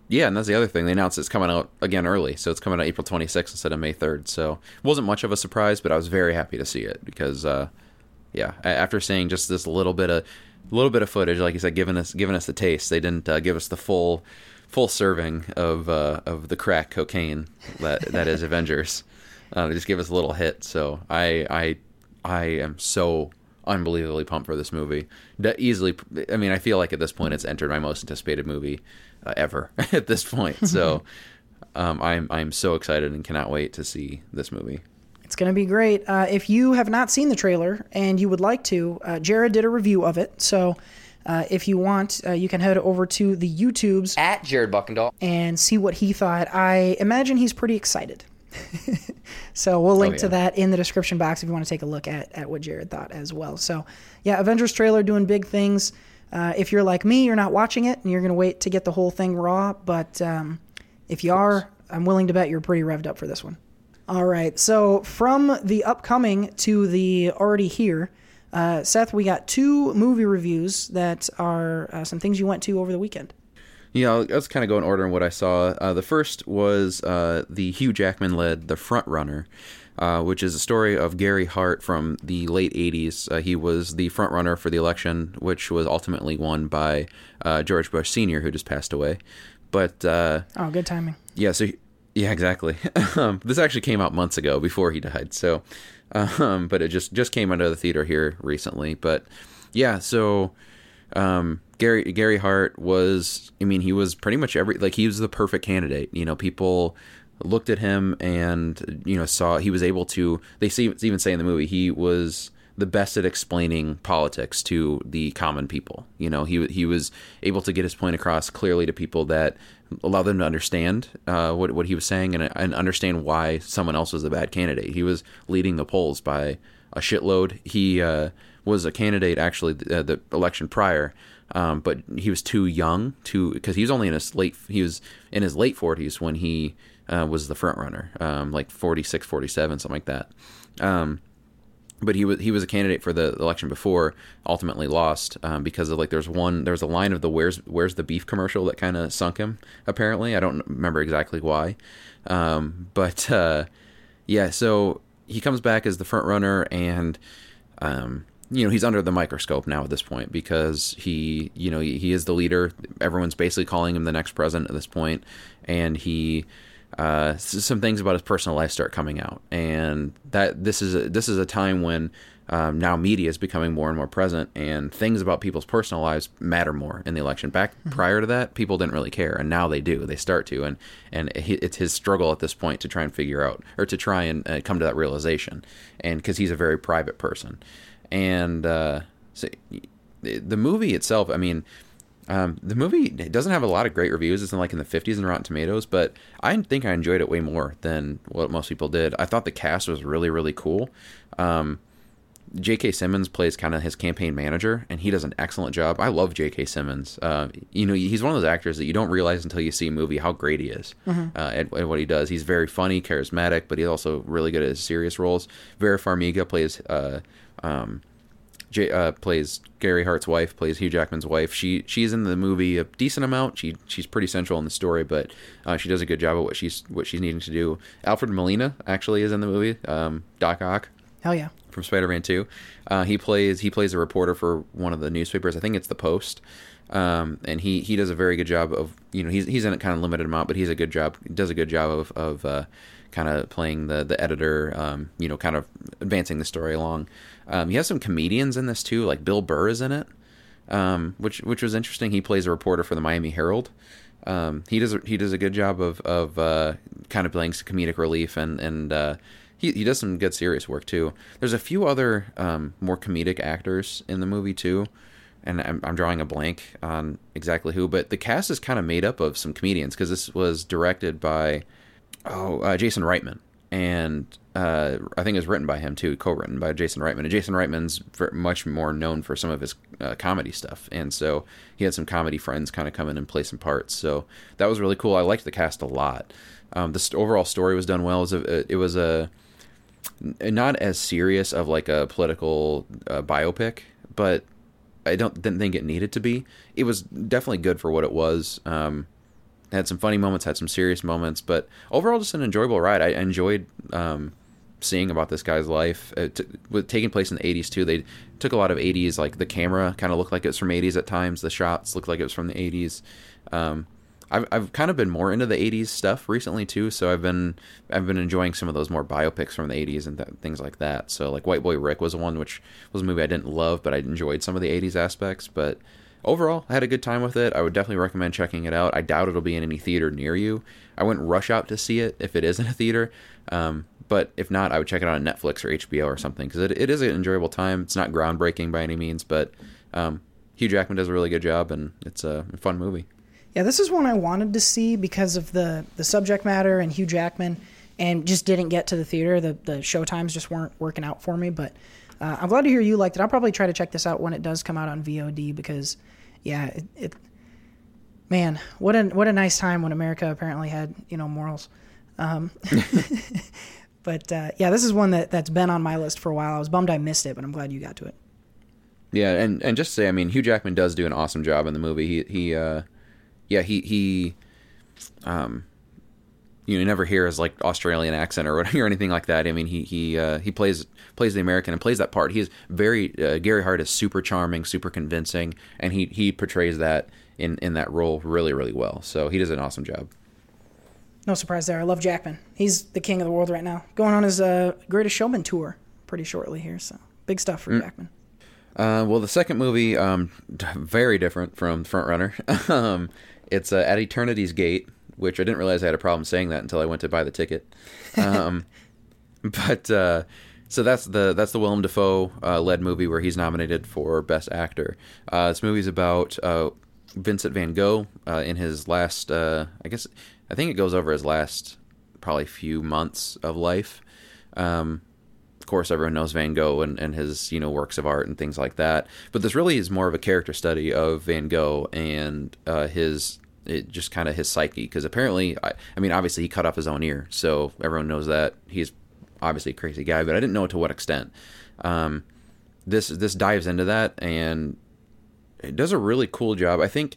Yeah, and that's the other thing. They announced it's coming out again early, so it's coming out April 26th instead of May 3rd. So it wasn't much of a surprise, but I was very happy to see it because, uh, yeah, after seeing just this little bit of little bit of footage, like you said, giving us giving us the taste, they didn't uh, give us the full full serving of uh, of the crack cocaine that that is Avengers. Uh, they just give us a little hit. So I I I am so unbelievably pumped for this movie. That easily, I mean, I feel like at this point it's entered my most anticipated movie uh, ever at this point. So um, I'm I'm so excited and cannot wait to see this movie. It's going to be great. Uh, if you have not seen the trailer and you would like to, uh, Jared did a review of it. So uh, if you want, uh, you can head over to the YouTubes At Jared Buckendahl. and see what he thought. I imagine he's pretty excited. so we'll link Oh, to that in the description box if you want to take a look at, at what Jared thought as well. So yeah, Avengers trailer doing big things. Uh, if you're like me, you're not watching it and you're going to wait to get the whole thing raw. But um, if you are, I'm willing to bet you're pretty revved up for this one. All right. So from the upcoming to the already here, uh, Seth, we got two movie reviews that are uh, some things you went to over the weekend. Yeah, I'll- let's kind of go in order on what I saw. Uh, the first was uh, the Hugh Jackman led The Front Runner, uh, which is a story of Gary Hart from the late 80s. Uh, he was the front runner for the election, which was ultimately won by uh, George Bush Sr., who just passed away. But uh, Oh, good timing. yeah, so yeah, exactly. um, this actually came out months ago before he died. So, um, but it just just came out of the theater here recently. But yeah, so um, Gary Gary Hart was. I mean, he was pretty much every like he was the perfect candidate. You know, people looked at him and you know saw he was able to. They see, even say in the movie he was the best at explaining politics to the common people. You know, he he was able to get his point across clearly to people that allow them to understand uh, what what he was saying and, and understand why someone else was a bad candidate. He was leading the polls by a shitload. He uh, was a candidate actually the, uh, the election prior. Um, but he was too young to because he was only in his late he was in his late 40s when he uh, was the front runner um, like 46 47 something like that um, but he was he was a candidate for the election before, ultimately lost um, because of like there's one there's a line of the where's where's the beef commercial that kind of sunk him. Apparently, I don't remember exactly why, um, but uh, yeah. So he comes back as the front runner, and um, you know he's under the microscope now at this point because he you know he is the leader. Everyone's basically calling him the next president at this point, and he uh, some things about his personal life start coming out, and that this is a, this is a time when um, now media is becoming more and more present, and things about people's personal lives matter more in the election. Back prior to that, people didn't really care, and now they do. They start to, and and it's his struggle at this point to try and figure out or to try and uh, come to that realization, and because he's a very private person, and uh, so the movie itself, I mean Um, the movie doesn't have a lot of great reviews. It's in like in the 50s in Rotten Tomatoes, but I think I enjoyed it way more than what most people did. I thought the cast was really, really cool. Um, J.K. Simmons plays kind of his campaign manager, and he does an excellent job. I love J.K. Simmons. Uh, you know, he's one of those actors that you don't realize until you see a movie how great he is Mhm. uh, at, at what he does. He's very funny, charismatic, but he's also really good at his serious roles. Vera Farmiga plays uh, um, J, uh, plays Gary Hart's wife, plays Hugh Jackman's wife. She she's in the movie a decent amount. She she's pretty central in the story, but uh, she does a good job of what she's what she's needing to do. Alfred Molina actually is in the movie. Um, Doc Ock Hell yeah. from Spider-Man Two. Uh, he plays he plays a reporter for one of the newspapers. I think it's the Post. Um, and he, he does a very good job of you know he's he's in it kind of limited amount, but he's a good job does a good job of of uh, kind of playing the the editor, um, you know, kind of advancing the story along. Um, he has some comedians in this too, like Bill Burr is in it, um, which which was interesting. He plays a reporter for the Miami Herald. Um, he does he does a good job of of uh, kind of playing some comedic relief and and uh, he he does some good serious work too. There's a few other um, more comedic actors in the movie too, and I'm, I'm drawing a blank on exactly who, but the cast is kind of made up of some comedians because this was directed by oh uh, Jason Reitman and uh, I think it was written by him too, co-written by Jason Reitman. And Jason Reitman's much more known for some of his uh, comedy stuff, and so he had some comedy friends kind of come in and play some parts. So that was really cool. I liked the cast a lot. Um, the overall story was done well. It was a, it was a not as serious of like a political uh, biopic, but I don't didn't think it needed to be. It was definitely good for what it was. Um, had some funny moments, had some serious moments, but overall just an enjoyable ride. I enjoyed um, seeing about this guy's life. It t- with taking place in the 80s too. They took a lot of 80s, like the camera kind of looked like it was from 80s at times. The shots looked like it was from the 80s. Um, I've I've kind of been more into the 80s stuff recently too, so I've been I've been enjoying some of those more biopics from the 80s and th- things like that. So like White Boy Rick was one which was a movie I didn't love, but I enjoyed some of the 80s aspects, but overall, I had a good time with it. I would definitely recommend checking it out. I doubt it'll be in any theater near you. I wouldn't rush out to see it if it is in a theater. Um, but if not, I would check it out on Netflix or HBO or something because it, it is an enjoyable time. It's not groundbreaking by any means, but um, Hugh Jackman does a really good job and it's a fun movie. Yeah, this is one I wanted to see because of the the subject matter and Hugh Jackman, and just didn't get to the theater. The the show times just weren't working out for me. But uh, I'm glad to hear you liked it. I'll probably try to check this out when it does come out on VOD because, yeah, it, it man, what a what a nice time when America apparently had you know morals. Um, but uh, yeah, this is one that that's been on my list for a while. I was bummed I missed it, but I'm glad you got to it. Yeah, and and just to say, I mean, Hugh Jackman does do an awesome job in the movie. He he, uh, yeah, he he, um, you never hear his like Australian accent or or anything like that. I mean, he he uh, he plays plays the American and plays that part. He is very uh, Gary Hart is super charming, super convincing, and he he portrays that in in that role really really well. So he does an awesome job. No surprise there. I love Jackman. He's the king of the world right now. Going on his uh, Greatest Showman tour pretty shortly here. So big stuff for Mm. Jackman. Uh, well, the second movie, um, very different from Front Runner. um, it's uh, at Eternity's Gate, which I didn't realize I had a problem saying that until I went to buy the ticket. Um, but uh, so that's the that's the Willem Dafoe uh, led movie where he's nominated for Best Actor. Uh, this movie's about uh, Vincent Van Gogh uh, in his last, uh, I guess, I think it goes over his last probably few months of life. Um, of course, everyone knows Van Gogh and, and his you know works of art and things like that. But this really is more of a character study of Van Gogh and his it just kind of his psyche because apparently, I, I mean, obviously he cut off his own ear, so everyone knows that he's obviously a crazy guy. But I didn't know to what extent. Um, this this dives into that and it does a really cool job. I think.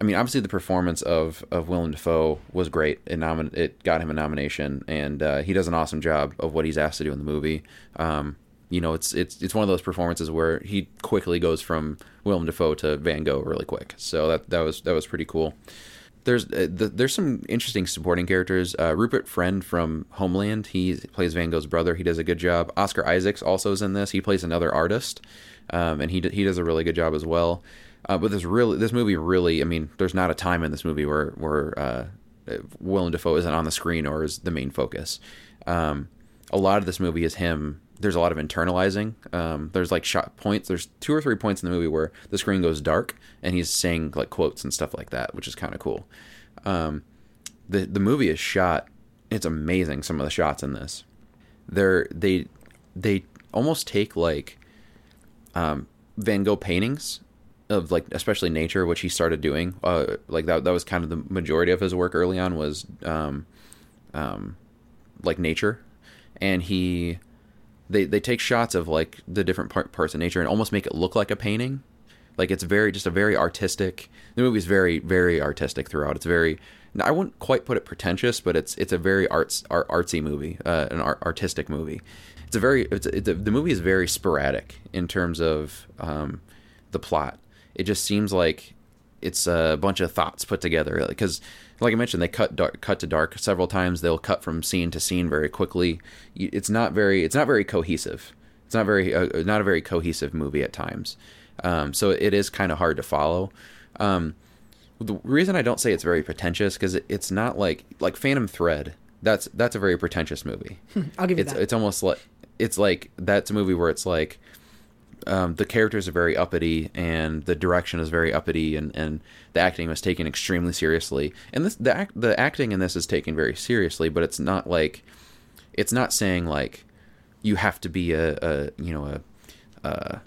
I mean, obviously the performance of of Willem Dafoe was great. It nomin- it got him a nomination, and uh, he does an awesome job of what he's asked to do in the movie. Um, you know, it's it's it's one of those performances where he quickly goes from Willem Dafoe to Van Gogh really quick. So that that was that was pretty cool. There's uh, the, there's some interesting supporting characters. Uh, Rupert Friend from Homeland, he plays Van Gogh's brother. He does a good job. Oscar Isaacs also is in this. He plays another artist, um, and he he does a really good job as well. Uh, but this really, this movie really, I mean, there's not a time in this movie where where uh, Willem Dafoe isn't on the screen or is the main focus. Um, a lot of this movie is him there's a lot of internalizing. Um, there's like shot points. There's two or three points in the movie where the screen goes dark and he's saying like quotes and stuff like that, which is kind of cool. Um, the the movie is shot. It's amazing. Some of the shots in this, they're they they almost take like um, Van Gogh paintings of like especially nature, which he started doing. Uh, like that that was kind of the majority of his work early on was um, um, like nature, and he they they take shots of like the different part, parts of nature and almost make it look like a painting. Like it's very just a very artistic. The movie's very very artistic throughout. It's very I wouldn't quite put it pretentious, but it's it's a very arts art, artsy movie, uh, an art, artistic movie. It's a very it's, it's a, the movie is very sporadic in terms of um, the plot. It just seems like it's a bunch of thoughts put together because like I mentioned, they cut dark, cut to dark several times. They'll cut from scene to scene very quickly. It's not very it's not very cohesive. It's not very uh, not a very cohesive movie at times. Um, so it is kind of hard to follow. Um, the reason I don't say it's very pretentious because it, it's not like like Phantom Thread. That's that's a very pretentious movie. I'll give you it's, that. It's almost like it's like that's a movie where it's like um, the characters are very uppity and the direction is very uppity and, and the acting was taken extremely seriously. And this the act, the acting in this is taken very seriously but it's not like it's not saying like you have to be a, a you know a, a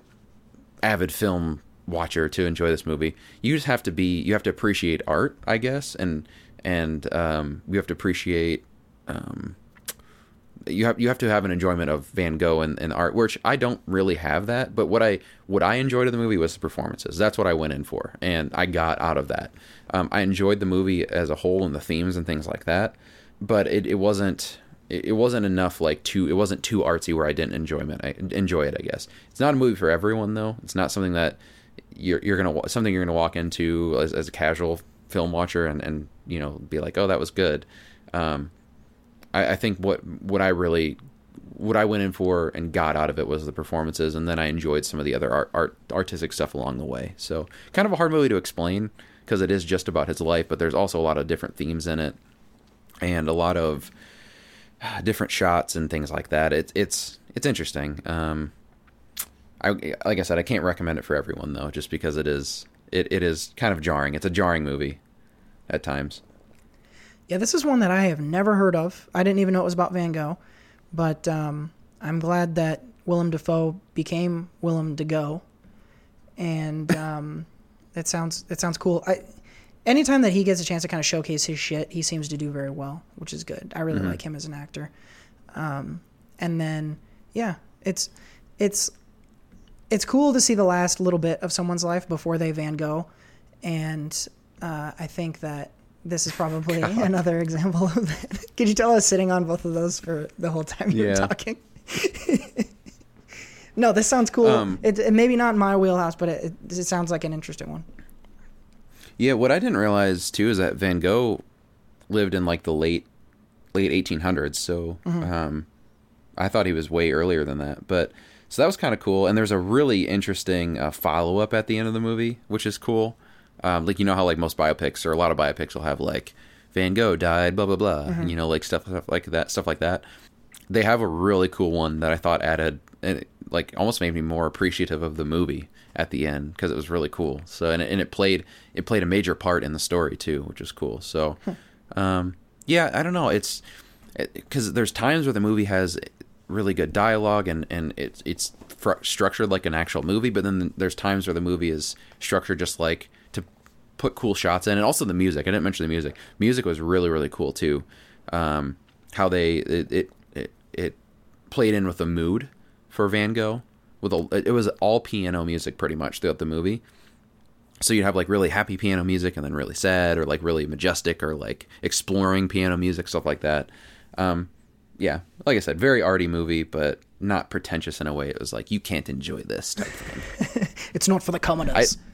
avid film watcher to enjoy this movie. You just have to be you have to appreciate art i guess and and um, you have to appreciate um, you have you have to have an enjoyment of Van Gogh and, and art, which I don't really have that. But what I what I enjoyed of the movie was the performances. That's what I went in for, and I got out of that. Um, I enjoyed the movie as a whole and the themes and things like that, but it, it wasn't it, wasn't enough like too it wasn't too artsy where I didn't enjoyment I enjoy it. I guess it's not a movie for everyone though. It's not something that you're you're gonna something you're gonna walk into as, as a casual film watcher and and you know be like oh that was good. Um, I, I think what what I really what I went in for and got out of it was the performances, and then I enjoyed some of the other art, art artistic stuff along the way. So kind of a hard movie to explain because it is just about his life, but there's also a lot of different themes in it, and a lot of different shots and things like that. It's it's it's interesting. Um, I like I said, I can't recommend it for everyone though, just because it is it, it is kind of jarring. It's a jarring movie at times. Yeah, this is one that I have never heard of. I didn't even know it was about Van Gogh, but um, I'm glad that Willem Dafoe became Willem de Go, and um, it sounds it sounds cool. I, anytime that he gets a chance to kind of showcase his shit, he seems to do very well, which is good. I really Mhm. like him as an actor. Um, and then yeah, it's it's it's cool to see the last little bit of someone's life before they Van Gogh, and uh, I think that this is probably another example of that. Could you tell I was sitting on both of those for the whole time you Yeah. were talking? no, this sounds cool. Um, it, it maybe not in my wheelhouse, but it, it, it sounds like an interesting one. Yeah, what I didn't realize too is that Van Gogh lived in like the late late 1800s. So Mhm. um, I thought he was way earlier than that. But so that was kind of cool. And there's a really interesting uh, follow up at the end of the movie, which is cool. Um, like you know how like most biopics or a lot of biopics will have like Van Gogh died, blah blah blah. Mhm. You know, like stuff, stuff like that, stuff like that. They have a really cool one that I thought added, it, like almost made me more appreciative of the movie at the end because it was really cool. So and it, and it played it played a major part in the story too, which is cool. So, um, yeah, I don't know. It's because there's times where the movie has really good dialogue and and it's it's fr- structured like an actual movie, but then there's times where the movie is structured just like put cool shots in, and also the music. I didn't mention the music. Music was really really cool too. Um, how they it, it it it played in with the mood for Van Gogh. With a, it was all piano music pretty much throughout the movie. So you'd have like really happy piano music and then really sad or like really majestic or like exploring piano music stuff like that. Um, yeah, like I said, very arty movie, but not pretentious in a way. It was like you can't enjoy this type of thing. It's not for the commoners. I,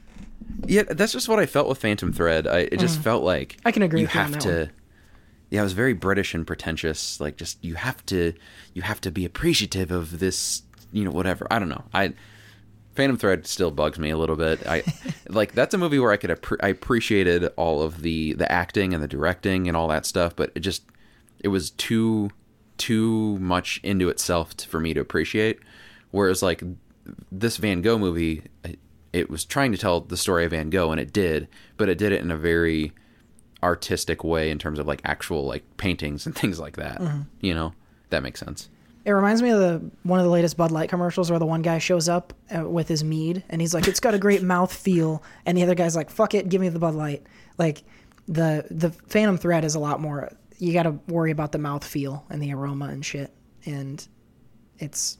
yeah, that's just what I felt with Phantom Thread. I, it just Mm. felt like I can agree You you have that to. one. Yeah, it was very British and pretentious. Like, just you have to, you have to be appreciative of this. You know, whatever. I don't know. I Phantom Thread still bugs me a little bit. I like that's a movie where I could appre- I appreciated all of the the acting and the directing and all that stuff, but it just it was too too much into itself t- for me to appreciate. Whereas like this Van Gogh movie, it- was trying to tell the story of Van Gogh, and it did, but it did it in a very artistic way in terms of like actual like paintings and things like that. Mhm. You know, that makes sense. It reminds me of the one of the latest Bud Light commercials where the one guy shows up uh, with his mead and he's like, "It's got a great mouth feel," and the other guy's like, "Fuck it, give me the Bud Light." Like the the Phantom Thread is a lot more. You got to worry about the mouth feel and the aroma and shit, and it's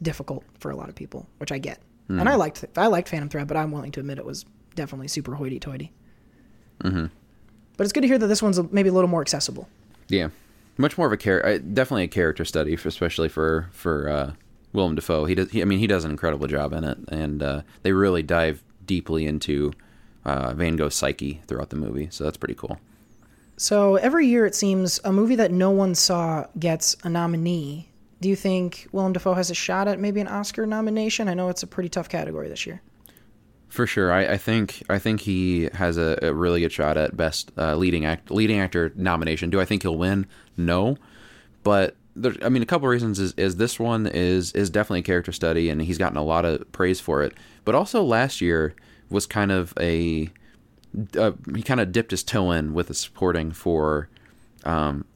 difficult for a lot of people, which I get. Hmm. And I liked I liked Phantom Thread, but I'm willing to admit it was definitely super hoity-toity. Mm-hmm. But it's good to hear that this one's maybe a little more accessible. Yeah, much more of a character, definitely a character study, for, especially for for uh, Willem Dafoe. He does. He, I mean, he does an incredible job in it, and uh, they really dive deeply into uh, Van Gogh's psyche throughout the movie. So that's pretty cool. So every year it seems a movie that no one saw gets a nominee. Do you think Willem Dafoe has a shot at maybe an Oscar nomination? I know it's a pretty tough category this year. For sure, I, I think I think he has a, a really good shot at best uh, leading act leading actor nomination. Do I think he'll win? No, but there, I mean, a couple reasons is, is this one is is definitely a character study, and he's gotten a lot of praise for it. But also last year was kind of a uh, he kind of dipped his toe in with the supporting for um,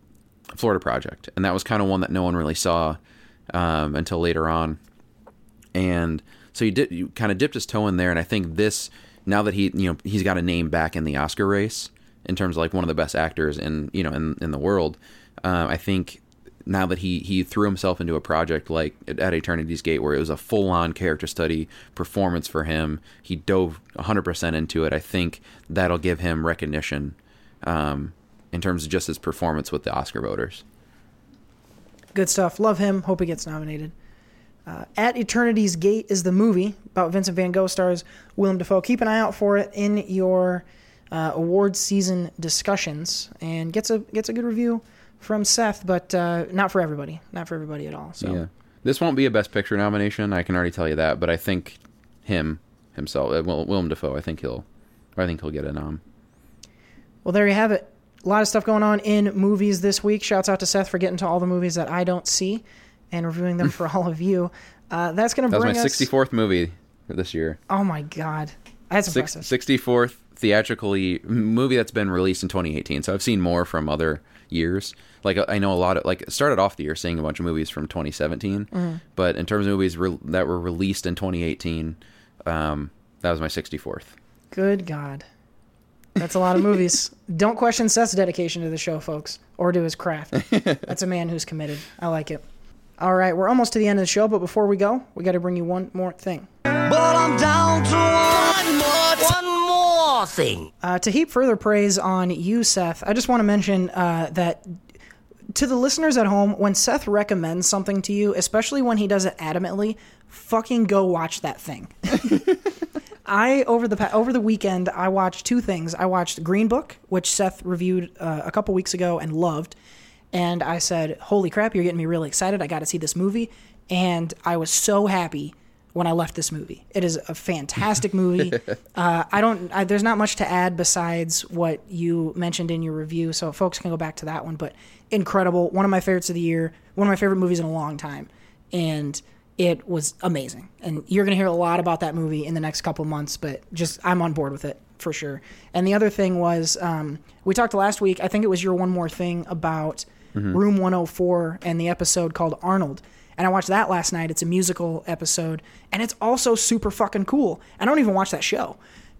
Florida Project, and that was kind of one that no one really saw um, until later on. And so he did you kind of dipped his toe in there and i think this now that he you know he's got a name back in the oscar race in terms of like one of the best actors in you know in, in the world uh, i think now that he he threw himself into a project like at eternity's gate where it was a full-on character study performance for him he dove 100% into it i think that'll give him recognition um, in terms of just his performance with the oscar voters Good stuff. Love him. Hope he gets nominated. Uh, At Eternity's Gate is the movie about Vincent Van Gogh stars Willem Dafoe. Keep an eye out for it in your uh, awards season discussions, and gets a gets a good review from Seth, but uh, not for everybody. Not for everybody at all. So Yeah. This won't be a Best Picture nomination. I can already tell you that. But I think him himself, uh, Will- Willem Dafoe. I think he'll, I think he'll get a nom. Well, there you have it. A lot of stuff going on in movies this week. Shouts out to Seth for getting to all the movies that I don't see and reviewing them for all of you. Uh, that's going to bring us. That was my us. 64th movie this year. Oh my god, that's Six, impressive. 64th theatrically movie that's been released in 2018. So I've seen more from other years. Like I know a lot of like started off the year seeing a bunch of movies from 2017, Mhm. but in terms of movies re- that were released in 2018, um, that was my 64th. Good God. That's a lot of movies. Don't question Seth's dedication to the show, folks, or to his craft. That's a man who's committed. I like it. All right, we're almost to the end of the show, but before we go, we got to bring you one more thing. But I'm down to one more, one more thing. Uh, to heap further praise on you, Seth, I just want to mention uh, that to the listeners at home, when Seth recommends something to you, especially when he does it adamantly, fucking go watch that thing. I over the over the weekend I watched two things. I watched Green Book, which Seth reviewed uh, a couple weeks ago and loved, and I said, "Holy crap, you're getting me really excited! I got to see this movie." And I was so happy when I left this movie. It is a fantastic movie. uh, I don't. I, there's not much to add besides what you mentioned in your review, so folks can go back to that one. But incredible, one of my favorites of the year, one of my favorite movies in a long time, and it was amazing. And you're gonna hear a lot about that movie in the next couple months. But just I'm on board with it for sure. And the other thing was um, we talked last week. I think it was your one more thing about Mhm. Room 104 and the episode called Arnold. And I watched that last night. It's a musical episode, and it's also super fucking cool. I don't even watch that show.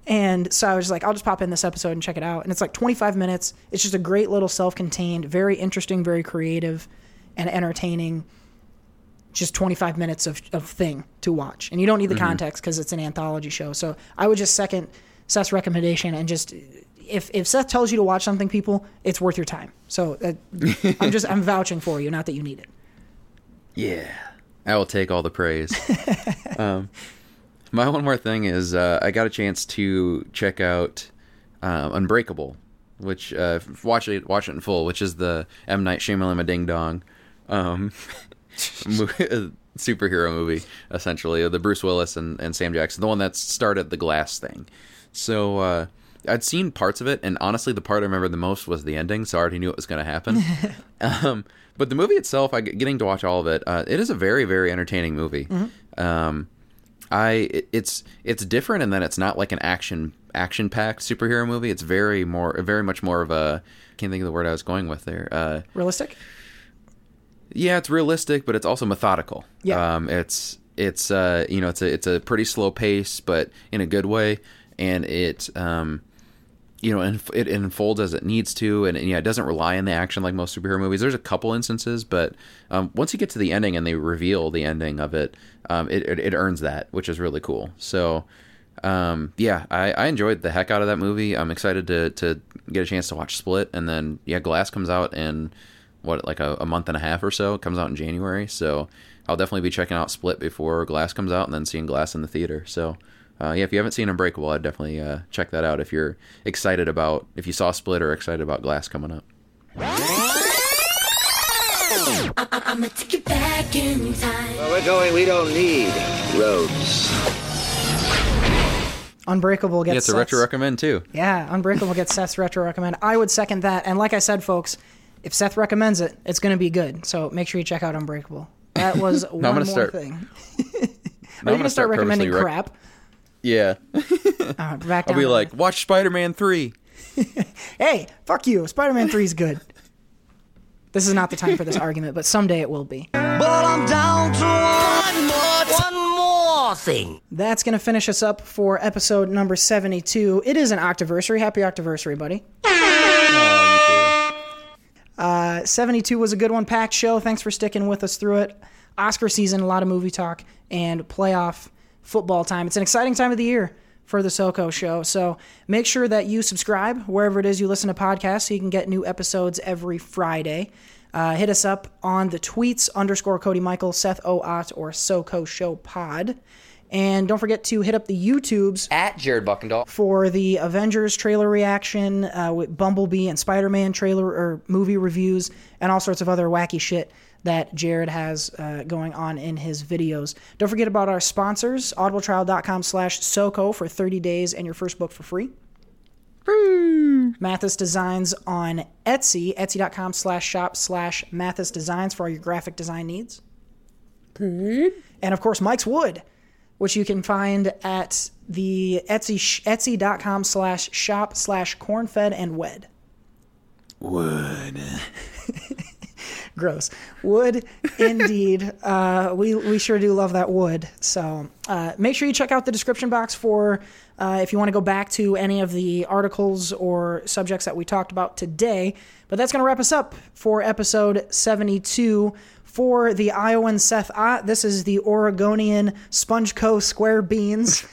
And so I was like, I'll just pop in this episode and check it out. And it's like 25 minutes. It's just a great little self contained, very interesting, very creative, and entertaining, just 25 minutes of, of thing to watch. And you don't need the Mhm. context because it's an anthology show. So I would just second Seth's recommendation and just. If, if Seth tells you to watch something, people, it's worth your time. So uh, I'm just I'm vouching for you, not that you need it. Yeah. I will take all the praise. um, my one more thing is uh, I got a chance to check out um, Unbreakable, which uh, watch it watch it in full, which is the M Night Shyamalan Ding Dong um, superhero movie, essentially the Bruce Willis and, and Sam Jackson, the one that started the Glass thing. So uh, I'd seen parts of it, and honestly, the part I remember the most was the ending. So I already knew it was going to happen. um, but the movie itself, I getting to watch all of it. Uh, it is a very very entertaining movie. Um, I it- it's it's different in that it's not like an action action packed superhero movie. It's very more very much more of a can't think of the word I was going with there. Uh, Realistic? Yeah, it's realistic, but it's also methodical. Yeah. Um, it's it's uh, you know it's a it's a pretty slow pace, but in a good way, and it um, you know and it unfolds as it needs to, and, and yeah, it doesn't rely on the action like most superhero movies. There's a couple instances, but um, once you get to the ending and they reveal the ending of it, um, it, it it earns that, which is really cool. So. Um, yeah, I, I enjoyed the heck out of that movie. I'm excited to, to get a chance to watch Split, and then yeah, Glass comes out in what like a, a month and a half or so. It comes out in January, so I'll definitely be checking out Split before Glass comes out, and then seeing Glass in the theater. So uh, yeah, if you haven't seen Unbreakable, I'd definitely uh, check that out if you're excited about if you saw Split or excited about Glass coming up. I'ma take you back in time. Where we're going, we don't need roads. Unbreakable gets yeah, it's a Seth's- retro recommend too. Yeah, Unbreakable gets Seth's retro recommend. I would second that. And like I said, folks, if Seth recommends it, it's going to be good. So make sure you check out Unbreakable. That was I'm one gonna more start- thing. Now Are I'm you gonna start start recommending rec- crap? Yeah, Uh, back I'll be to- like, watch Spider Man three. hey, fuck you. Spider Man 3 is good. This is not the time for this argument, but someday it will be. But I'm down to one more, one more thing. That's going to finish us up for episode number 72. It is an Octoversary. Happy Octoversary, buddy. Uh, 72 was a good one, packed show. Thanks for sticking with us through it. Oscar season, a lot of movie talk, and playoff football time. It's an exciting time of the year for the SoCo show. So make sure that you subscribe wherever it is you listen to podcasts so you can get new episodes every Friday. Uh, hit us up on the tweets underscore Cody Michael, Seth O'Ott, or SoCo Show Pod. And don't forget to hit up the YouTubes At Jared Buckendahl. for the Avengers trailer reaction, uh, with Bumblebee and Spider Man trailer or movie reviews, and all sorts of other wacky shit that Jared has uh, going on in his videos. Don't forget about our sponsors, audibletrial.com slash SoCo for 30 days and your first book for free. Mathis Designs on Etsy, etsy.com slash shop slash Mathis Designs for all your graphic design needs. And of course, Mike's Wood, which you can find at the Etsy etsy.com slash shop slash cornfed and wed. Wood. Gross. Wood, indeed. uh, we, we sure do love that wood. So uh, make sure you check out the description box for uh, if you want to go back to any of the articles or subjects that we talked about today. But that's going to wrap us up for episode 72 for the Iowan Seth Ott. This is the Oregonian Sponge Co. Square Beans.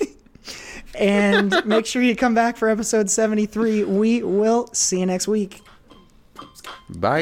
and make sure you come back for episode 73. We will see you next week. Bye.